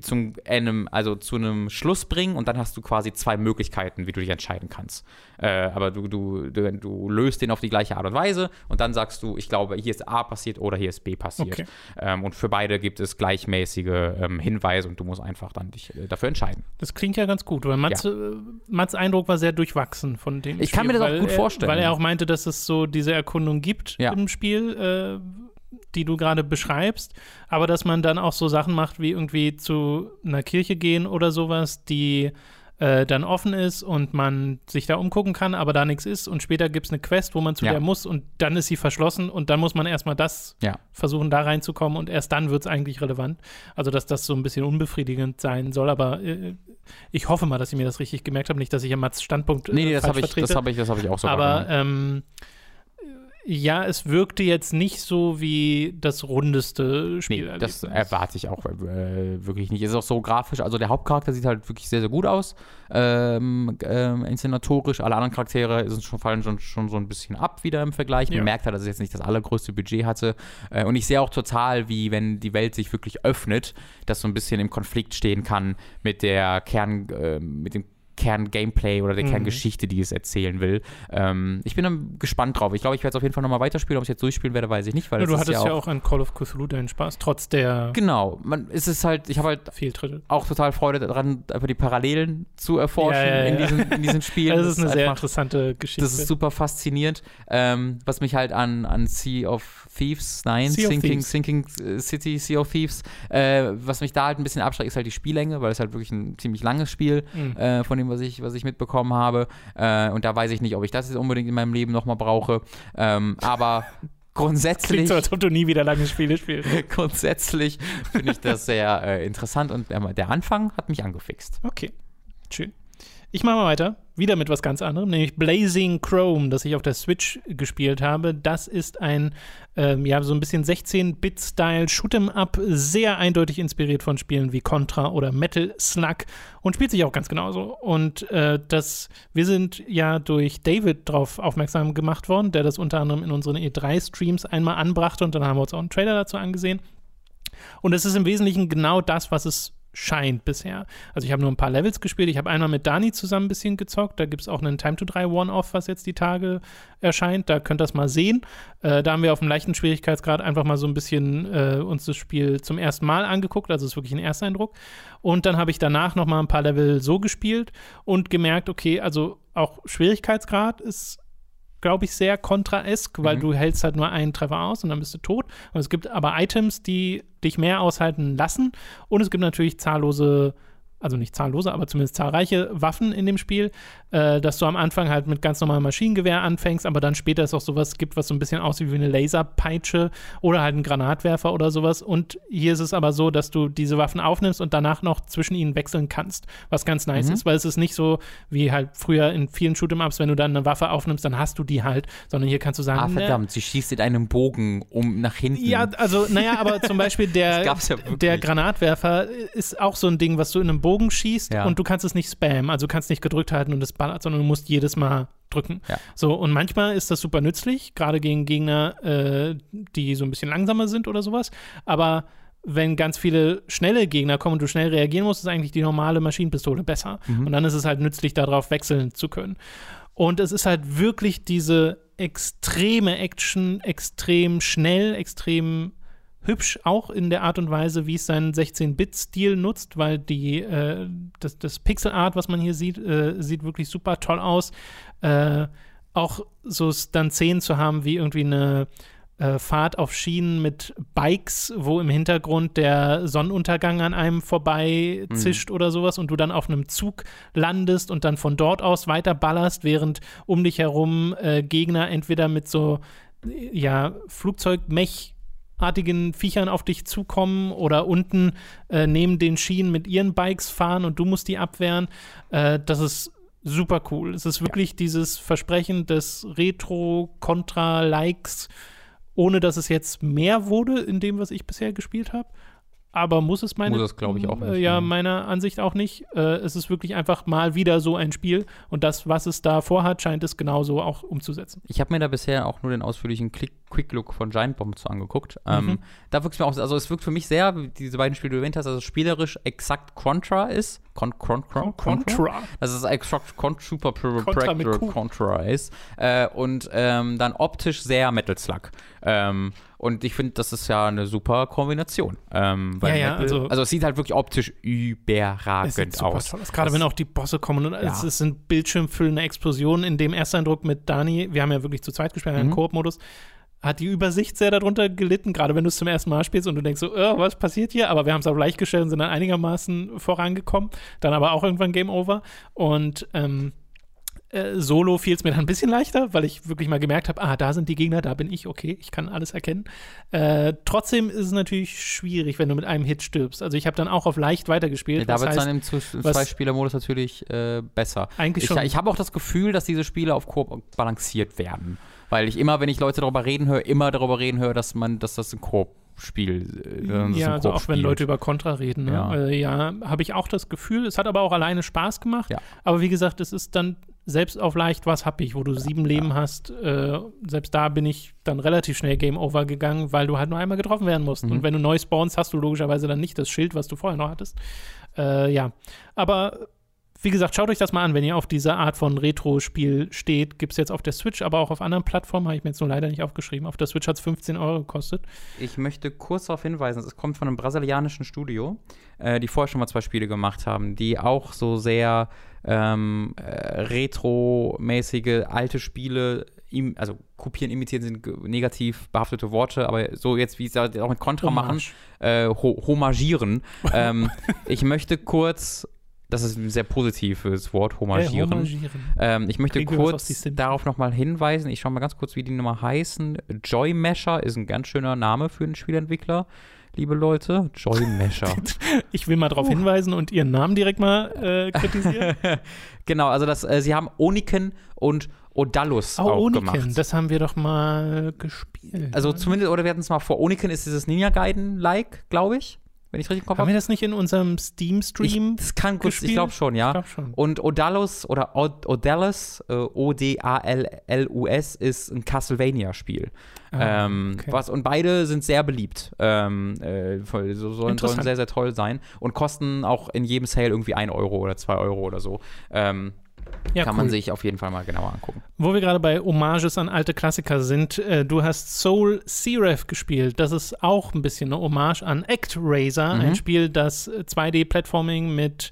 zum einem, also zu einem Schluss bringen und dann hast du quasi zwei Möglichkeiten, wie du dich entscheiden kannst. Äh, aber du, du, du, du löst den auf die gleiche Art und Weise und dann sagst du, ich glaube, hier ist A passiert oder hier ist B passiert. Okay. Ähm, und für beide gibt es gleichmäßige ähm, Hinweise und du musst einfach dann dich äh, dafür entscheiden. Das klingt ja ganz gut, weil Mats, äh, Mats Eindruck war sehr durchwachsen von dem Ich Spiel, kann mir das auch gut er, vorstellen. Weil er auch meinte, dass es so diese Erkundung gibt Ja. im Spiel, äh, die du gerade beschreibst, aber dass man dann auch so Sachen macht, wie irgendwie zu einer Kirche gehen oder sowas, die äh, dann offen ist und man sich da umgucken kann, aber da nichts ist und später gibt es eine Quest, wo man zu Ja. der muss und dann ist sie verschlossen und dann muss man erstmal das Ja. versuchen, da reinzukommen und erst dann wird es eigentlich relevant. Also, dass das so ein bisschen unbefriedigend sein soll, aber äh, ich hoffe mal, dass ich mir das richtig gemerkt habe, nicht, dass ich ja Mats Standpunkt äh, Nee, nee, das habe ich, das hab ich, das hab ich auch so aber wahrgenommen. ähm, ja, es wirkte jetzt nicht so wie das rundeste Spiel. Nee, das erwarte ich auch äh, wirklich nicht. Es ist auch so grafisch, also der Hauptcharakter sieht halt wirklich sehr, sehr gut aus. Ähm, ähm, inszenatorisch, alle anderen Charaktere sind schon, fallen schon, schon so ein bisschen ab wieder im Vergleich. Man Ja. merkt halt, dass es jetzt nicht das allergrößte Budget hatte. Äh, und ich sehe auch total, wie wenn die Welt sich wirklich öffnet, das so ein bisschen im Konflikt stehen kann mit der Kern, äh, mit dem Kern-Gameplay oder der Mhm. Kerngeschichte, die es erzählen will. Ähm, ich bin dann gespannt drauf. Ich glaube, ich werde es auf jeden Fall nochmal weiterspielen. Ob ich jetzt durchspielen werde, weiß ich nicht, weil ja, du hattest ja auch an Call of Cthulhu deinen Spaß, trotz der Genau, man, es ist halt, ich habe halt Fehltritte. auch total Freude daran, einfach die Parallelen zu erforschen Ja, ja, ja. In, diesen, in diesen Spielen. Das ist eine sehr einfach, interessante Geschichte. das ist super faszinierend. Ähm, was mich halt an, an Sea of Thieves, nein, Sea Sinking, Thieves. Sinking äh, City, Sea of Thieves, äh, was mich da halt ein bisschen abschreckt, ist halt die Spiellänge, weil es halt wirklich ein ziemlich langes Spiel Mhm. äh, von dem, was ich, was ich mitbekommen habe. Äh, und da weiß ich nicht, ob ich das jetzt unbedingt in meinem Leben nochmal brauche. Ähm, aber grundsätzlich. Klingt so, als ob du nie wieder lange Spiele spielst. Grundsätzlich finde ich das sehr äh, interessant und ähm, der Anfang hat mich angefixt. Okay, schön. Ich mache mal weiter. Wieder mit was ganz anderem, nämlich Blazing Chrome, das ich auf der Switch gespielt habe. Das ist ein, ähm, ja, so ein bisschen 16-Bit-Style Shoot'em Up, sehr eindeutig inspiriert von Spielen wie Contra oder Metal Slug und spielt sich auch ganz genauso. Und äh, das, wir sind ja durch David drauf aufmerksam gemacht worden, der das unter anderem in unseren E3-Streams einmal anbrachte und dann haben wir uns auch einen Trailer dazu angesehen. Und es ist im Wesentlichen genau das, was es scheint bisher. Also ich habe nur ein paar Levels gespielt. Ich habe einmal mit Dani zusammen ein bisschen gezockt. Da gibt es auch einen Time to 3 One-Off, was jetzt die Tage erscheint. Da könnt ihr das mal sehen. Äh, da haben wir auf dem leichten Schwierigkeitsgrad einfach mal so ein bisschen äh, uns das Spiel zum ersten Mal angeguckt. Also es ist wirklich ein Ersteindruck. Und dann habe ich danach noch mal ein paar Level so gespielt und gemerkt, okay, also auch Schwierigkeitsgrad ist glaube ich, sehr kontraesk, weil Mhm. du hältst halt nur einen Treffer aus und dann bist du tot. Und es gibt aber Items, die dich mehr aushalten lassen. Und es gibt natürlich zahllose, also nicht zahllose, aber zumindest zahlreiche Waffen in dem Spiel, äh, dass du am Anfang halt mit ganz normalem Maschinengewehr anfängst, aber dann später es auch sowas gibt, was so ein bisschen aussieht wie eine Laserpeitsche oder halt ein Granatwerfer oder sowas. Und hier ist es aber so, dass du diese Waffen aufnimmst und danach noch zwischen ihnen wechseln kannst, was ganz nice Mhm. ist, weil es ist nicht so wie halt früher in vielen Shoot'em-Ups, wenn du dann eine Waffe aufnimmst, dann hast du die halt, sondern hier kannst du sagen, Ah, ne, verdammt, sie schießt in einem Bogen um nach hinten. ja, also, naja, aber zum Beispiel der, ja der Granatwerfer ist auch so ein Ding, was du in einem Bogen schießt Ja. und du kannst es nicht spammen. Also du kannst nicht gedrückt halten und es ballert, sondern du musst jedes Mal drücken. Ja. So, und manchmal ist das super nützlich, gerade gegen Gegner, äh, die so ein bisschen langsamer sind oder sowas. Aber wenn ganz viele schnelle Gegner kommen und du schnell reagieren musst, ist eigentlich die normale Maschinenpistole besser. Mhm. Und dann ist es halt nützlich, darauf wechseln zu können. Und es ist halt wirklich diese extreme Action, extrem schnell, extrem hübsch, auch in der Art und Weise, wie es seinen 16-Bit-Stil nutzt, weil die, äh, das, das Pixel-Art, was man hier sieht, äh, sieht wirklich super toll aus. Äh, auch so dann Szenen zu haben, wie irgendwie eine äh, Fahrt auf Schienen mit Bikes, wo im Hintergrund der Sonnenuntergang an einem vorbei zischt oder sowas und du dann auf einem Zug landest und dann von dort aus weiter ballerst, während um dich herum äh, Gegner entweder mit so ja, Flugzeugmech artigen Viechern auf dich zukommen oder unten äh, neben den Schienen mit ihren Bikes fahren und du musst die abwehren. Äh, das ist super cool. Es ist wirklich dieses Versprechen des Retro-Contra-Likes, ohne dass es jetzt mehr wurde in dem, was ich bisher gespielt habe. Aber muss es meine, Muss es, glaub ich, auch nicht, ja, ne? meiner Ansicht auch nicht. Äh, es ist wirklich einfach mal wieder so ein Spiel und das, was es da vorhat, scheint es genauso auch umzusetzen. Ich habe mir da bisher auch nur den ausführlichen Quick Look von Giant Bomb zu angeguckt. Ähm, Mhm. da wirkt es mir auch, also es wirkt für mich sehr, wie diese beiden Spiele, die du erwähnt hast, also spielerisch exakt Contra ist. Con, Con, Con, Contra. Also es ist Con, super Pro- Contra ist. Äh, und ähm, dann optisch sehr Metal Slug. Ähm, und ich finde, das ist ja eine super Kombination. Ähm, Ja, ja, Metal, also- es sieht halt wirklich optisch überragend aus. Gerade Das- wenn auch die Bosse kommen und es, Ja. es sind bildschirmfüllende Explosionen. In dem Ersteindruck mit Dani, wir haben ja wirklich zu zweit gespielt, Mhm. Koop-Modus, hat die Übersicht sehr darunter gelitten, gerade wenn du es zum ersten Mal spielst und du denkst so, äh, was passiert hier? Aber wir haben es auf leicht gestellt und sind dann einigermaßen vorangekommen. Dann aber auch irgendwann Game Over. Und ähm, äh, Solo fiel es mir dann ein bisschen leichter, weil ich wirklich mal gemerkt habe, ah, da sind die Gegner, da bin ich, okay, ich kann alles erkennen. Äh, trotzdem ist es natürlich schwierig, wenn du mit einem Hit stirbst. Also ich habe dann auch auf leicht weitergespielt. da das wird es dann im was- Zwei-Spieler-Modus natürlich äh, besser. Eigentlich Ich, schon. ich habe auch das Gefühl, dass diese Spiele auf Koop balanciert werden. Weil ich immer, wenn ich Leute darüber reden höre, immer darüber reden höre, dass man, dass das ein Koop-Spiel äh, dass es ja, also auch wenn Koop-Spiel. Leute über Contra reden. Ne? Ja. Ja, äh, ja habe ich auch das Gefühl. Es hat aber auch alleine Spaß gemacht. Ja. Aber wie gesagt, es ist dann selbst auf leicht was happig, wo du sieben Leben hast. Äh, selbst da bin ich dann relativ schnell Game Over gegangen, weil du halt nur einmal getroffen werden musst. Mhm. Und wenn du neu spawnst, hast du logischerweise dann nicht das Schild, was du vorher noch hattest. Äh, ja, aber wie gesagt, schaut euch das mal an, wenn ihr auf diese Art von Retro-Spiel steht. Gibt es jetzt auf der Switch, aber auch auf anderen Plattformen, habe ich mir jetzt nur leider nicht aufgeschrieben. Auf der Switch hat es 15 Euro gekostet. Ich möchte kurz darauf hinweisen, es kommt von einem brasilianischen Studio, äh, die vorher schon mal zwei Spiele gemacht haben, die auch so sehr ähm, äh, retro-mäßige alte Spiele, im, also kopieren, imitieren sind negativ behaftete Worte, aber so jetzt, wie sie das auch mit machen, Hommage. äh, ho homagieren. ähm, ich möchte kurz, das ist ein sehr positives Wort, homagieren. Äh, homagieren. Ähm, ich möchte Kriegen kurz darauf nochmal hinweisen. Ich schaue mal ganz kurz, wie die Nummer heißen. Joy Mesher ist ein ganz schöner Name für einen Spielentwickler, liebe Leute. Joy Mesher. Ich will mal darauf hinweisen und ihren Namen direkt mal äh, kritisieren. genau, also das, äh, sie haben Oniken und Odallus oh, auch Oniken, gemacht. das haben wir doch mal gespielt. also zumindest, oder wir hatten es mal vor. Oniken ist dieses Ninja Gaiden-like, glaube ich, wenn ich richtig im Kopf haben wir das nicht in unserem Steam-Stream? Das kann gut, ich glaube schon, ja. Ich glaube schon. Und Odallus oder Od Odallus, äh, O-D-A-L-L-U-S, ist ein Castlevania-Spiel. Ah, ähm, okay. was, und beide sind sehr beliebt. Ähm, äh, so, sollen, sollen sehr, sehr toll sein und kosten auch in jedem Sale irgendwie 1 Euro oder 2 Euro oder so. Ähm, ja, kann cool. man sich auf jeden Fall mal genauer angucken. Wo wir gerade bei Hommages an alte Klassiker sind, äh, du hast Soul Seraph gespielt. Das ist auch ein bisschen eine Hommage an ActRaiser, Mhm. ein Spiel, das äh, 2D-Platforming mit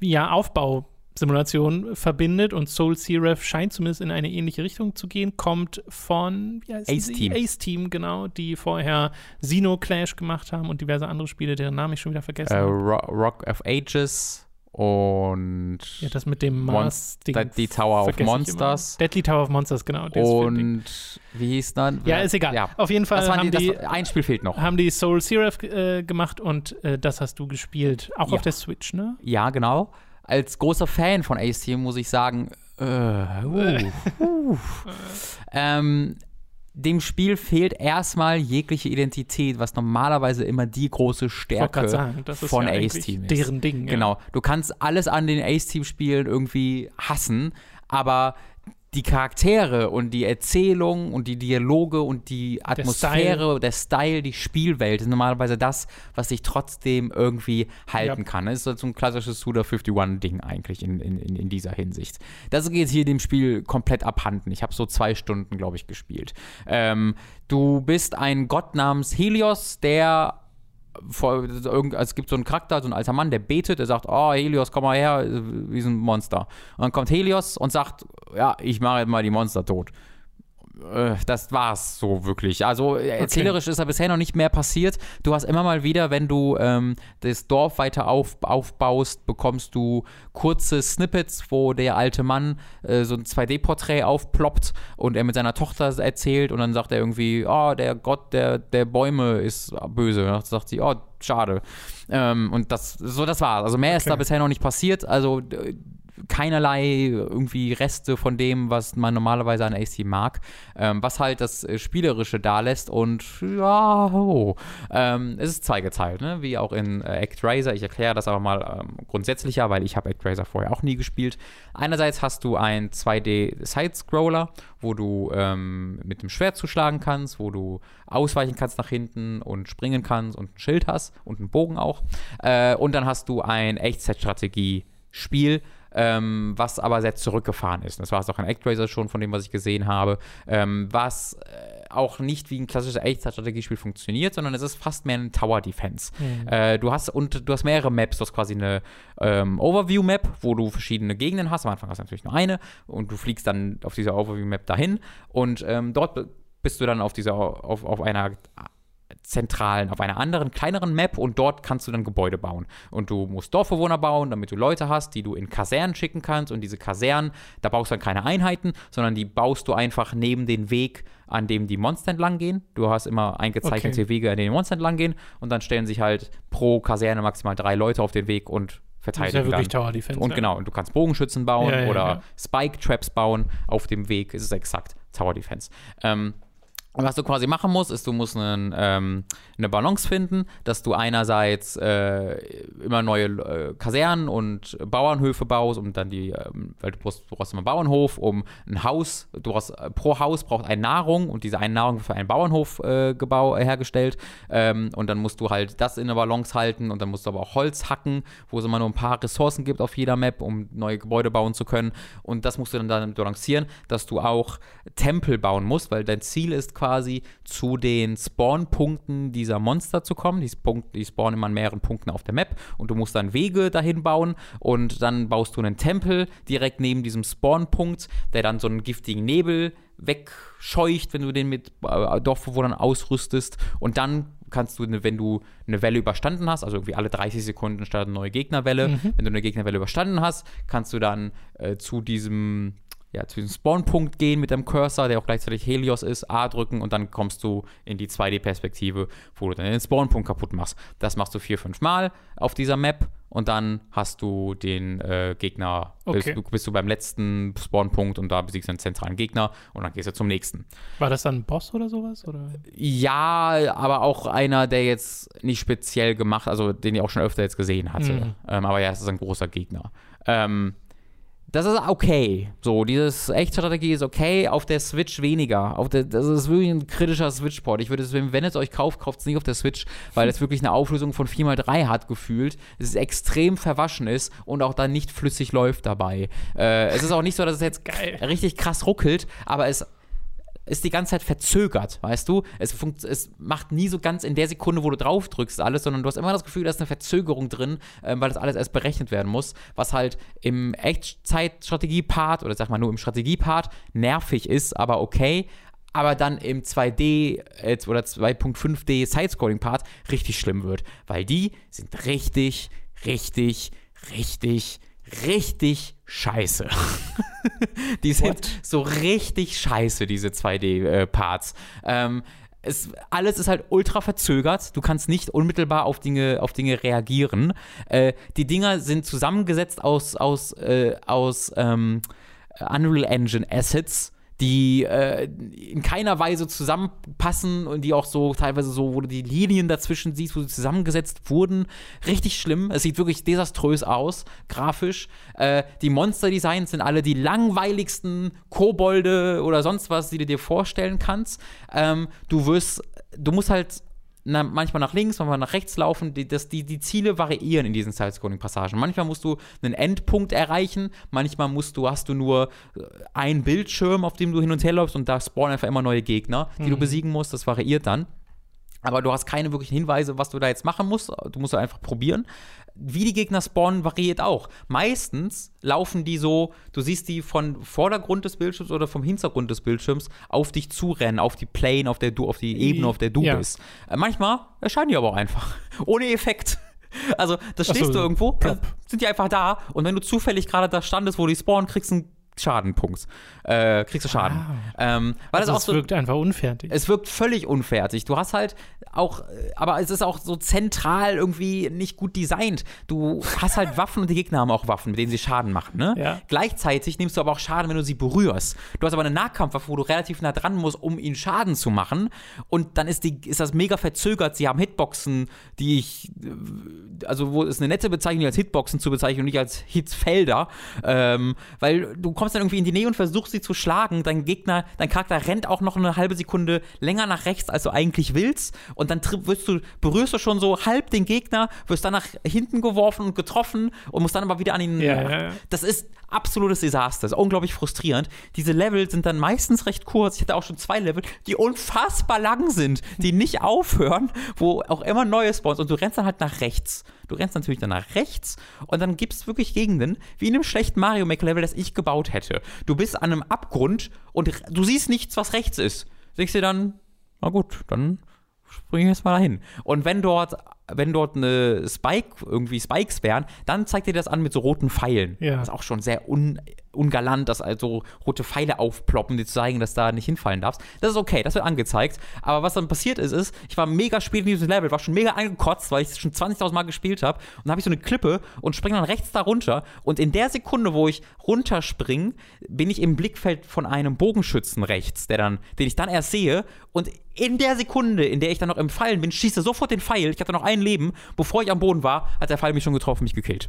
ja, Aufbausimulation verbindet und Soul Seraph scheint zumindest in eine ähnliche Richtung zu gehen, kommt von heißen Ace sie? Team. Ace Team, genau, die vorher Xeno-Clash gemacht haben und diverse andere Spiele, deren Namen ich schon wieder vergessen Äh, habe. Ro Rock of Ages und, Ja, das mit dem Monst- Mars-Ding. die Tower of Monsters. Deadly Tower of Monsters, genau. und wie hieß dann? Ja, ist egal. Ja. Auf jeden Fall haben die, die, das, ein Spiel fehlt noch. haben die Soul Seraph äh, gemacht und äh, das hast du gespielt. Auch Ja. auf der Switch, ne? Ja, genau. Als großer Fan von Ace Team muss ich sagen, äh, uh, uh. ähm, dem Spiel fehlt erstmal jegliche Identität, was normalerweise immer die große Stärke sagen, von ja Ace eigentlich Team ist. deren Ding. Ja. Genau. Du kannst alles an den Ace Team Spielen irgendwie hassen, aber die Charaktere und die Erzählung und die Dialoge und die Atmosphäre, der Style, der Style die Spielwelt ist normalerweise das, was sich trotzdem irgendwie halten ja. kann. Das ist so ein klassisches Suda 51-Ding eigentlich in, in, in dieser Hinsicht. Das geht hier dem Spiel komplett abhanden. Ich habe so zwei Stunden, glaube ich, gespielt. Ähm, du bist ein Gott namens Helios, der vor, es gibt so einen Charakter, so ein alter Mann, der betet, der sagt, oh Helios, komm mal her, wir sind ein Monster. Und dann kommt Helios und sagt, ja, ich mache jetzt mal die Monster tot. Äh, das war's so wirklich. Also erzählerisch okay. ist da bisher noch nicht mehr passiert. Du hast immer mal wieder, wenn du ähm, das Dorf weiter auf, aufbaust, bekommst du kurze Snippets, wo der alte Mann äh, so ein 2D-Porträt aufploppt und er mit seiner Tochter erzählt und dann sagt er irgendwie, oh, der Gott der, der Bäume ist böse. Und dann sagt sie, oh, schade. Ähm, und das, so das war's. Also mehr okay. ist da bisher noch nicht passiert. Also keinerlei irgendwie Reste von dem, was man normalerweise an AC mag, ähm, was halt das äh, Spielerische da lässt und ja, oh, ähm, es ist zweigeteilt, ne? wie auch in äh, ActRaiser. Ich erkläre das aber mal ähm, grundsätzlicher, weil ich habe ActRaiser vorher auch nie gespielt. Einerseits hast du einen 2D-Side-Scroller, wo du ähm, mit dem Schwert zuschlagen kannst, wo du ausweichen kannst nach hinten und springen kannst und ein Schild hast und einen Bogen auch. Äh, und dann hast du ein Echtzeitstrategie-Spiel, ähm, was aber sehr zurückgefahren ist. Das war es auch in ActRaiser schon, von dem, was ich gesehen habe, ähm, was äh, auch nicht wie ein klassisches Echtzeitstrategiespiel funktioniert, sondern es ist fast mehr ein Tower Defense. Mhm. Äh, du hast und du hast mehrere Maps, du hast quasi eine ähm, Overview Map, wo du verschiedene Gegenden hast. Am Anfang hast du natürlich nur eine und du fliegst dann auf dieser Overview Map dahin und ähm, dort bist du dann auf dieser auf, auf einer zentralen, auf einer anderen, kleineren Map und dort kannst du dann Gebäude bauen. Und du musst Dorfbewohner bauen, damit du Leute hast, die du in Kasernen schicken kannst. Und diese Kasernen, da baust du dann keine Einheiten, sondern die baust du einfach neben den Weg, an dem die Monster entlang gehen. Du hast immer eingezeichnete okay. Wege, an denen die Monster entlang gehen. Und dann stellen sich halt pro Kaserne maximal drei Leute auf den Weg und verteidigen. Das ist ja wirklich dann. Tower Defense. Und genau, und du kannst Bogenschützen bauen ja, ja, oder ja. Spike Traps bauen auf dem Weg. Es ist exakt Tower Defense. Ähm, und was du quasi machen musst, ist, du musst einen, ähm, eine Balance finden, dass du einerseits äh, immer neue äh, Kasernen und Bauernhöfe baust, um dann die, ähm, weil du brauchst, du brauchst immer einen Bauernhof, um ein Haus, du brauchst, äh, pro Haus braucht eine Nahrung und diese eine Nahrung wird für einen Bauernhof äh, gebau, äh, hergestellt. Ähm, und dann musst du halt das in der Balance halten und dann musst du aber auch Holz hacken, wo es immer nur ein paar Ressourcen gibt auf jeder Map, um neue Gebäude bauen zu können. Und das musst du dann damit balancieren, dass du auch Tempel bauen musst, weil dein Ziel ist quasi zu den Spawn-Punkten dieser Monster zu kommen. Die, Punkt, die spawnen immer an mehreren Punkten auf der Map und du musst dann Wege dahin bauen und dann baust du einen Tempel direkt neben diesem Spawn-Punkt, der dann so einen giftigen Nebel wegscheucht, wenn du den mit äh, Dorfbewohnern ausrüstest und dann kannst du, wenn du eine Welle überstanden hast, also irgendwie alle 30 Sekunden startet eine neue Gegnerwelle, mhm. wenn du eine Gegnerwelle überstanden hast, kannst du dann äh, zu diesem ja, zu diesem Spawnpunkt gehen mit dem Cursor, der auch gleichzeitig Helios ist, A drücken und dann kommst du in die 2D-Perspektive, wo du dann den Spawnpunkt kaputt machst. Das machst du vier, fünf Mal auf dieser Map und dann hast du den äh, Gegner, okay. bist, bist, du beim letzten Spawnpunkt und da besiegst du einen zentralen Gegner und dann gehst du zum nächsten. War das dann ein Boss oder sowas? Oder? Ja, aber auch einer, der jetzt nicht speziell gemacht, also den ich auch schon öfter jetzt gesehen hatte. Mhm. Ähm, aber ja, es ist ein großer Gegner. Ähm, das ist okay. So, dieses Echtstrategie ist okay, auf der Switch weniger. Auf der, das ist wirklich ein kritischer Switch-Port. Ich würde es, wenn es euch kauft, kauft es nicht auf der Switch, weil es wirklich eine Auflösung von 4x3 hat gefühlt. Es ist extrem verwaschen ist und auch dann nicht flüssig läuft dabei. Äh, es ist auch nicht so, dass es jetzt richtig krass ruckelt, aber es ist die ganze Zeit verzögert, weißt du? Es, es macht nie so ganz in der Sekunde, wo du drauf drückst, alles, sondern du hast immer das Gefühl, da ist eine Verzögerung drin, ähm, weil das alles erst berechnet werden muss, was halt im Echtzeitstrategie-Part oder sag mal nur im Strategie-Part nervig ist, aber okay, aber dann im 2D äh, oder 2.5D Sidescrolling-Part richtig schlimm wird, weil die sind richtig, richtig, richtig, richtig scheiße. die sind What? so richtig scheiße, diese 2D-Parts. Äh, ähm, es, alles ist halt ultra verzögert. Du kannst nicht unmittelbar auf Dinge, auf Dinge reagieren. Äh, die Dinger sind zusammengesetzt aus, aus, äh, aus ähm, Unreal Engine Assets die äh, in keiner Weise zusammenpassen und die auch so teilweise so, wo du die Linien dazwischen siehst, wo sie zusammengesetzt wurden. Richtig schlimm. Es sieht wirklich desaströs aus, grafisch. Äh, die Monster-Designs sind alle die langweiligsten Kobolde oder sonst was, die du dir vorstellen kannst. Ähm, du wirst, du musst halt na, manchmal nach links, manchmal nach rechts laufen. Die, das, die, die Ziele variieren in diesen Side-Scrolling-Passagen. Manchmal musst du einen Endpunkt erreichen, manchmal musst du, hast du nur äh, einen Bildschirm, auf dem du hin und her läufst und da spawnen einfach immer neue Gegner, die mhm. du besiegen musst. Das variiert dann. Aber du hast keine wirklichen Hinweise, was du da jetzt machen musst. Du musst einfach probieren wie die Gegner spawnen, variiert auch. Meistens laufen die so, du siehst die von Vordergrund des Bildschirms oder vom Hintergrund des Bildschirms auf dich zurennen, auf die Plane, auf der du, auf die Ebene, auf der du ja. bist. Äh, manchmal erscheinen die aber auch einfach. Ohne Effekt. Also, da stehst so, du irgendwo, sind die einfach da und wenn du zufällig gerade da standest, wo die spawnen, kriegst du einen Schadenpunkt. Äh, kriegst du Schaden. Ah. Ähm, weil also das auch es so, wirkt einfach unfertig. Es wirkt völlig unfertig. Du hast halt auch, äh, aber es ist auch so zentral irgendwie nicht gut designt. Du hast halt Waffen und die Gegner haben auch Waffen, mit denen sie Schaden machen. Ne? Ja. Gleichzeitig nimmst du aber auch Schaden, wenn du sie berührst. Du hast aber eine Nahkampfwaffe, wo du relativ nah dran musst, um ihnen Schaden zu machen. Und dann ist, die, ist das mega verzögert. Sie haben Hitboxen, die ich, äh, also wo es eine nette Bezeichnung als Hitboxen zu bezeichnen und nicht als Hitfelder. Ähm, weil du kommst dann irgendwie in die Nähe und versuchst sie zu schlagen. Dein Gegner, dein Charakter rennt auch noch eine halbe Sekunde länger nach rechts, als du eigentlich willst. Und dann wirst du, berührst du schon so halb den Gegner, wirst dann nach hinten geworfen und getroffen und musst dann aber wieder an ihn. Ja, ja, ja. Das ist absolutes Desaster. Ist unglaublich frustrierend. Diese Level sind dann meistens recht kurz. Ich hatte auch schon zwei Level, die unfassbar lang sind, die nicht aufhören, wo auch immer neue Spawns und du rennst dann halt nach rechts. Du rennst natürlich dann nach rechts und dann gibt es wirklich Gegenden, wie in einem schlechten Mario Maker Level, das ich gebaut hätte. Du bist an einem Abgrund und du siehst nichts, was rechts ist. Denkst dir dann, na gut, dann springe ich jetzt mal dahin. Und wenn dort wenn dort eine Spike, irgendwie Spikes wären, dann zeigt dir das an mit so roten Pfeilen. Ja. Das ist auch schon sehr un, ungalant, dass also rote Pfeile aufploppen, die zeigen, dass da nicht hinfallen darfst. Das ist okay, das wird angezeigt. Aber was dann passiert ist, ist, ich war mega spät in diesem Level, war schon mega angekotzt, weil ich es schon 20.000 Mal gespielt habe. Und dann habe ich so eine Klippe und springe dann rechts da runter. Und in der Sekunde, wo ich runterspringe, bin ich im Blickfeld von einem Bogenschützen rechts, der dann, den ich dann erst sehe. Und in der Sekunde, in der ich dann noch im Fallen bin, schieße sofort den Pfeil. Ich hatte noch ein Leben. Bevor ich am Boden war, hat der Pfeil mich schon getroffen, mich gekillt.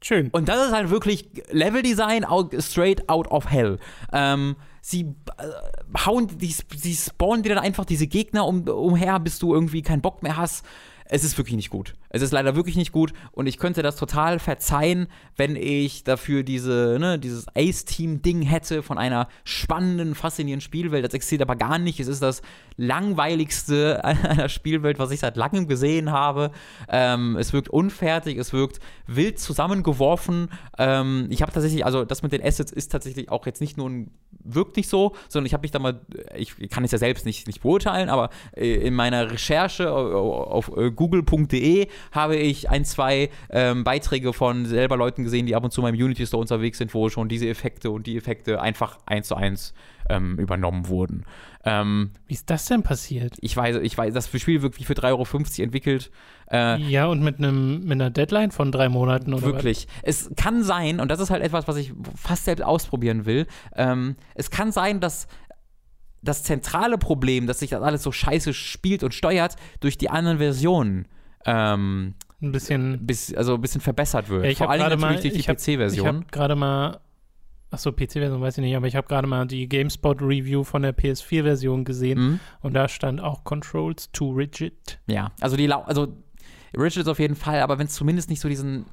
Schön. Und das ist halt wirklich Leveldesign out, straight out of hell. Ähm, sie äh, hauen, die, sie spawnen dir dann einfach diese Gegner um, umher, bis du irgendwie keinen Bock mehr hast es ist wirklich nicht gut. Es ist leider wirklich nicht gut und ich könnte das total verzeihen, wenn ich dafür diese, ne, dieses Ace-Team-Ding hätte von einer spannenden, faszinierenden Spielwelt. Das existiert aber gar nicht. Es ist das langweiligste einer Spielwelt, was ich seit langem gesehen habe. Ähm, es wirkt unfertig, es wirkt wild zusammengeworfen. Ähm, ich habe tatsächlich, also das mit den Assets ist tatsächlich auch jetzt nicht nur ein, wirkt nicht so, sondern ich habe mich da mal, ich kann es ja selbst nicht, nicht beurteilen, aber äh, in meiner Recherche auf, auf äh, google.de habe ich ein, zwei ähm, Beiträge von selber Leuten gesehen, die ab und zu mal im Unity Store unterwegs sind, wo schon diese Effekte und die Effekte einfach eins zu eins ähm, übernommen wurden. Ähm, Wie ist das denn passiert? Ich weiß, ich weiß, das Spiel wird wie für 3,50 Euro entwickelt. Äh, ja, und mit, einem, mit einer Deadline von drei Monaten oder Wirklich. Was? Es kann sein, und das ist halt etwas, was ich fast selbst ausprobieren will, ähm, es kann sein, dass das zentrale Problem, dass sich das alles so scheiße spielt und steuert, durch die anderen Versionen ähm, ein bisschen, bis, also ein bisschen verbessert wird. Ja, Vor allem natürlich mal, durch die PC-Version. Ich habe gerade mal, achso, PC-Version weiß ich nicht, aber ich habe gerade mal die GameSpot-Review von der PS4-Version gesehen mhm. und da stand auch Controls too rigid. Ja, also die, also rigid ist auf jeden Fall, aber wenn es zumindest nicht so diesen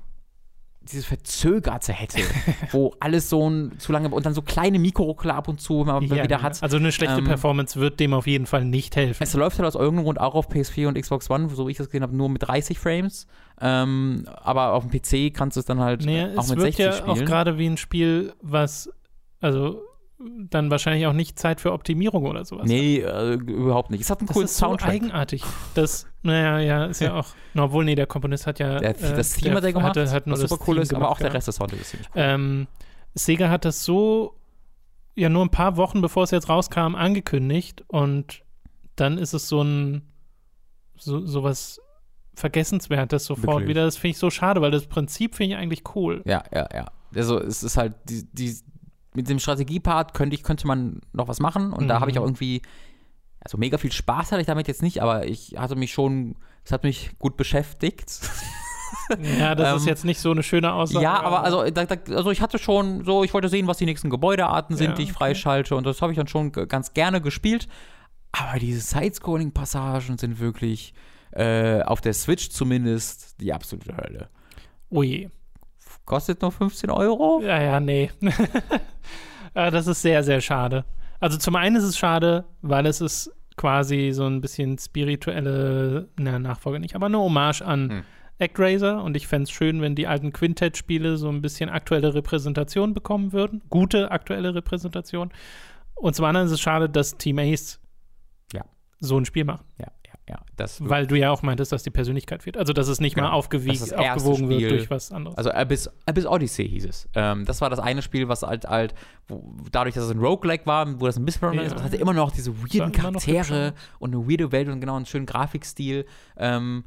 dieses Verzögerte hätte, wo alles so ein zu lange und dann so kleine Mikroruckler ab und zu mal ja, wieder hat. Also eine schlechte ähm, Performance wird dem auf jeden Fall nicht helfen. Es läuft halt aus irgendeinem Grund auch auf PS4 und Xbox One, so wie ich das gesehen habe, nur mit 30 Frames. Ähm, aber auf dem PC kannst du es dann halt nee, auch mit 60 ja spielen. auch gerade wie ein Spiel, was also dann wahrscheinlich auch nicht Zeit für Optimierung oder sowas. Nee, äh, überhaupt nicht. Es hat einen das coolen ist Soundtrack. So eigenartig. Das, naja, ja, ist ja auch. Na, obwohl, nee, der Komponist hat ja. Der, äh, das Theme hat er gemacht, hatte, hat was super cool ist, gemacht, aber auch ja. der Rest des Soundtracks ist ziemlich cool. Ähm, Sega hat das so, ja, nur ein paar Wochen bevor es jetzt rauskam, angekündigt und dann ist es so ein, so, sowas Vergessenswertes sofort Wirklich? wieder. Das finde ich so schade, weil das Prinzip finde ich eigentlich cool. Ja, ja, ja. Also, es ist halt die, die mit dem Strategiepart könnte ich, könnte man noch was machen und da habe ich Mhm. auch irgendwie, also mega viel Spaß hatte ich damit jetzt nicht, aber ich hatte mich schon, es hat mich gut beschäftigt. Ja, das ist Ähm, jetzt nicht so eine schöne Aussage. Ja, aber also, da, da, also ich hatte schon so, ich wollte sehen, was die nächsten Gebäudearten sind, Ja, die ich okay. freischalte und das habe ich dann schon ganz gerne gespielt. Aber diese Sidescrolling-Passagen sind wirklich äh, auf der Switch zumindest die absolute Hölle. Oh je. Kostet nur 15 Euro? Ja, ja, nee. Das ist sehr, sehr schade. Also zum einen ist es schade, weil es ist quasi so ein bisschen spirituelle, na, Nachfolge nicht, aber eine Hommage an Hm. ActRaiser und ich fände es schön, wenn die alten Quintet-Spiele so ein bisschen aktuelle Repräsentation bekommen würden. Gute aktuelle Repräsentation. Und zum anderen ist es schade, dass Team Ace Ja. so ein Spiel macht. Ja, ja. Das Weil du ja auch meintest, dass die Persönlichkeit wird. Also, dass es nicht Genau. mal aufgewiegt, Das das aufgewogen wird Spiel. durch was anderes. Also Abyss, Abyss Odyssey hieß es. Ähm, das war das eine Spiel, was halt, halt wo, dadurch, dass es ein Roguelike war, wo das ein bisschen Ja. ist, es hatte immer noch diese weirden Charaktere und eine weirde Welt und genau einen schönen Grafikstil. Ähm,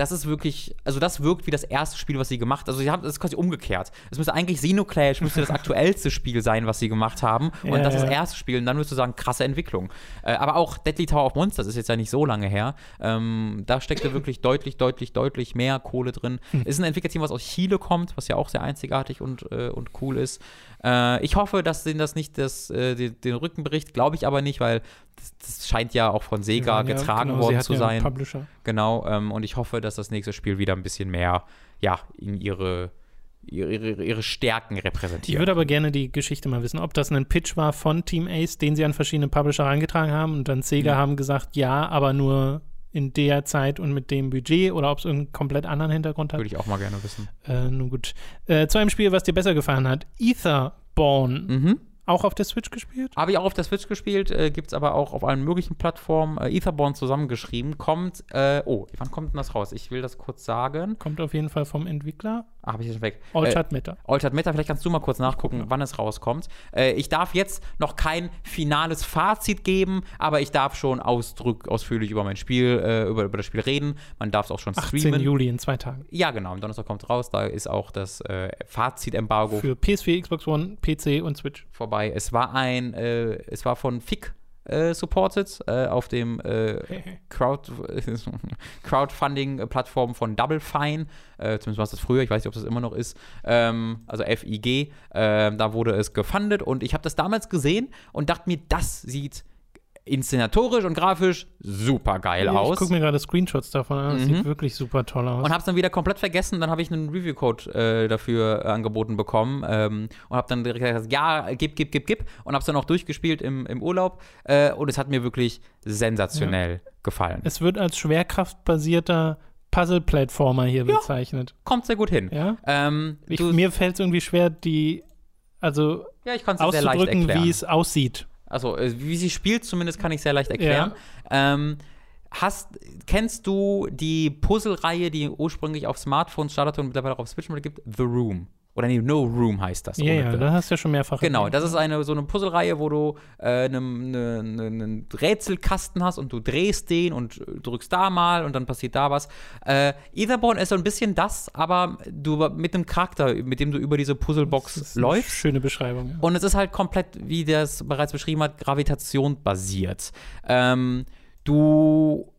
das ist wirklich, also das wirkt wie das erste Spiel, was sie gemacht haben. Also sie haben das ist quasi umgekehrt. Es müsste eigentlich Xenoclash müsste das aktuellste Spiel sein, was sie gemacht haben. Und Ja, das ist das erste Spiel. Und dann würdest du sagen, krasse Entwicklung. Äh, aber auch Deadly Tower of Monsters ist jetzt ja nicht so lange her. Ähm, da steckte wirklich deutlich, deutlich, deutlich mehr Kohle drin. Hm. Ist ein Entwicklerteam, was aus Chile kommt, was ja auch sehr einzigartig und, äh, und cool ist. Äh, ich hoffe, dass denen das nicht das, äh, den, den Rücken bricht, glaube ich aber nicht, weil das, das scheint ja auch von Sega ja- getragen genau, worden zu ja sein. Publisher. Genau, ähm, und ich hoffe, dass das nächste Spiel wieder ein bisschen mehr, ja, in ihre, ihre, ihre, Stärken Ich repräsentiert. würde aber gerne die Geschichte mal wissen, ob das ein Pitch war von Team Ace, den sie an verschiedene Publisher herangetragen haben und dann Sega Ja. haben gesagt, ja, aber nur in der Zeit und mit dem Budget oder ob es einen komplett anderen Hintergrund hat. Würde ich auch mal gerne wissen. Äh, nun gut. Äh, zu einem Spiel, was dir besser gefallen hat. Etherborn. Mhm. Auch auf der Switch gespielt? Habe ich auch auf der Switch gespielt, äh, gibt es aber auch auf allen möglichen Plattformen. Äh, Etherborn zusammengeschrieben. Kommt, äh, oh, wann kommt denn das raus? Ich will das kurz sagen. Kommt auf jeden Fall vom Entwickler. Ah, habe ich das weg. Altered Meta. Altered Meta, vielleicht kannst du mal kurz nachgucken, wann es rauskommt. Äh, ich darf jetzt noch kein finales Fazit geben, aber ich darf schon ausdrück, ausführlich über mein Spiel, äh, über, über das Spiel reden. Man darf es auch schon 18. streamen. Juli in zwei Tagen. Ja, genau, am Donnerstag kommt raus. Da ist auch das äh, Fazit-Embargo Für PS4, Xbox One, PC und Switch. vorbei. Es war ein, äh, es war von FIC äh, supported äh, auf dem äh, Crowd, Crowdfunding-Plattform von Double Fine. Äh, zumindest war es das früher, ich weiß nicht, ob das immer noch ist. Ähm, also FIG. Äh, da wurde es gefundet und ich habe das damals gesehen und dachte mir, das sieht inszenatorisch und grafisch super geil Ich aus. gucke mir gerade Screenshots davon an. Das Mhm. sieht wirklich super toll aus. Und hab's dann wieder komplett vergessen. Dann habe ich einen Review-Code äh, dafür angeboten bekommen ähm, und habe dann direkt gesagt, ja, gib, gib, gib, gib. Und hab's dann auch durchgespielt im, im Urlaub. Äh, und es hat mir wirklich sensationell gefallen. es wird als schwerkraftbasierter Puzzle-Plattformer hier bezeichnet. Kommt sehr gut hin. Ja? Ähm, Ich, mir fällt es irgendwie schwer, die, also ja, ich es auszudrücken, wie es aussieht. Also, äh, wie sie spielt, zumindest kann ich sehr leicht erklären. Ähm, hast, kennst du die Puzzle-Reihe, die ursprünglich auf Smartphones startete und mittlerweile auch auf Switch gibt? The Room. Oder nee, No Room heißt das. Ja, ja, da hast du ja schon mehrfach Genau, das ist eine so eine Puzzlereihe, wo du äh, einen ne, ne, ne Rätselkasten hast und du drehst den und drückst da mal und dann passiert da was. Äh, Etherborn ist so ein bisschen das, aber du mit einem Charakter, mit dem du über diese Puzzlebox läufst. Schöne Beschreibung. Ja. Und es ist halt komplett, wie der es bereits beschrieben hat, Gravitation basiert. Ähm, du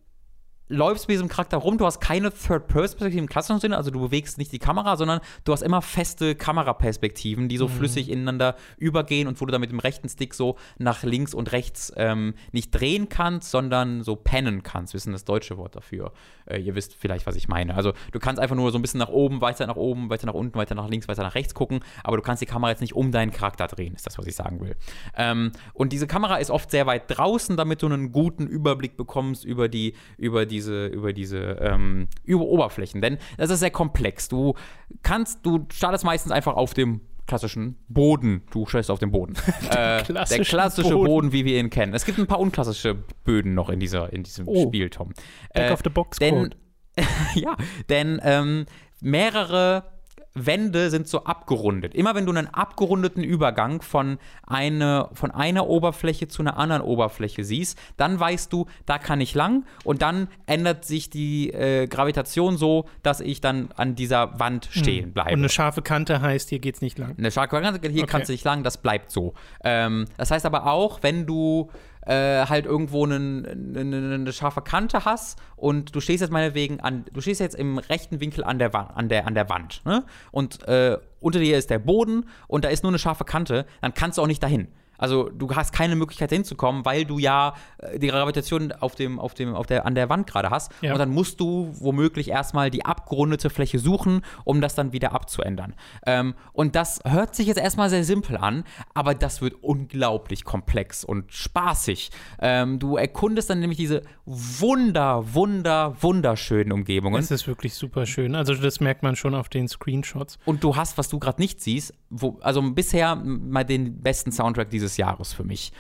läufst mit diesem Charakter rum, du hast keine Third-Person-Perspektive im klassischen Sinne, also du bewegst nicht die Kamera, sondern du hast immer feste Kameraperspektiven, die so flüssig ineinander übergehen und wo du dann mit dem rechten Stick so nach links und rechts ähm, nicht drehen kannst, sondern so pennen kannst. Wir wissen das deutsche Wort dafür. Äh, ihr wisst vielleicht, was ich meine. Also du kannst einfach nur so ein bisschen nach oben, weiter nach oben, weiter nach unten, weiter nach links, weiter nach rechts gucken, aber du kannst die Kamera jetzt nicht um deinen Charakter drehen, ist das, was ich sagen will. Ähm, und diese Kamera ist oft sehr weit draußen, damit du einen guten Überblick bekommst über die, über diese, über diese ähm, über Oberflächen. Denn das ist sehr komplex. Du kannst, du startest meistens einfach auf dem klassischen Boden. Du stellst auf dem Boden. äh, der klassischen klassische Boden. Boden. wie wir ihn kennen. Es gibt ein paar unklassische Böden noch in, dieser, in diesem Oh. Spiel, Tom. Back Äh, of the Box denn, ja, denn ähm, mehrere Wände sind so abgerundet. Immer wenn du einen abgerundeten Übergang von, eine, von einer Oberfläche zu einer anderen Oberfläche siehst, dann weißt du, da kann ich lang und dann ändert sich die äh, Gravitation so, dass ich dann an dieser Wand stehen bleibe. Und eine scharfe Kante heißt, hier geht's nicht lang. Eine scharfe Kante, hier Okay. kannst du nicht lang, das bleibt so. Ähm, das heißt aber auch, wenn du äh, halt irgendwo einen, eine, eine scharfe Kante hast und du stehst jetzt meinetwegen an, du stehst jetzt im rechten Winkel an der, Wa- an der, an der Wand, ne? Und äh, unter dir ist der Boden und da ist nur eine scharfe Kante, dann kannst du auch nicht dahin. Also du hast keine Möglichkeit hinzukommen, weil du ja äh, die Gravitation auf dem, auf dem, auf der, an der Wand gerade hast. Ja. Und dann musst du womöglich erstmal die abgerundete Fläche suchen, um das dann wieder abzuändern. Ähm, und das hört sich jetzt erstmal sehr simpel an, aber das wird unglaublich komplex und spaßig. Ähm, du erkundest dann nämlich diese wunder, wunder, wunderschönen Umgebungen. Es ist wirklich super schön. Also das merkt man schon auf den Screenshots. Und du hast, was du gerade nicht siehst, wo, also bisher mal den besten Soundtrack dieses Jahres für mich.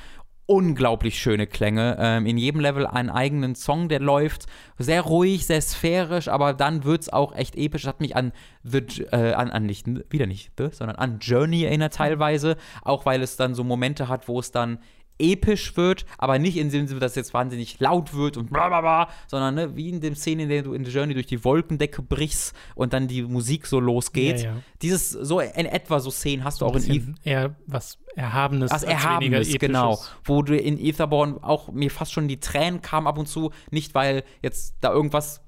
Unglaublich schöne Klänge. Ähm, in jedem Level einen eigenen Song, der läuft. Sehr ruhig, sehr sphärisch, aber dann wird es auch echt episch. Hat mich an The, äh, an, an nicht, wieder nicht The, sondern an Journey erinnert teilweise. Auch weil es dann so Momente hat, wo es dann episch wird, aber nicht in dem Sinne, dass es jetzt wahnsinnig laut wird und bla bla bla, sondern ne, wie in dem Szene, in der du in The Journey durch die Wolkendecke brichst und dann die Musik so losgeht. Ja, ja. Dieses, so in etwa so Szenen hast du auch in Bisschen eher was Erhabenes. was Erhabenes, genau. Wo du in Etherborn auch mir fast schon die Tränen kamen ab und zu. Nicht, weil jetzt da irgendwas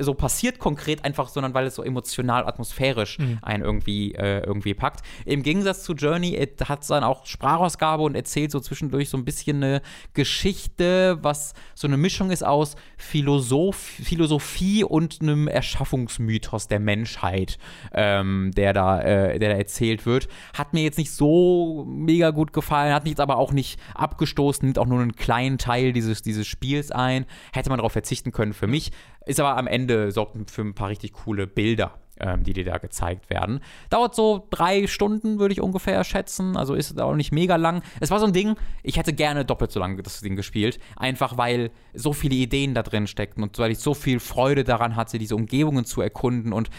so passiert konkret einfach, sondern weil es so emotional, atmosphärisch Mhm. einen irgendwie, äh, irgendwie packt. Im Gegensatz zu Journey hat es dann auch Sprachausgabe und erzählt so zwischendurch so ein bisschen eine Geschichte, was so eine Mischung ist aus Philosoph Philosophie und einem Erschaffungsmythos der Menschheit, ähm, der, da, äh, der da erzählt wird. Hat mir jetzt nicht so mega gut gefallen, hat mich jetzt aber auch nicht abgestoßen, nimmt auch nur einen kleinen Teil dieses, dieses Spiels ein. Hätte man darauf verzichten können für mich. Ist aber am Ende sorgt für ein paar richtig coole Bilder, ähm, die dir da gezeigt werden. Dauert so drei Stunden, würde ich ungefähr schätzen. Also ist auch nicht mega lang. Es war so ein Ding, ich hätte gerne doppelt so lange das Ding gespielt. Einfach weil so viele Ideen da drin steckten und weil ich so viel Freude daran hatte, diese Umgebungen zu erkunden und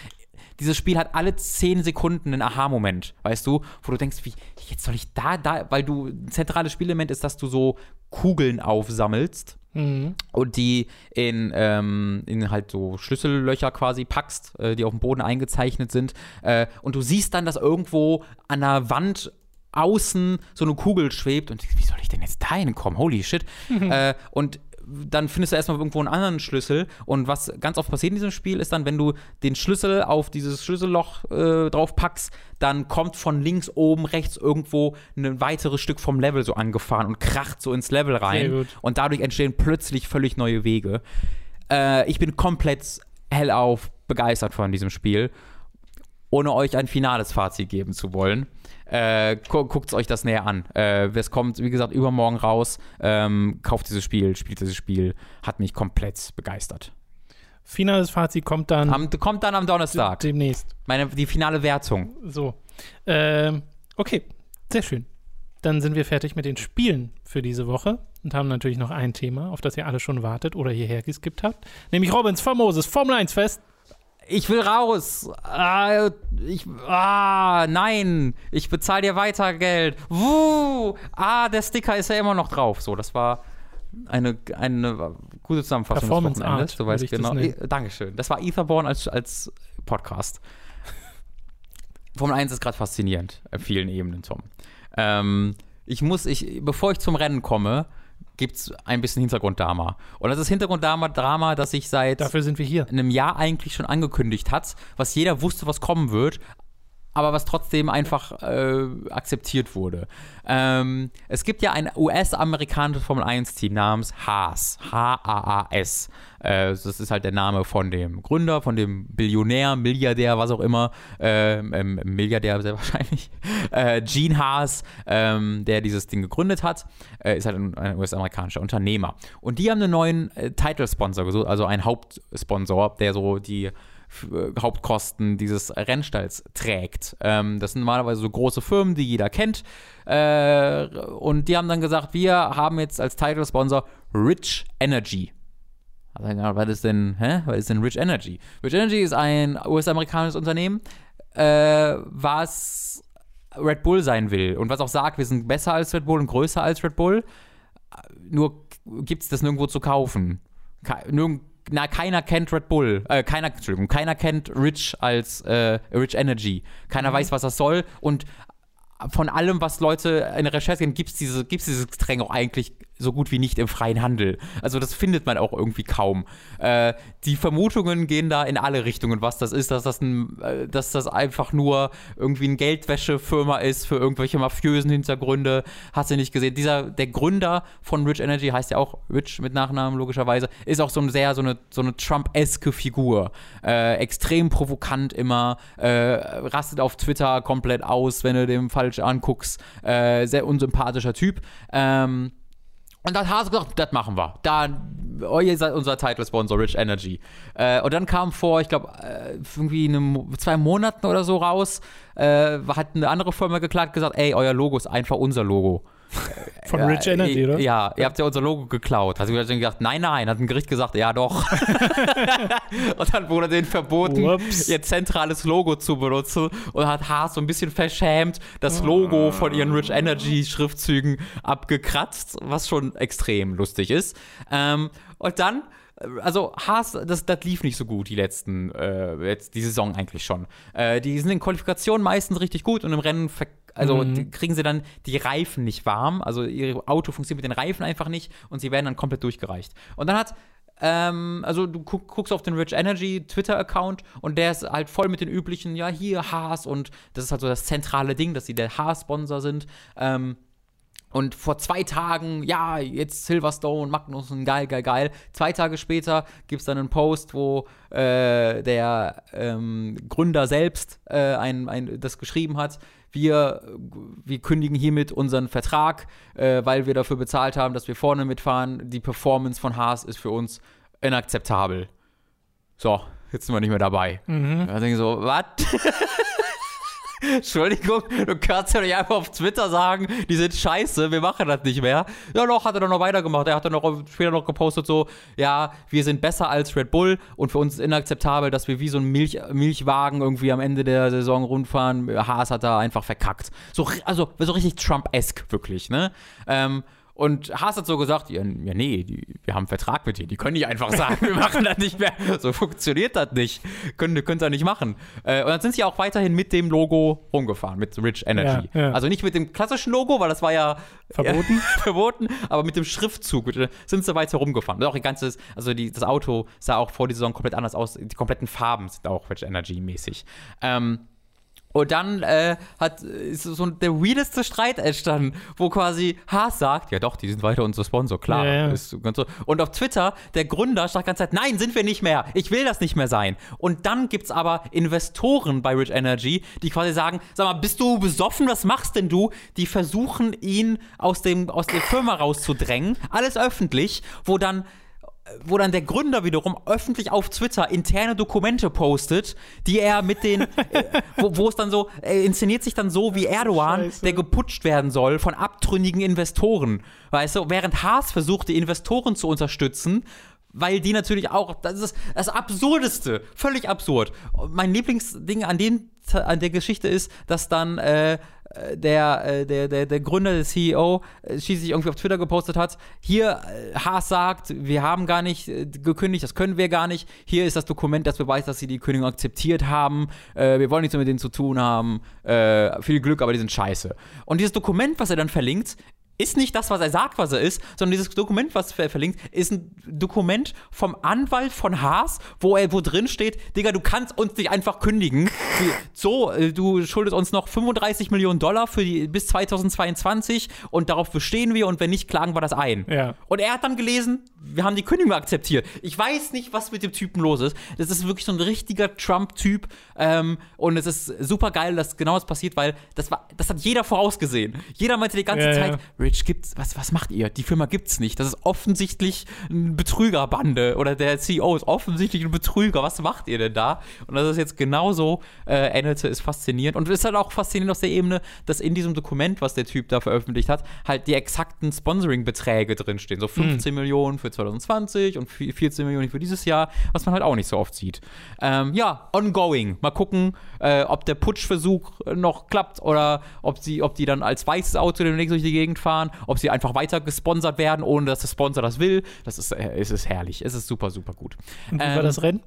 dieses Spiel hat alle 10 Sekunden einen Aha-Moment, weißt du, wo du denkst, wie, jetzt soll ich da, da, weil du, ein zentrales Spielelement ist, dass du so Kugeln aufsammelst Mhm. und die in, ähm, in halt so Schlüssellöcher quasi packst, äh, die auf dem Boden eingezeichnet sind. Äh, und du siehst dann, dass irgendwo an der Wand außen so eine Kugel schwebt und wie soll ich denn jetzt da hinkommen? Holy shit. äh, und dann findest du erstmal irgendwo einen anderen Schlüssel. Und was ganz oft passiert in diesem Spiel, ist dann, wenn du den Schlüssel auf dieses Schlüsselloch äh, drauf packst, dann kommt von links oben rechts irgendwo ein weiteres Stück vom Level so angefahren und kracht so ins Level rein. Und dadurch entstehen plötzlich völlig neue Wege. Äh, ich bin komplett hellauf begeistert von diesem Spiel, ohne euch ein finales Fazit geben zu wollen. Äh, gu Guckt euch das näher an. Äh, es kommt, wie gesagt, übermorgen raus. Ähm, kauft dieses Spiel, spielt dieses Spiel. Hat mich komplett begeistert. Finales Fazit kommt dann Am, kommt dann am Donnerstag. demnächst. Meine, die finale Wertung. So. Ähm, okay, sehr schön. Dann sind wir fertig mit den Spielen für diese Woche und haben natürlich noch ein Thema, auf das ihr alle schon wartet oder hierher geskippt habt, nämlich Robins famoses Formel 1 Fest. Ich will raus. Ah, ich, ah, nein. Ich bezahle dir weiter Geld. Wuh. Ah, der Sticker ist ja immer noch drauf. So, das war eine, eine gute Zusammenfassung Performance des Wochenendes. Art, Du weißt das genau. Eh, Dankeschön. Das war Etherborn als, als Podcast. Formel 1 ist gerade faszinierend auf vielen Ebenen, Tom. Ähm, ich muss, ich, bevor ich zum Rennen komme, gibt es ein bisschen Hintergrunddrama. Und das ist Hintergrunddrama, Drama, das ich seit Dafür sind wir hier. in einem Jahr eigentlich schon angekündigt hat, was jeder wusste, was kommen wird, aber was trotzdem einfach äh, akzeptiert wurde. Ähm, es gibt ja ein US-amerikanisches Formel-1-Team namens Haas. H-A-A-S. Äh, das ist halt der Name von dem Gründer, von dem Billionär, Milliardär, was auch immer. Ähm, ähm, Milliardär sehr wahrscheinlich. Äh, Gene Haas, ähm, der dieses Ding gegründet hat, äh, ist halt ein, ein US-amerikanischer Unternehmer. Und die haben einen neuen äh, Title-Sponsor gesucht, also einen Hauptsponsor, der so die Hauptkosten dieses Rennstalls trägt. Ähm, das sind normalerweise so große Firmen, die jeder kennt. Äh, und die haben dann gesagt, wir haben jetzt als Title-Sponsor Rich Energy. Also, was ist denn, hä? Was ist denn Rich Energy? Rich Energy ist ein US-amerikanisches Unternehmen, äh, was Red Bull sein will und was auch sagt, wir sind besser als Red Bull und größer als Red Bull. Nur gibt es das nirgendwo zu kaufen. Ke nirgend, na, keiner kennt Red Bull, äh, keiner, Entschuldigung, keiner kennt Rich als äh, Rich Energy. Keiner mhm. weiß, was das soll und von allem, was Leute in der Recherche kennen, gibt es diese, gibt's dieses Getränk auch eigentlich so gut wie nicht im freien Handel. Also das findet man auch irgendwie kaum. Äh, die Vermutungen gehen da in alle Richtungen, was das ist, dass das, ein, äh, dass das einfach nur irgendwie eine Geldwäschefirma ist für irgendwelche mafiösen Hintergründe. Hast du nicht gesehen? Dieser, der Gründer von Rich Energy heißt ja auch Rich mit Nachnamen logischerweise, ist auch so ein sehr so eine, so eine Trump-eske Figur. Äh, extrem provokant immer, äh, rastet auf Twitter komplett aus, wenn du dem falsch anguckst. Äh, sehr unsympathischer Typ. Ähm, und dann hat er gesagt, das machen wir. Dann, oh, ihr seid unser Title-Sponsor, Rich Energy. Äh, und dann kam vor, ich glaube, äh, irgendwie einem, zwei Monaten oder so raus, äh, hat eine andere Firma geklagt, gesagt, ey, euer Logo ist einfach unser Logo. Von Rich Energy, oder? Ja, ihr habt ja unser Logo geklaut. Hast du gesagt, nein, nein, hat ein Gericht gesagt, ja doch. und dann wurde denen verboten, Ups. ihr zentrales Logo zu benutzen und hat Haas so ein bisschen verschämt das Logo von ihren Rich Energy Schriftzügen abgekratzt, was schon extrem lustig ist. Ähm, und dann also Haas, das, das lief nicht so gut, die letzten, äh, jetzt die Saison eigentlich schon. Äh, die sind in Qualifikationen meistens richtig gut und im Rennen also mhm. kriegen sie dann die Reifen nicht warm. Also ihr Auto funktioniert mit den Reifen einfach nicht und sie werden dann komplett durchgereicht. Und dann hat ähm, also du guckst auf den Rich Energy Twitter-Account und der ist halt voll mit den üblichen, ja, hier Haas und das ist halt so das zentrale Ding, dass sie der Haas-Sponsor sind. Ähm, und vor zwei Tagen, ja, jetzt Silverstone, Magnussen, geil, geil, geil. Zwei Tage später gibt es dann einen Post, wo äh, der ähm, Gründer selbst äh, ein, ein, das geschrieben hat wir, wir kündigen hiermit unseren Vertrag, äh, weil wir dafür bezahlt haben, dass wir vorne mitfahren. Die Performance von Haas ist für uns inakzeptabel. So, jetzt sind wir nicht mehr dabei. Mhm. Da denke ich so, was? Entschuldigung, du kannst ja nicht einfach auf Twitter sagen, die sind scheiße, wir machen das nicht mehr. Ja, doch, hat er dann noch weitergemacht. Er hat dann noch später noch gepostet, so, ja, wir sind besser als Red Bull und für uns ist inakzeptabel, dass wir wie so ein Milch, Milchwagen irgendwie am Ende der Saison rundfahren. Haas hat da einfach verkackt. So, also, so richtig Trump-esque, wirklich, ne? Ähm, und Haas hat so gesagt, ja, ja nee, die, wir haben einen Vertrag mit dir. Die können nicht einfach sagen, wir machen das nicht mehr. So funktioniert das nicht. Können, könnt ihr nicht machen. Äh, und dann sind sie auch weiterhin mit dem Logo rumgefahren, mit Rich Energy. Ja, ja. Also nicht mit dem klassischen Logo, weil das war ja verboten, verboten aber mit dem Schriftzug sind sie weiter rumgefahren. Und auch die ganze, also die, das Auto sah auch vor dieser Saison komplett anders aus. Die kompletten Farben sind auch Rich Energy mäßig. Ähm, und dann äh, hat, ist so der weirdeste Streit entstanden, wo quasi Haas sagt, ja doch, die sind weiter unser Sponsor, klar. Ja, ja. So. Und auf Twitter, der Gründer sagt die ganze Zeit, nein, sind wir nicht mehr, ich will das nicht mehr sein. Und dann gibt es aber Investoren bei Rich Energy, die quasi sagen, sag mal, bist du besoffen, was machst denn du? Die versuchen, ihn aus, dem, aus der Firma rauszudrängen, alles öffentlich, wo dann wo dann der Gründer wiederum öffentlich auf Twitter interne Dokumente postet, die er mit den, äh, wo, es dann so, er inszeniert sich dann so wie Erdogan, Scheiße. der geputscht werden soll von abtrünnigen Investoren. Weißt du, während Haas versucht, die Investoren zu unterstützen, weil die natürlich auch, das ist das Absurdeste, völlig absurd. Mein Lieblingsding an, den, an der Geschichte ist, dass dann äh, der, äh, der, der, der Gründer, der CEO, äh, schließlich irgendwie auf Twitter gepostet hat, hier, äh, Haas sagt, wir haben gar nicht gekündigt, das können wir gar nicht. Hier ist das Dokument, das beweist, dass sie die Kündigung akzeptiert haben. wir wollen nichts mehr mit denen zu tun haben. viel Glück, aber die sind scheiße. Und dieses Dokument, was er dann verlinkt, ist nicht das, was er sagt, was er ist, sondern dieses Dokument, was er verlinkt, ist ein Dokument vom Anwalt von Haas, wo er wo drin steht, Digga, du kannst uns nicht einfach kündigen. So, äh, du schuldest uns noch 35 Millionen Dollar für die bis 2022 und darauf bestehen wir und wenn nicht, klagen wir das ein. Ja. Und er hat dann gelesen, wir haben die Kündigung akzeptiert. Ich weiß nicht, was mit dem Typen los ist. Das ist wirklich so ein richtiger Trump-Typ ähm, und es ist super geil, dass genau das passiert, weil das war, das hat jeder vorausgesehen. Jeder meinte die ganze ja, Zeit, ja Rich gibt's, was, was macht ihr? Die Firma gibt's nicht. Das ist offensichtlich eine Betrügerbande oder der CEO ist offensichtlich ein Betrüger. Was macht ihr denn da? Und das ist jetzt genauso äh, abhandelte, ist faszinierend. Und es ist halt auch faszinierend aus der Ebene, dass in diesem Dokument, was der Typ da veröffentlicht hat, halt die exakten Sponsoring-Beträge drinstehen. So 15 mhm. Millionen für 2020 und 14 Millionen für dieses Jahr, was man halt auch nicht so oft sieht. Ähm, ja, ongoing. Mal gucken, äh, ob der Putschversuch noch klappt oder ob, sie, ob die dann als weißes Auto demnächst durch die Gegend fahren, ob sie einfach weiter gesponsert werden, ohne dass der Sponsor das will. Das ist, äh, es ist herrlich. Es ist super, super gut. Und wie ähm, war das Rennen?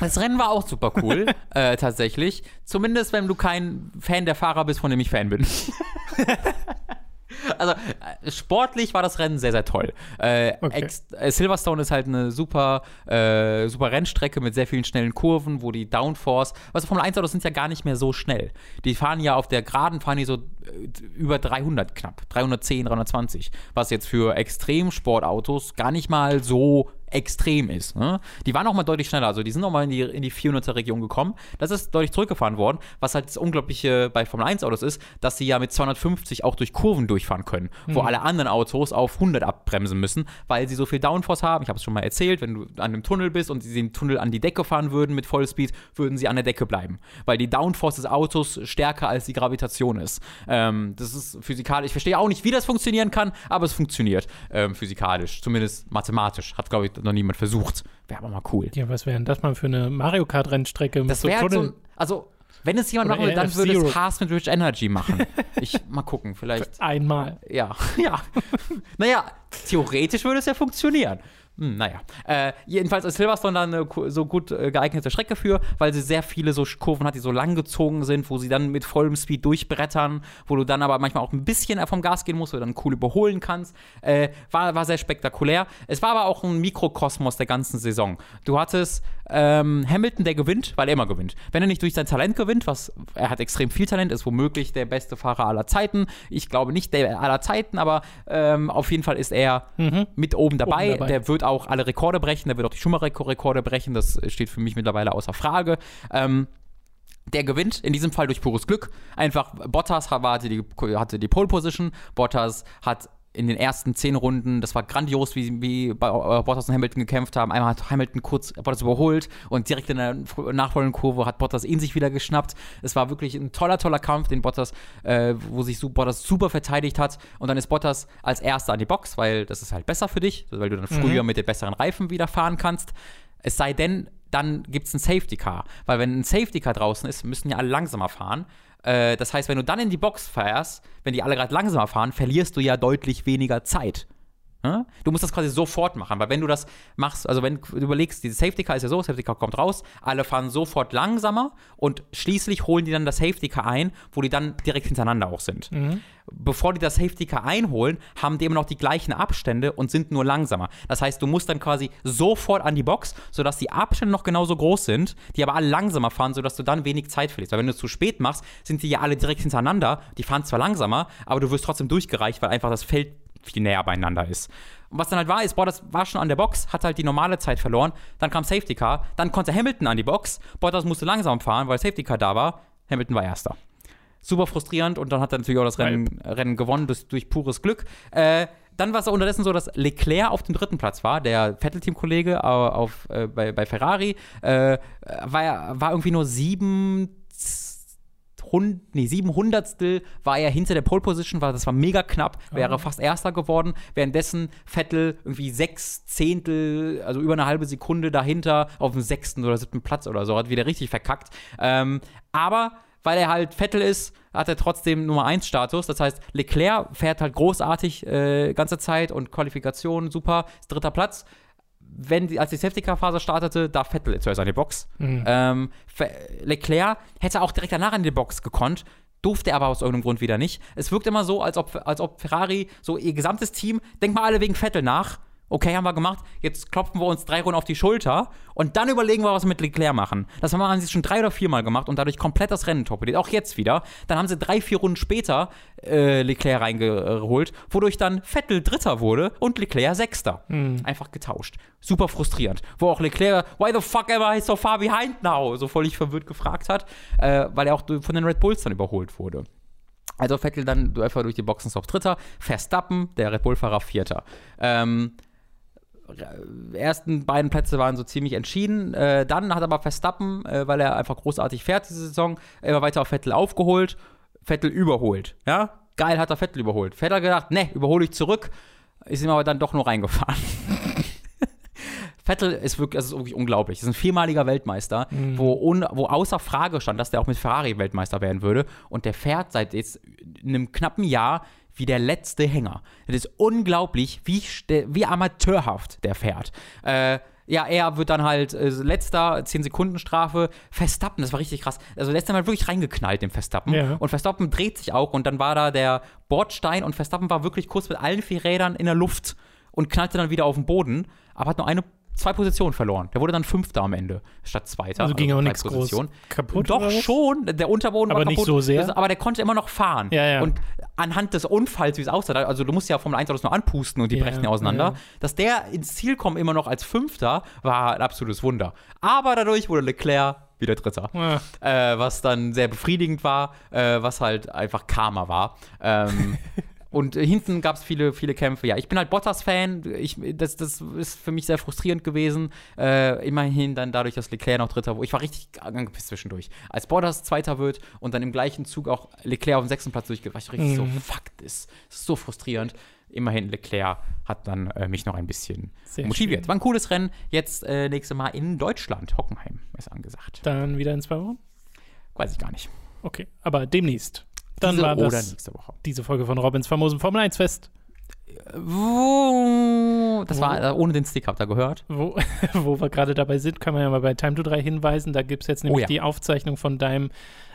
Das Rennen war auch super cool, äh, tatsächlich. Zumindest, wenn du kein Fan der Fahrer bist, von dem ich Fan bin. Also äh, sportlich war das Rennen sehr, sehr toll. Äh, okay. äh, Silverstone ist halt eine super, äh, super Rennstrecke mit sehr vielen schnellen Kurven, wo die Downforce, also Formel 1 Autos sind ja gar nicht mehr so schnell. Die fahren ja auf der Geraden, fahren die so über 300 knapp, 310, 320, was jetzt für Extremsportautos gar nicht mal so extrem ist. Ne? Die waren auch mal deutlich schneller, also die sind auch mal in die, in die 400er Region gekommen. Das ist deutlich zurückgefahren worden, was halt das Unglaubliche bei Formel 1 Autos ist, dass sie ja mit 250 auch durch Kurven durchfahren können, mhm. wo alle anderen Autos auf 100 abbremsen müssen, weil sie so viel Downforce haben. Ich habe es schon mal erzählt, wenn du an einem Tunnel bist und sie den Tunnel an die Decke fahren würden mit Vollspeed, würden sie an der Decke bleiben, weil die Downforce des Autos stärker als die Gravitation ist. Ähm, das ist physikalisch. Ich verstehe auch nicht, wie das funktionieren kann, aber es funktioniert ähm, physikalisch, zumindest mathematisch. Hat, glaube ich, noch niemand versucht. Wäre aber mal cool. Ja, was wäre denn das mal für eine Mario Kart-Rennstrecke? Das wäre halt so, also wenn es jemand machen will, dann würde es Haas mit Rich Energy machen. Ich mal gucken, vielleicht. Einmal. Ja, ja. naja, theoretisch würde es ja funktionieren. Hm, naja. Äh, jedenfalls ist Silverstone dann eine so gut äh, geeignete Strecke für, weil sie sehr viele so Kurven hat, die so lang gezogen sind, wo sie dann mit vollem Speed durchbrettern, wo du dann aber manchmal auch ein bisschen vom Gas gehen musst, wo du dann cool überholen kannst. Äh, war, war sehr spektakulär. Es war aber auch ein Mikrokosmos der ganzen Saison. Du hattest ähm, Hamilton, der gewinnt, weil er immer gewinnt. Wenn er nicht durch sein Talent gewinnt, was er hat extrem viel Talent, ist womöglich der beste Fahrer aller Zeiten. Ich glaube nicht der aller Zeiten, aber ähm, auf jeden Fall ist er mhm. mit oben dabei. oben dabei. Der wird auch alle Rekorde brechen, der wird auch die Schumacher-Rekorde brechen, das steht für mich mittlerweile außer Frage. Ähm, der gewinnt, in diesem Fall durch pures Glück. Einfach, Bottas hatte die, hatte die Pole Position, Bottas hat in den ersten zehn Runden, das war grandios, wie, wie bei äh, Bottas und Hamilton gekämpft haben. Einmal hat Hamilton kurz Bottas überholt und direkt in der nachfolgenden Kurve hat Bottas ihn sich wieder geschnappt. Es war wirklich ein toller, toller Kampf, den Bottas, äh, wo sich Bottas super verteidigt hat. Und dann ist Bottas als Erster an die Box, weil das ist halt besser für dich, weil du dann mhm. früher mit den besseren Reifen wieder fahren kannst. Es sei denn, dann gibt es ein Safety Car. Weil wenn ein Safety Car draußen ist, müssen ja alle langsamer fahren. Äh, das heißt, wenn du dann in die Box fährst, wenn die alle gerade langsamer fahren, verlierst du ja deutlich weniger Zeit. Ja? Du musst das quasi sofort machen, weil wenn du das machst, also wenn du überlegst, diese Safety Car ist ja so, Safety Car kommt raus, alle fahren sofort langsamer und schließlich holen die dann das Safety Car ein, wo die dann direkt hintereinander auch sind. Mhm. Bevor die das Safety Car einholen, haben die immer noch die gleichen Abstände und sind nur langsamer. Das heißt, du musst dann quasi sofort an die Box, sodass die Abstände noch genauso groß sind, die aber alle langsamer fahren, sodass du dann wenig Zeit verlierst. Weil wenn du es zu spät machst, sind die ja alle direkt hintereinander, die fahren zwar langsamer, aber du wirst trotzdem durchgereicht, weil einfach das Feld viel näher beieinander ist. Und was dann halt war, ist, Bottas war schon an der Box, hat halt die normale Zeit verloren, dann kam Safety Car, dann konnte Hamilton an die Box, Bottas musste langsam fahren, weil Safety Car da war, Hamilton war Erster. Super frustrierend und dann hat er natürlich auch das Rennen, Rennen gewonnen durch, durch, pures Glück. Äh, dann war es unterdessen so, dass Leclerc auf dem dritten Platz war, der Vettel-Teamkollege äh, bei, bei Ferrari, äh, war, war irgendwie nur sieben hund, nee, sieben Hundertstel war er hinter der Pole Position, war, das war mega knapp, wäre oh. fast Erster geworden. Währenddessen Vettel irgendwie sechs Zehntel, also über eine halbe Sekunde dahinter auf dem sechsten oder siebten Platz oder so, hat wieder richtig verkackt. Ähm, aber weil er halt Vettel ist, hat er trotzdem Nummer 1 Status. Das heißt, Leclerc fährt halt großartig äh, ganze Zeit und Qualifikation super, ist dritter Platz wenn die, als die Safety Car Phase startete, da Vettel zuerst an die Box. Mhm. Ähm, Leclerc hätte auch direkt danach an die Box gekonnt, durfte er aber aus irgendeinem Grund wieder nicht. Es wirkt immer so, als ob, als ob Ferrari so ihr gesamtes Team, denk mal alle wegen Vettel nach, okay, haben wir gemacht, jetzt klopfen wir uns drei Runden auf die Schulter und dann überlegen wir, was wir mit Leclerc machen. Das haben sie schon drei oder viermal gemacht und dadurch komplett das Rennen torpediert. Auch jetzt wieder. Dann haben sie drei, vier Runden später äh, Leclerc reingeholt, wodurch dann Vettel Dritter wurde und Leclerc Sechster. Mhm. Einfach getauscht. Super frustrierend. Wo auch Leclerc, why the fuck am I so far behind now? So völlig verwirrt gefragt hat, äh, weil er auch von den Red Bulls dann überholt wurde. Also Vettel dann einfach durch die Boxen auf Dritter, Verstappen, der Red Bull-Fahrer Vierter. Ähm, äh, ersten beiden Plätze waren so ziemlich entschieden. Äh, dann hat aber Verstappen, äh, weil er einfach großartig fährt diese Saison, immer weiter auf Vettel aufgeholt, Vettel überholt. Ja, geil hat er Vettel überholt. Vettel hat gedacht, ne, überhole ich zurück, ist ihm aber dann doch nur reingefahren. Vettel ist wirklich, das ist wirklich unglaublich. Das ist ein viermaliger Weltmeister, Mhm. wo, un, wo außer Frage stand, dass der auch mit Ferrari Weltmeister werden würde. Und der fährt seit jetzt einem knappen Jahr wie der letzte Hänger. Das ist unglaublich, wie, wie amateurhaft der fährt. Äh, ja, er wird dann halt äh, letzter, 10 Sekunden Strafe. Verstappen, das war richtig krass. Also letzter Mal wirklich reingeknallt, dem Verstappen. Ja. Und Verstappen dreht sich auch und dann war da der Bordstein und Verstappen war wirklich kurz mit allen vier Rädern in der Luft und knallte dann wieder auf den Boden, aber hat nur eine, zwei Positionen verloren. Der wurde dann Fünfter am Ende statt Zweiter. Also ging auch drei nichts groß kaputt. Doch schon, der Unterboden Aber war nicht kaputt. so sehr? Das, aber der konnte immer noch fahren. Ja, ja. Und anhand des Unfalls, wie es aussah, also du musst ja Formel 1 Autos nur anpusten und die Ja, brechen ja auseinander, dass der ins Ziel kommt immer noch als Fünfter, war ein absolutes Wunder. Aber dadurch wurde Leclerc wieder Dritter. Ja. Äh, was dann sehr befriedigend war, äh, was halt einfach Karma war. Ähm, und äh, hinten gab es viele, viele Kämpfe. Ja, ich bin halt Bottas-Fan. Das, das ist für mich sehr frustrierend gewesen. Äh, immerhin dann dadurch, dass Leclerc noch Dritter wurde. Ich war richtig angepisst zwischendurch. Als Bottas Zweiter wird und dann im gleichen Zug auch Leclerc auf dem sechsten Platz durchgeht, war ich richtig so, Mhm. fuck this. Das ist so frustrierend. Immerhin, Leclerc hat dann äh, mich noch ein bisschen Sehr motiviert. schön. War ein cooles Rennen. Jetzt äh, nächste Mal in Deutschland. Hockenheim ist angesagt. Dann wieder in zwei Wochen? Weiß ich gar nicht. Okay, aber demnächst. Dann Diese war oder das nächste Woche. diese Folge von Robins famosen Formel 1 Fest, Wo? Das Wo? war äh, ohne den Stick, habt ihr gehört? wo, wo wir gerade dabei sind, kann man ja mal bei Time to 3 hinweisen. Da gibt es jetzt nämlich Oh ja. die Aufzeichnung von deinem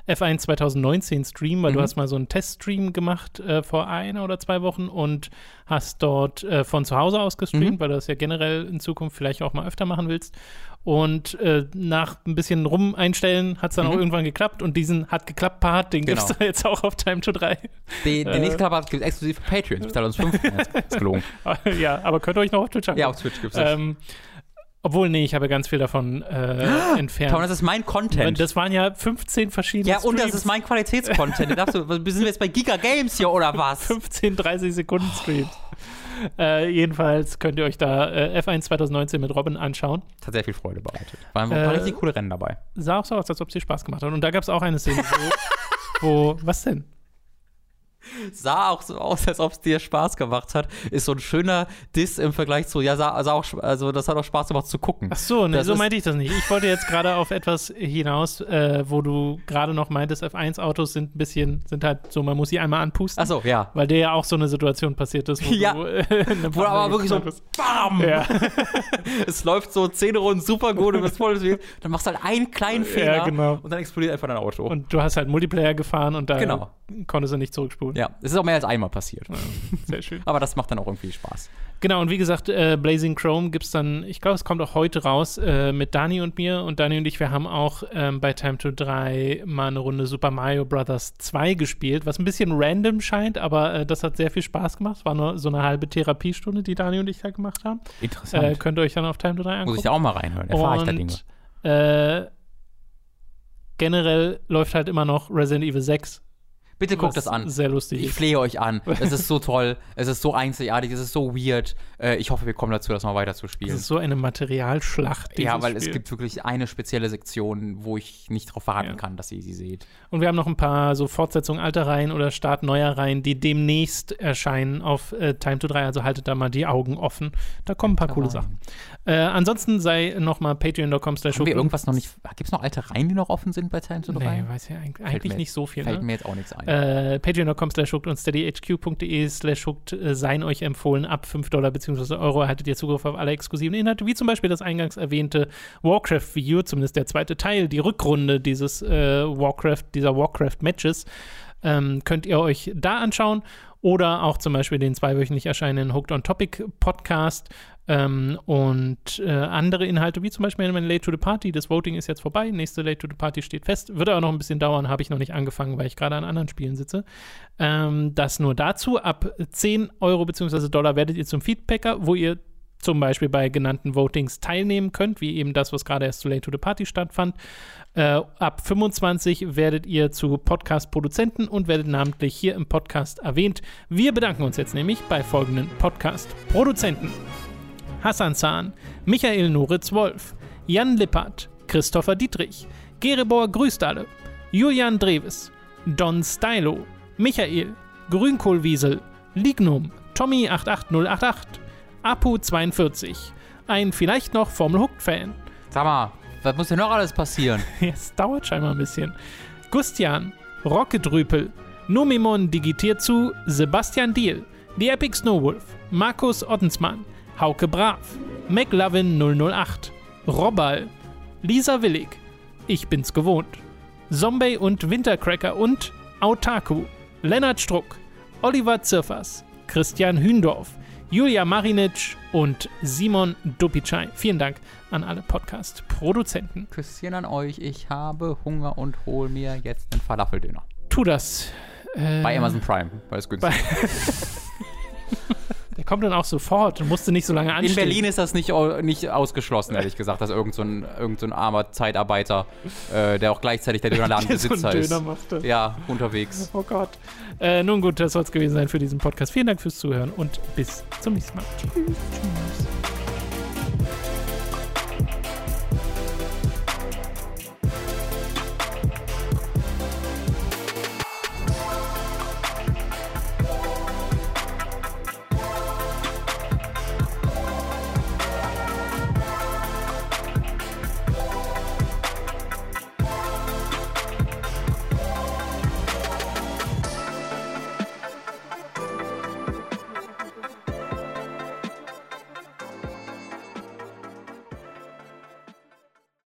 F1 2019 Stream, weil du Mhm. hast mal so einen Teststream gemacht äh, vor einer oder zwei Wochen und hast dort äh, von zu Hause aus gestreamt, Mhm. weil du das ja generell in Zukunft vielleicht auch mal öfter machen willst. Und äh, nach ein bisschen rum einstellen hat es dann Mhm. auch irgendwann geklappt und diesen hat geklappt Part, den Genau. gibt es jetzt auch auf Time to 3. Den, Äh. den nächsten Club gibt es exklusiv für Patreons. Bezahlt uns 5. ist gelogen. ja, aber könnt ihr euch noch auf Twitch angucken. Ja, auf Twitch gibt es Ähm, obwohl, nee, ich habe ganz viel davon äh, entfernt. Tom, das ist mein Content. das waren ja 15 verschiedene ja, und das Streams. ist mein Qualitätscontent. Du, was- sind wir jetzt bei Giga Games hier oder was? 15 30 Sekunden Streams. Äh, jedenfalls könnt ihr euch da äh, F1 2019 mit Robin anschauen. Das hat sehr viel Freude bereitet. Waren ein paar Äh, richtig coole Rennen dabei. Sah auch so aus, als ob es dir Spaß gemacht hat. Und da gab es auch eine Szene, wo, wo. Was denn? Sah auch so aus, als ob es dir Spaß gemacht hat. Ist so ein schöner Diss im Vergleich zu, ja, sah, sah auch, also das hat auch Spaß gemacht zu gucken. Ach so, ne, Das so meinte ich das nicht. Ich wollte jetzt gerade auf etwas hinaus, äh, wo du gerade noch meintest, F1-Autos sind ein bisschen, sind halt so, man muss sie einmal anpusten. Achso, ja. Weil dir ja auch so eine Situation passiert ist, wo Ja. du äh, Wo aber wirklich so, geknallt bam! Ja. Es läuft so zehn Runden super gut und bist voll deswegen. Dann machst du halt einen kleinen Fehler Ja, genau. und dann explodiert einfach dein Auto. Und du hast halt Multiplayer gefahren und da Genau. konntest du nicht zurückspulen. Ja, es ist auch mehr als einmal passiert. Sehr schön. Aber das macht dann auch irgendwie Spaß. Genau, und wie gesagt, äh, Blazing Chrome gibt es dann, ich glaube, es kommt auch heute raus äh, mit Dani und mir. Und Dani und ich, wir haben auch ähm, bei Time to 3 mal eine Runde Super Mario Bros. 2 gespielt, was ein bisschen random scheint, aber äh, das hat sehr viel Spaß gemacht. Es war nur so eine halbe Therapiestunde, die Dani und ich da gemacht haben. Interessant. Äh, könnt ihr euch dann auf Time to 3 angucken. Muss ich da auch mal reinhören. Erfahre ich da Dinge. Äh, generell läuft halt immer noch Resident Evil 6. Bitte guckt das an. Sehr lustig. Ich flehe euch an. Es ist so toll. Es ist so einzigartig. Es ist so weird. Äh, ich hoffe, wir kommen dazu, das mal weiter zu Es spielen. ist so eine Materialschlacht. Ja, weil es Spiel. gibt wirklich eine spezielle Sektion, wo ich nicht darauf warten Ja. kann, dass ihr sie seht. Und wir haben noch ein paar so Fortsetzungen alter Reihen oder Start neuer Reihen, die demnächst erscheinen auf äh, Time to 3. Also haltet da mal die Augen offen. Da kommen ein paar coole Sachen. Äh, ansonsten sei nochmal patreon.com slash Haben wir irgendwas noch nicht. Gibt es noch alte Reihen, die noch offen sind bei Time to Nee, 3? weiß ja eigentlich, eigentlich nicht so viel. Fällt Ne? mir jetzt auch nichts ein. Äh, Patreon.com slash hooked und steadyhq.de slash hooked äh, seien euch empfohlen. Ab 5 Dollar bzw. Euro erhaltet ihr Zugriff auf alle exklusiven Inhalte, wie zum Beispiel das eingangs erwähnte Warcraft-Video, zumindest der zweite Teil, die Rückrunde dieses äh, Warcraft, dieser Warcraft-Matches. Ähm, könnt ihr euch da anschauen oder auch zum Beispiel den zweiwöchentlich erscheinenden Hooked on Topic Podcast ähm, und äh, andere Inhalte, wie zum Beispiel mein Late to the Party. Das Voting ist jetzt vorbei. Nächste Late to the Party steht fest. Wird aber noch ein bisschen dauern, habe ich noch nicht angefangen, weil ich gerade an anderen Spielen sitze. Ähm, das nur dazu. Ab 10 Euro bzw. Dollar werdet ihr zum Feedbacker, wo ihr zum Beispiel bei genannten Votings teilnehmen könnt, wie eben das, was gerade erst zu Late to the Party stattfand. Äh, ab 25 werdet ihr zu Podcast-Produzenten und werdet namentlich hier im Podcast erwähnt. Wir bedanken uns jetzt nämlich bei folgenden Podcast-Produzenten. Hassan Zahn, Michael Noritz-Wolf, Jan Lippert, Christopher Dietrich, Gerebor grüßt alle, Julian Dreves, Don Stylo, Michael, Grünkohlwiesel, Lignum, Tommy88088, Apu42, ein vielleicht noch Formel Hooked-Fan. Sag mal, was muss denn noch alles passieren? Es dauert scheinbar ein bisschen. Gustian, Rockedrüpel, Numimon digitiert zu Sebastian Diel, The Epic Snowwolf, Markus Ottensmann, Hauke Brav, McLovin 008, Robbal, Lisa Willig, Ich bin's gewohnt, Zombie und Wintercracker und Autaku, Lennart Struck, Oliver Zirfers, Christian Hündorf, Julia Marinic und Simon Dupicai. Vielen Dank an alle Podcast-Produzenten. Küsschen an euch, ich habe Hunger und hol mir jetzt einen Falafeldöner. Tu das. Äh, Bei Amazon Prime, weil es günstig bei- Der kommt dann auch sofort und musste nicht so lange anstehen. In Berlin ist das nicht, nicht ausgeschlossen, ehrlich gesagt, dass irgend so ein, irgend so ein armer Zeitarbeiter, äh, der auch gleichzeitig der Der so Dönerladenbesitzer ist, ja, unterwegs. Oh Gott. Äh, nun gut, das soll es gewesen sein für diesen Podcast. Vielen Dank fürs Zuhören und bis zum nächsten Mal. Tschüss. Tschüss.